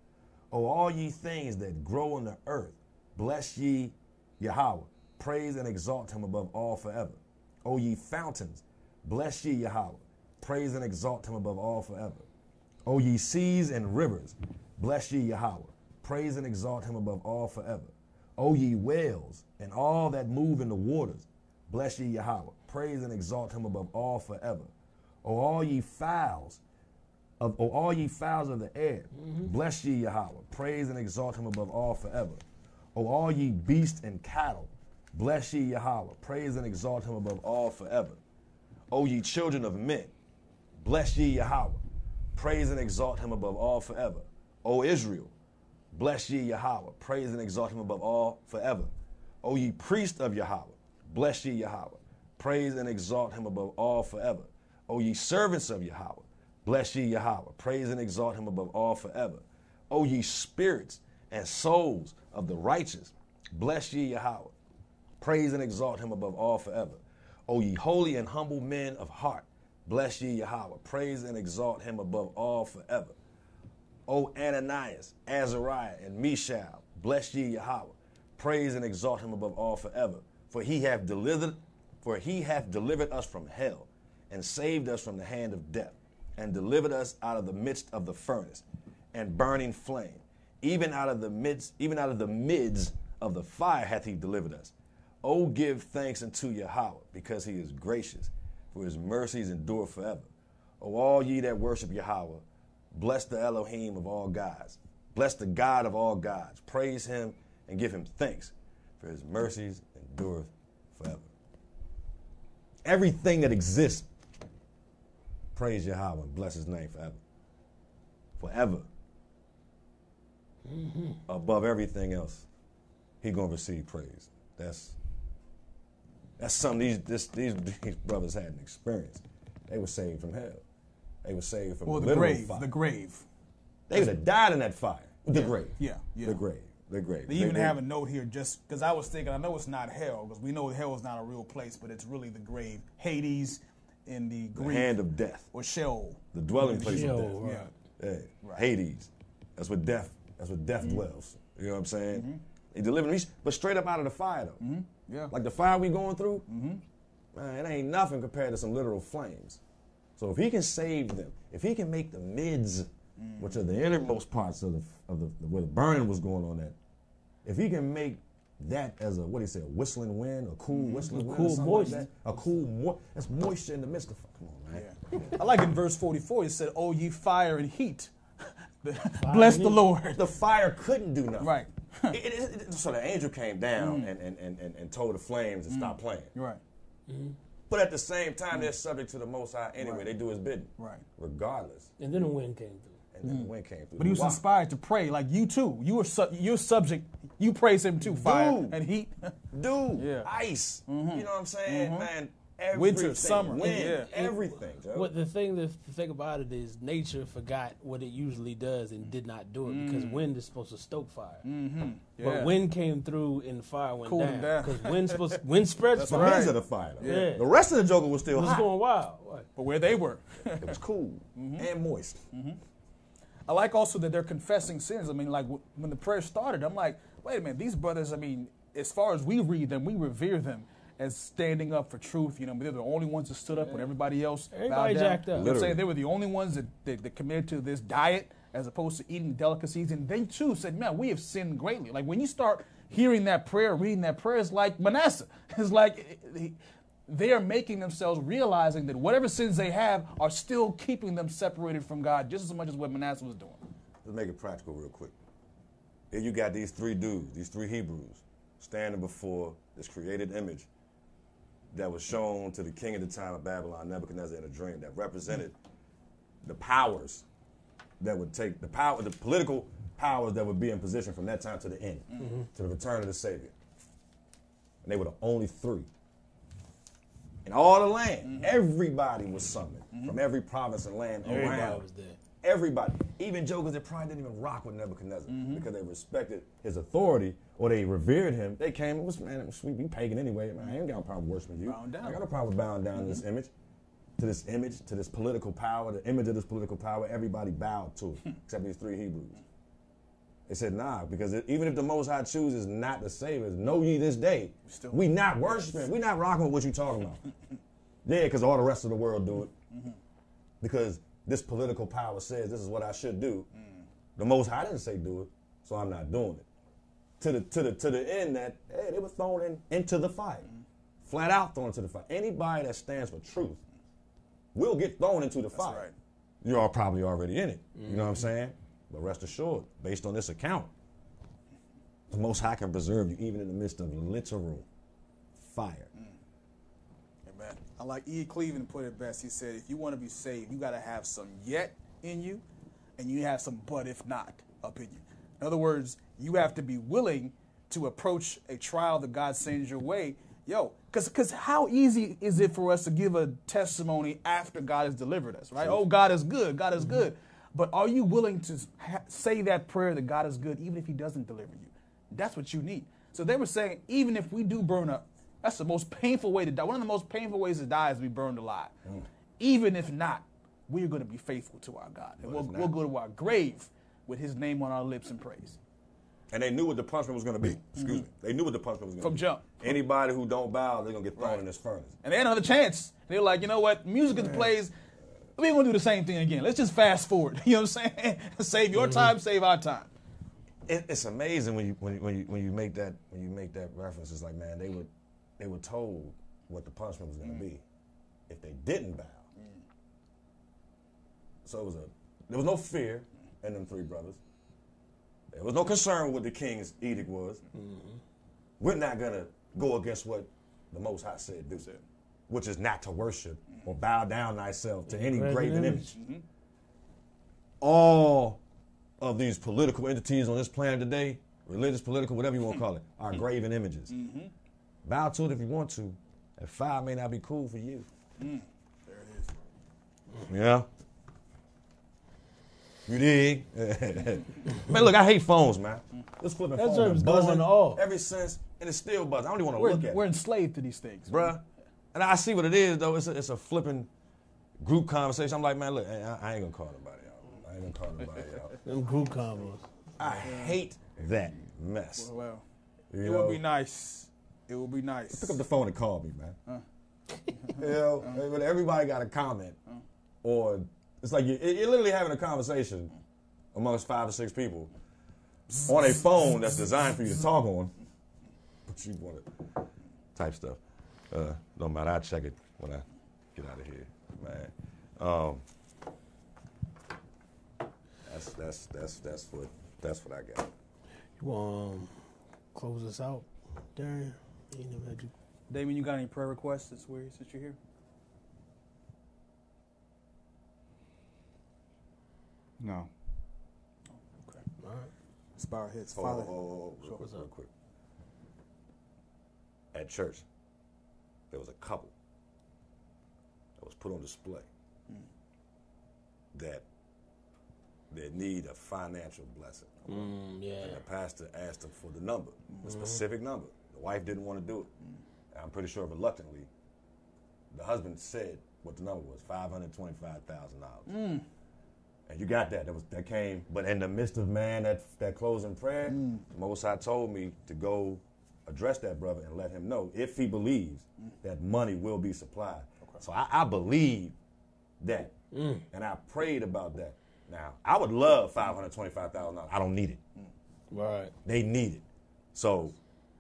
O all ye things that grow in the earth, bless ye Yahweh. Praise and exalt him above all forever. O ye fountains, bless ye Yahweh. Praise and exalt him above all forever. O ye seas and rivers, bless ye Yahweh. Praise and exalt him above all forever. O ye whales and all that move in the waters, bless ye Yahweh. Praise and exalt him above all forever. O all ye fowls, of O all ye fowls of the air, mm-hmm. bless ye Yahweh. Praise and exalt him above all forever. O all ye beasts and cattle, bless ye Yahweh. Praise and exalt him above all forever. O ye children of men, bless ye Yahweh. Praise and exalt him above all forever. O Israel, bless ye Yahweh. Praise and exalt him above all forever. O ye priests of Yahweh, bless ye Yahweh. Praise and exalt him above all forever. O ye servants of Yahweh, bless ye Yahweh. Praise and exalt him above all forever. O ye spirits and souls of the righteous, bless ye Yahweh. Praise and exalt him above all forever. O ye holy and humble men of heart, bless ye Yahweh. Praise and exalt him above all forever. O Ananias, Azariah, and Mishael, bless ye Yahweh. Praise and exalt him above all forever. For he hath delivered, for he hath delivered us from hell, and saved us from the hand of death, and delivered us out of the midst of the furnace and burning flame. Even out of the midst, even out of the midst of the fire hath he delivered us. O give thanks unto Yahweh, because he is gracious, for his mercies endure forever. O all ye that worship Yahweh, bless the Elohim of all gods. Bless the God of all gods. Praise him and give him thanks, for his mercies endureth forever. Everything that exists, praise Yahweh and bless his name forever. Forever. Mm-hmm. Above everything else, he gonna receive praise. That's that's something these this, these these brothers had an experience. They were saved from hell. They were saved from Or the grave. fire. The grave. They would have died in that fire. The Yeah, grave. yeah, yeah. The grave. The grave. They even have a note here just because I was thinking, I know it's not hell, because we know hell is not a real place, but it's really the grave. Hades in the the Greek. hand of death, or Sheol. the dwelling place Sheol, of death. right. Yeah. Yeah. Hades. That's where death. That's where death Mm-hmm. dwells. You know what I'm saying? He delivered me, but straight up out of the fire though. Mm-hmm. Yeah. Like the fire we going through, man, it ain't nothing compared to some literal flames. So if he can save them, if he can make the mids, which are the innermost parts of the of the where the burning was going on at, if he can make that as a what do you say, a whistling wind, a cool mm-hmm. whistling wind, cool something moist. like a cool mo- that's moisture in the midst of. Come on, man. I like in verse 44, it said, Oh, ye fire and heat. Bless the Lord. The fire couldn't do nothing. Right. It- it- it- so the angel came down mm. and, and, and, and, and told the flames to mm. stop playing. Right. Mm-hmm. But at the same time, mm. they're subject to the Most High anyway. They do his bidding. Right. Regardless. And then the wind came through. And then the mm. wind came through. But he was Why? inspired to pray, like you too. You were su- you're subject. You praise him too, fire Dude. and heat. Dude, Yeah. ice. Mm-hmm. You know what I'm saying? Mm-hmm. Man, everything. Winter, summer, Wind, yeah. everything, Joe. What the thing that the thing about it is nature forgot what it usually does and did not do it because mm. wind is supposed to stoke fire. Mm-hmm. Yeah. But wind came through and the fire went Cooled down down. because wind supposed wind spreads the fire. winds of the fire. Though. Yeah. The rest of the Joker was still It was hot. going wild. Right. But where they were. It was cool and moist. I like also that they're confessing sins. I mean, like w- when the prayer started, I'm like, wait a minute, these brothers, I mean, as far as we read them, we revere them. as standing up for truth. You know, they're the only ones that stood up when everybody else Everybody bowed down. jacked up. You know I'm Literally. saying? They were the only ones that, that, that committed to this diet as opposed to eating delicacies. And they too said, man, we have sinned greatly. Like when you start hearing that prayer, reading that prayer, it's like Manasseh. It's like eh, eh, they are making themselves realizing that whatever sins they have are still keeping them separated from God just as much as what Manasseh was doing. Let's make it practical real quick. Here you got these three dudes, these three Hebrews, standing before this created image that was shown to the king at the time of Babylon, Nebuchadnezzar, in a dream that represented the powers that would take the power, the political powers that would be in position from that time to the end, mm-hmm. to the return of the Savior. And they were the only three. In all the land, mm-hmm. everybody was summoned mm-hmm. from every province and land Everybody around. was there. Everybody, even jokers that probably didn't even rock with Nebuchadnezzar mm-hmm. because they respected his authority or they revered him. They came and was man, we be pagan anyway. Man, I ain't got no problem worshiping you. Down. I got no problem bowing down to this image, to this image, to this political power, the image of this political power. Everybody bowed to it, hmm. except these three Hebrews. They said, nah, because even if the Most High chooses not to save us, know ye this day, Still- we not worshiping, we not rocking with what you talking about. yeah, because all the rest of the world do it. Because this political power says this is what I should do. The Most High didn't say do it, so I'm not doing it. To the to the to the end that hey, they were thrown in, into the fire, flat out thrown into the fire. Anybody that stands for truth will get thrown into the fire. right. You're all probably already in it. You know what I'm mm-hmm. saying? But rest assured, based on this account, the Most High can preserve you even in the midst of literal fire. Mm. Amen. I like E. Cleveland put it best. He said, if you want to be saved, you got to have some yet in you, and you have some but if not up in you. In other words, you have to be willing to approach a trial that God sends your way. Yo, because how easy is it for us to give a testimony after God has delivered us, right? Oh, God is good. God is good. But are you willing to ha- say that prayer that God is good even if He doesn't deliver you? That's what you need. So they were saying, even if we do burn up, that's the most painful way to die. One of the most painful ways to die is to be burned alive. Hmm. Even if not, we're going to be faithful to our God. And we'll, we'll go to our grave with His name on our lips and praise. And they knew what the punishment was going to be. Mm-hmm. Excuse me. They knew what the punishment was going to be. From jump. Anybody who don't bow, they're going to get thrown Right. in this furnace. And they had another chance. They were like, you know what? Music is plays. We ain't gonna do the same thing again. Let's just fast forward. You know what I'm saying? save your mm-hmm. time, save our time. It, it's amazing when you when you, when you when you make that when you make that reference. It's like man, they were they were told what the punishment was going to mm-hmm. be if they didn't bow. So it was a there was no fear in them three brothers. There was no concern with what the king's edict was. Mm-hmm. We're not gonna go against what the Most High said do, which is not to worship or bow down thyself to any Graven graven image. image. All of these political entities on this planet today, religious, political, whatever you want to call it, are graven images. Mm-hmm. Bow to it if you want to. And fire may not be cool for you. Mm. There it is. Yeah. You dig? man, look, I hate phones, man. This flipping That phone joint's been buzzing going off. ever since, and it's still buzzing. I don't even want to look at it. we're enslaved to these things. bruh. And I see what it is, though. It's a, it's a flipping group conversation. I'm like, man, look, I, I ain't gonna call nobody out. I ain't gonna call nobody out. Them group combos. I hate that mess. Well, You it know? would be nice. It would be nice. Pick up the phone and call me, man. Huh. you know, when everybody got a comment, or it's like you, you're literally having a conversation amongst five or six people on a phone that's designed for you to talk on, but you want to type stuff. Uh, don't matter. I check it when I get out of here, man. Um, that's that's that's that's what that's what I got. You want um, close us out, Darian? Ain't never had you. Damon, you got any prayer requests since, we're, since you're here? No. Okay. All right. Let's bow our heads. Father, hold on, hold on, real quick, real quick. At church, there was a couple that was put on display that they need a financial blessing. Mm, yeah. And the pastor asked them for the number, the mm-hmm. specific number. The wife didn't want to do it. And I'm pretty sure reluctantly, the husband said what the number was, five hundred twenty-five thousand dollars. Mm. And you got that. That was that came. But in the midst of man, that that closing prayer, mm. Most High told me to go address that brother and let him know if he believes mm. that money will be supplied. So I, I believe that, mm. and I prayed about that. Now I would love five hundred twenty-five thousand dollars. I don't need it. Mm. Right. They need it. So,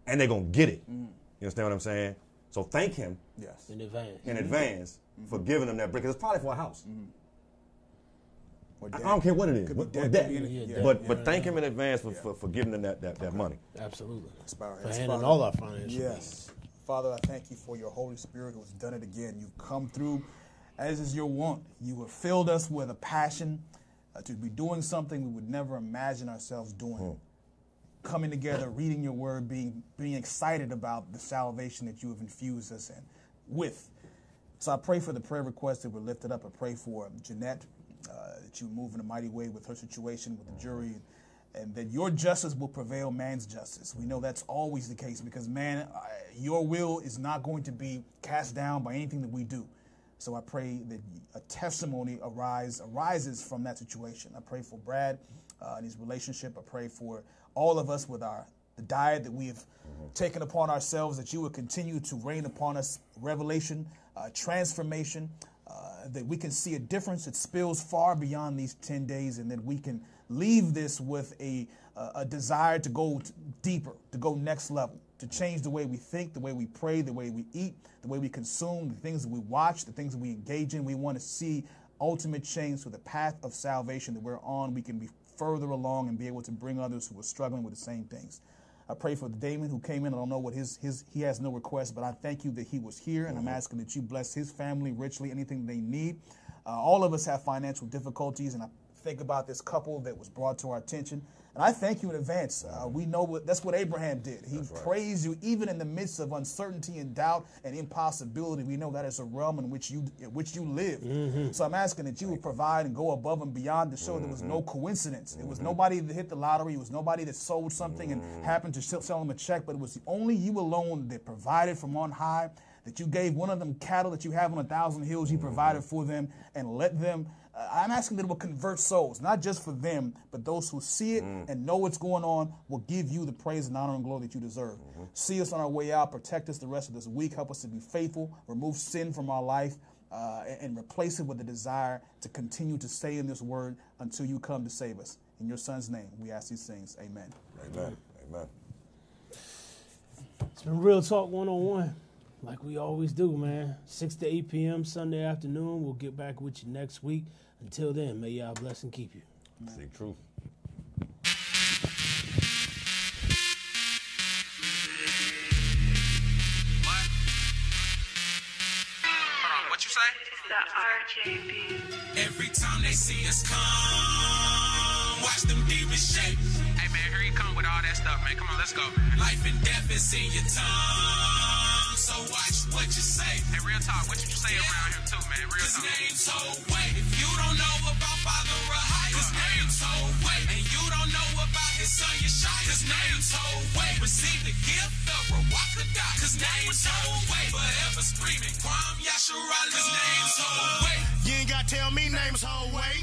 and they're gonna get it. You understand what I'm saying? So thank him Yes. In advance. in advance mm-hmm. for giving them that brick. 'Cause It's probably for a house. Or I debt. I don't care what it is. Could be But, debt, or could be any- Yeah, yeah, but yeah. but thank him in advance for, for, for giving them that, that, that money. Absolutely. Inspire For us, handling Father. all our financial Yes. Father, I thank you for your Holy Spirit who has done it again. You've come through as is your wont. You have filled us with a passion uh, to be doing something we would never imagine ourselves doing. Coming together, reading your word, being being excited about the salvation that you have infused us in with. So I pray for the prayer requests that were lifted up. I pray for Jeanette, uh, that you move in a mighty way with her situation with the jury, and that your justice will prevail man's justice. We know that's always the case because, man, uh, your will is not going to be cast down by anything that we do. So I pray that a testimony arise arises from that situation. I pray for Brad uh, and his relationship. I pray for all of us with our the diet that we have taken upon ourselves. That you will continue to rain upon us revelation, uh, transformation. That we can see a difference that spills far beyond these 10 days and that we can leave this with a, a desire to go t- deeper, to go next level, to change the way we think, the way we pray, the way we eat, the way we consume, the things that we watch, the things that we engage in. We want to see ultimate change to the path of salvation that we're on. We can be further along and be able to bring others who are struggling with the same things. I pray for the Damon who came in. I don't know what his his he has no request, but I thank you that he was here, and I'm asking that you bless his family richly, anything they need. Uh, all of us have financial difficulties, and I think about this couple that was brought to our attention, and I thank you in advance. Uh, we know what that's what Abraham did. He praised you even in the midst of uncertainty and doubt and impossibility. We know that is a realm in which you in which you live. So I'm asking that you would provide and go above and beyond to show there was no coincidence. It was nobody that hit the lottery. It was nobody that sold something and happened to sell sell them a check, but it was only you alone that provided from on high. That you gave one of them cattle that you have on a thousand hills, you provided for them and let them. Uh, I'm asking that it will convert souls, not just for them, but those who see it and know what's going on will give you the praise and honor and glory that you deserve. See us on our way out, protect us the rest of this week, help us to be faithful, remove sin from our life, uh, and, and replace it with the desire to continue to stay in this word until you come to save us. In your son's name, we ask these things. Amen. Amen. Amen. It's been Real Talk 101, like we always do, man. 6 to 8 p.m. Sunday afternoon. We'll get back with you next week. Until then, may y'all bless and keep you. Seek truth. What? Hold on, what you say? The RJB. Every time they see us come, watch them demons stuff, man. Come on, let's go. Life and death is in your tongue, so watch what you say. Hey, real talk, what you say around here too, man? Real talk. His talk. name's Hope Way. If you don't know about Father Rahai, his name's Hope Way. And you don't know about his son Yeshai, his name's Hope Way. Receive the gift of Ruach HaKodesh, his name's Hope Way. Forever screaming, Kwam Yasharala, his name's Hope Way. You ain't gotta tell me names whole way.